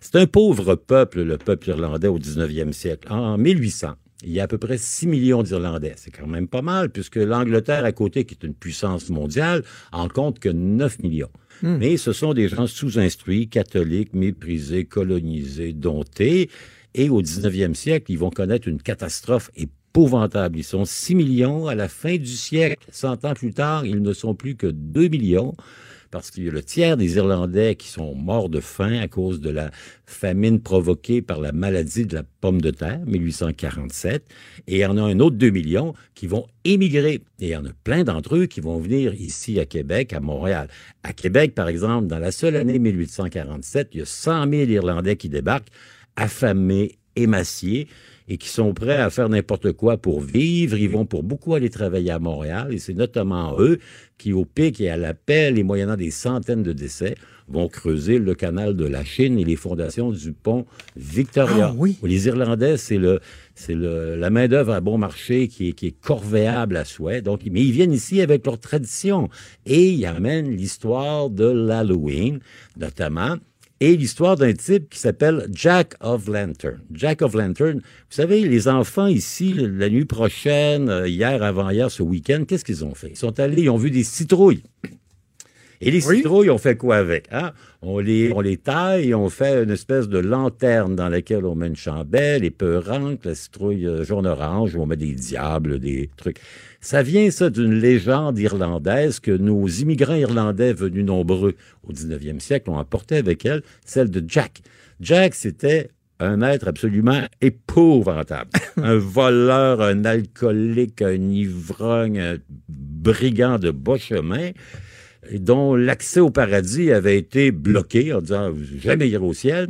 c'est un pauvre peuple, le peuple irlandais au 19e siècle. En 1800, il y a à peu près 6 millions d'Irlandais. C'est quand même pas mal, puisque l'Angleterre à côté, qui est une puissance mondiale, en compte que 9 millions. Mais ce sont des gens sous-instruits, catholiques, méprisés, colonisés, domptés. Et au 19e siècle, ils vont connaître une catastrophe Ils sont 6 millions. À la fin du siècle, 100 ans plus tard, ils ne sont plus que 2 millions parce qu'il y a le tiers des Irlandais qui sont morts de faim à cause de la famine provoquée par la maladie de la pomme de terre, 1847, et il y en a un autre 2 millions qui vont émigrer. Et il y en a plein d'entre eux qui vont venir ici à Québec, à Montréal. À Québec, par exemple, dans la seule année 1847, il y a 100 000 Irlandais qui débarquent, affamés, émaciés, et qui sont prêts à faire n'importe quoi pour vivre. Ils vont pour beaucoup aller travailler à Montréal et c'est notamment eux qui, au pic et à l'appel et moyennant des centaines de décès, vont creuser le canal de la Chine et les fondations du pont Victoria. Ah oui. Les Irlandais, c'est le, c'est le, la main-d'œuvre à bon marché qui est, qui est corvéable à souhait. Donc, mais ils viennent ici avec leur tradition et ils amènent l'histoire de l'Halloween, notamment et l'histoire d'un type qui s'appelle Jack of Lantern. Jack of Lantern, vous savez, les enfants ici, la nuit prochaine, euh, hier, avant-hier, ce week-end, qu'est-ce qu'ils ont fait? Ils sont allés, ils ont vu des citrouilles. Et les citrouilles, on fait quoi avec? Hein? On, les, on les taille et on fait une espèce de lanterne dans laquelle on met une chandelle épeurante, la citrouille euh, jaune-orange, où on met des diables, des trucs. Ça vient, ça, d'une légende irlandaise que nos immigrants irlandais venus nombreux au 19e siècle ont apporté avec elle, celle de Jack. Jack, c'était un être absolument épouvantable. un voleur, un alcoolique, un ivrogne, un brigand de bas chemin dont l'accès au paradis avait été bloqué en disant jamais irez au ciel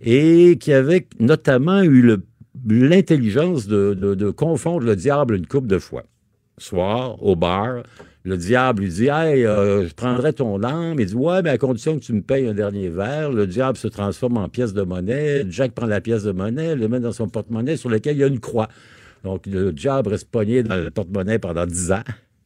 et qui avait notamment eu l'intelligence de confondre le diable une coupe de fois. Soir, au bar, le diable lui dit Hey, euh, je prendrai ton âme. Il dit Ouais, mais à condition que tu me payes un dernier verre. Le diable se transforme en pièce de monnaie. Jack prend la pièce de monnaie, le met dans son porte-monnaie sur lequel il y a une croix. Donc, le diable reste pogné dans le porte-monnaie pendant dix ans.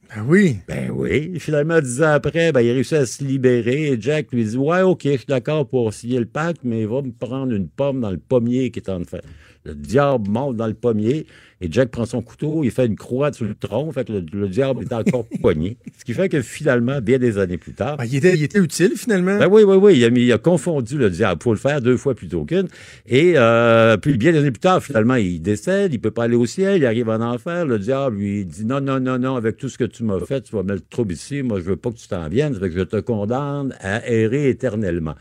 Ben oui. Ben oui. Finalement, dix ans après, ben, il réussit à se libérer. Et Jack lui dit Ouais, OK, je suis d'accord pour signer le pacte, mais il va me prendre une pomme dans le pommier qui est en train. Le diable monte dans le pommier et Jack prend son couteau, il fait une croix sur le tronc, fait que le, le diable est encore poigné. Ce qui fait que finalement, bien des années plus tard, Ben, il, était, il était utile, finalement. ben oui, oui, oui. Il a, mis- il a confondu le diable. Il faut le faire deux fois plutôt qu'une. Et euh, puis, bien des années plus tard, finalement, il décède. Il peut pas aller au ciel. Il arrive en enfer. Le diable lui dit non, non, non, non. Avec tout ce que tu m'as fait, tu vas mettre le trouble ici. Moi, je veux pas que tu t'en viennes. Ça fait que je te condamne à errer éternellement.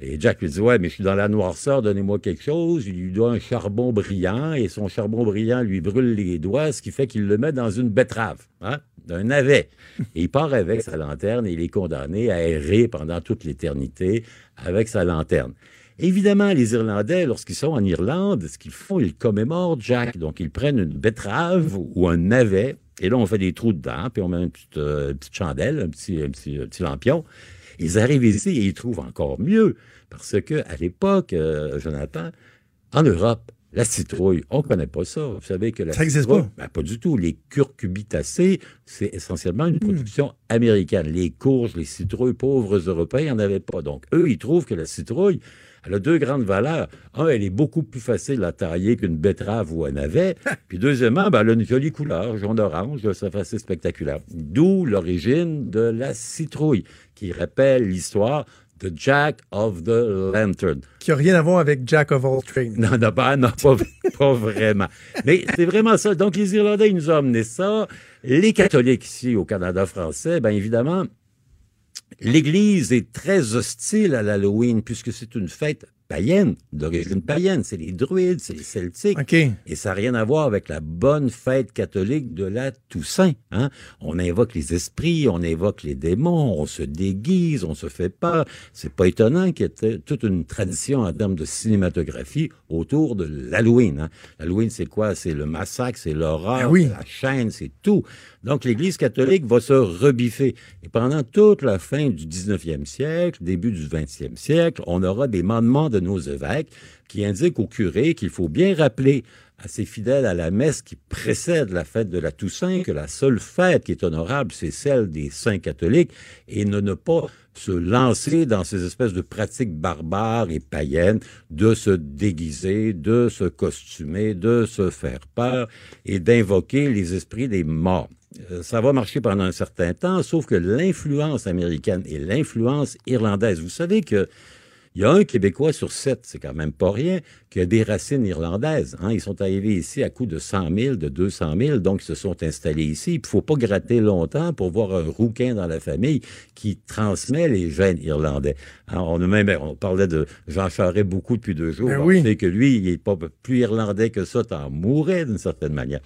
Et Jack lui dit Ouais, mais je suis dans la noirceur, donnez-moi quelque chose. Il lui donne un charbon brillant et son charbon brillant lui brûle les doigts, ce qui fait qu'il le met dans une betterave, hein, d'un navet. Et il part avec sa lanterne et il est condamné à errer pendant toute l'éternité avec sa lanterne. Évidemment, les Irlandais, lorsqu'ils sont en Irlande, ce qu'ils font, ils commémorent Jack. Donc, ils prennent une betterave ou un navet, et là, on fait des trous dedans, puis on met une petite, euh, chandelle, un un petit lampion. Ils arrivent ici et ils trouvent encore mieux, parce que à l'époque, euh, Jonathan, en Europe, la citrouille, on ne connaît pas ça. Vous savez que la Ça existe citrouille- pas. Ben, pas du tout. Les curcubitacées, c'est essentiellement une production américaine. Les courges, les citrouilles, pauvres Européens, n'en avaient pas. Donc, eux, ils trouvent que la citrouille, elle a deux grandes valeurs. Un, elle est beaucoup plus facile à tailler qu'une betterave ou un navet. Puis deuxièmement, ben, elle a une jolie couleur, jaune-orange, ça fait assez spectaculaire. D'où l'origine de la citrouille, qui rappelle l'histoire de Jack of the Lantern. Qui n'a rien à voir avec Jack of all trades. Non, non, pas, non, pas, pas vraiment. Mais c'est vraiment ça. Donc, les Irlandais, ils nous ont amené ça. Les catholiques ici au Canada français, bien évidemment, l'Église est très hostile à l'Halloween puisque c'est une fête païenne, d'origine païenne. C'est les druides, c'est les celtiques. Et ça n'a rien à voir avec la bonne fête catholique de la Toussaint. Hein? On invoque les esprits, on invoque les démons, on se déguise, on se fait peur. C'est pas étonnant qu'il y ait toute une tradition en termes de cinématographie autour de l'Halloween. Hein? L'Halloween, c'est quoi? C'est le massacre, c'est l'horreur, Ah oui. la chaîne, c'est tout. Donc l'Église catholique va se rebiffer. Et pendant toute la fin du 19e siècle, début du 20e siècle, on aura des mandements de nos évêques qui indiquent aux curés qu'il faut bien rappeler assez fidèle à la messe qui précède la fête de la Toussaint, que la seule fête qui est honorable, c'est celle des saints catholiques, et ne, ne pas se lancer dans ces espèces de pratiques barbares et païennes, de se déguiser, de se costumer, de se faire peur et d'invoquer les esprits des morts. Euh, Ça va marcher pendant un certain temps, sauf que l'influence américaine et l'influence irlandaise, vous savez que il y a un Québécois sur sept, c'est quand même pas rien, qui a des racines irlandaises. Hein. Ils sont arrivés ici à coût de 100 000, de 200 000, donc ils se sont installés ici. Il faut pas gratter longtemps pour voir un rouquin dans la famille qui transmet les gènes irlandais. Hein, on a même, on parlait de Jean Charest beaucoup depuis deux jours. Ben on oui. sait que lui, il est pas plus irlandais que ça, t'en mourrais d'une certaine manière.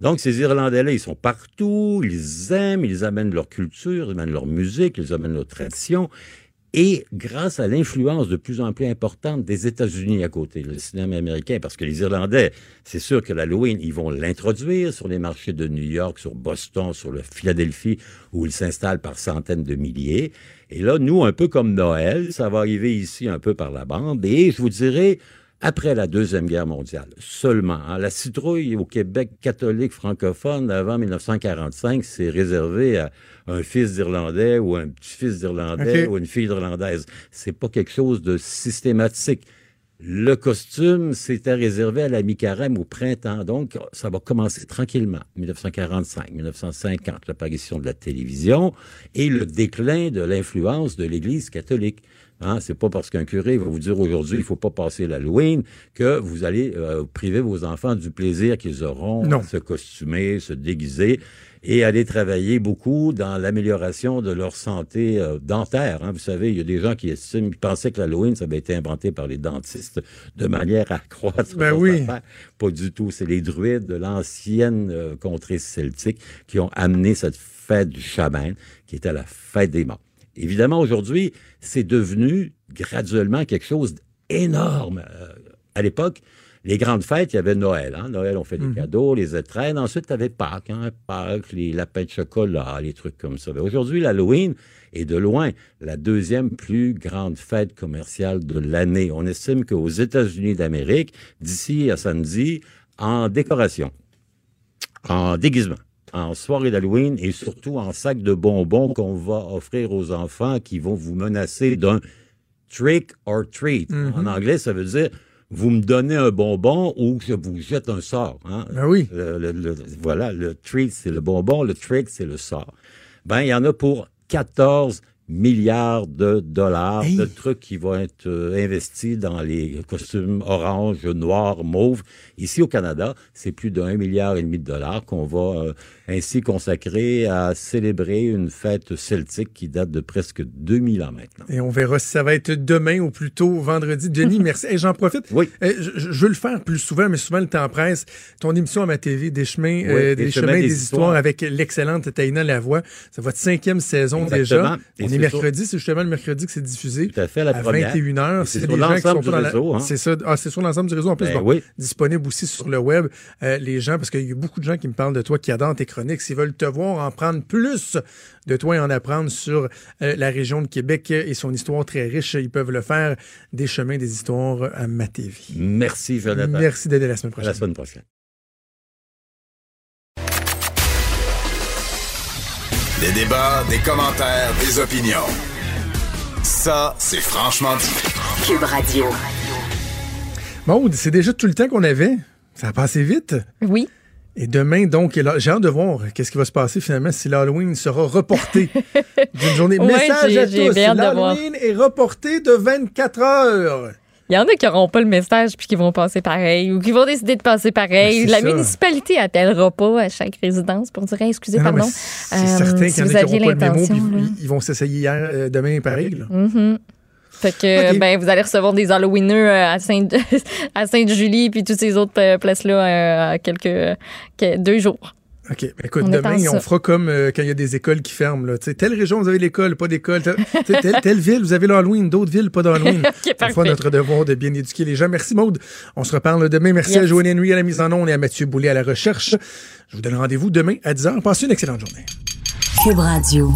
Donc, ces Irlandais-là, ils sont partout, ils aiment, ils amènent leur culture, ils amènent leur musique, ils amènent leur tradition. Et grâce à l'influence de plus en plus importante des États-Unis à côté, le cinéma américain, parce que les Irlandais, c'est sûr que l'Halloween, ils vont l'introduire sur les marchés de New York, sur Boston, sur Philadelphie, où ils s'installent par centaines de milliers. Et là, nous, un peu comme Noël, ça va arriver ici un peu par la bande. Et je vous dirais, après la Deuxième Guerre mondiale, seulement. hein, la citrouille au Québec catholique francophone avant 1945, c'est réservé à un fils d'Irlandais ou un petit-fils d'Irlandais ou une fille d'Irlandaise. C'est pas quelque chose de systématique. Le costume, c'était réservé à la mi-carême au printemps. Donc, ça va commencer tranquillement. 1945, 1950, l'apparition de la télévision et le déclin de l'influence de l'Église catholique. Hein, c'est pas parce qu'un curé va vous dire aujourd'hui il faut pas passer l'Halloween que vous allez euh, priver vos enfants du plaisir qu'ils auront Non. à se costumer, se déguiser et aller travailler beaucoup dans l'amélioration de leur santé euh, dentaire. hein. Vous savez, il y a des gens qui estiment, qui pensaient que l'Halloween, ça avait été inventé par les dentistes de manière à croître. Ben oui. affaires. Pas du tout. C'est les druides de l'ancienne euh, contrée celtique qui ont amené cette fête du chaman, qui était la fête des morts. Évidemment, aujourd'hui, c'est devenu graduellement quelque chose d'énorme. Euh, à l'époque, les grandes fêtes, il y avait Noël. Hein? Noël, on fait des cadeaux, les étrennes. Ensuite, tu avais Pâques, hein? Pâques, les lapins de chocolat, les trucs comme ça. Aujourd'hui, l'Halloween est de loin la deuxième plus grande fête commerciale de l'année. On estime qu'aux États-Unis d'Amérique, d'ici à samedi, en décoration, en déguisement, en soirée d'Halloween et surtout en sac de bonbons qu'on va offrir aux enfants qui vont vous menacer d'un trick or treat. En anglais, ça veut dire vous me donnez un bonbon ou je vous jette un sort. hein. Ben oui. Le- le- le- voilà, le treat, c'est le bonbon, le trick, c'est le sort. Ben, il y en a pour 14 milliards de dollars Hey. de trucs qui vont être euh, investis dans les costumes orange, noir, mauve. Ici au Canada, c'est plus d'un milliard et demi de dollars qu'on va euh, ainsi consacrer à célébrer une fête celtique qui date de presque 2000 ans maintenant. Et on verra si ça va être demain ou plutôt vendredi. Denis, merci. Et j'en profite. Oui. Euh, je, je veux le faire plus souvent, mais souvent le temps presse. Ton émission à ma TV, Des chemins, Oui, euh, Des des, chemins, chemins, des des histoires histoires. avec l'excellente Taïna Lavoie. C'est votre cinquième saison Exactement. déjà. Et on est mercredi, c'est justement le mercredi que c'est diffusé. Tout à fait, la à première. 21h. Et c'est sur l'ensemble du la- réseau, hein. C'est ça. Ah, c'est sur l'ensemble du réseau. En plus, Ben bon, oui. disponible aussi sur le web. Euh, les gens, parce qu'il y a beaucoup de gens qui me parlent de toi, qui adorent tes chroniques. S'ils veulent te voir, en prendre plus de toi et en apprendre sur euh, la région de Québec et son histoire très riche, ils peuvent le faire. Des chemins, des histoires à ma TV. Merci, Jonathan. Merci d'être la semaine À la prochaine. semaine prochaine. Des débats, des commentaires, des opinions. Ça, c'est franchement dit. Cube Radio. Bon, c'est déjà tout le temps qu'on avait. Ça a passé vite. Oui. Et demain, donc, j'ai hâte de voir qu'est-ce qui va se passer finalement si l'Halloween sera reporté d'une journée. Ouais, Message j'ai- à tous, l'Halloween est reporté de 24 heures. Il y en a qui n'auront pas le message puis qui vont passer pareil ou qui vont décider de passer pareil. Ben, La ça. municipalité appellera pas à chaque résidence pour dire Hey, excusez, Non, non, pardon. c'est Euh, certain si qu'il y en vous a qui aviez n'auront pas le mémo, puis l'intention, là. ils, vont s'essayer hier, euh, demain pareil. là. Mhm. Fait que Ok. ben vous allez recevoir des Halloweeners euh, à Sainte à Sainte-Julie puis toutes ces autres euh, places là à quelques que- deux jours. OK. ben écoute, On demain, on fera comme euh, quand il y a des écoles qui ferment. Là. Tu sais, Telle région, vous avez l'école, pas d'école. Telle, tu sais, telle, telle ville, vous avez l'Halloween. D'autres villes, pas d'Halloween. OK, On fera parfait. notre devoir de bien éduquer les gens. Merci, Maude. On se reparle demain. Merci à. Joanne Henry à la mise en onde et à Mathieu Boulay à la recherche. Je vous donne rendez-vous demain à 10h. Passez une excellente journée. Cube Radio.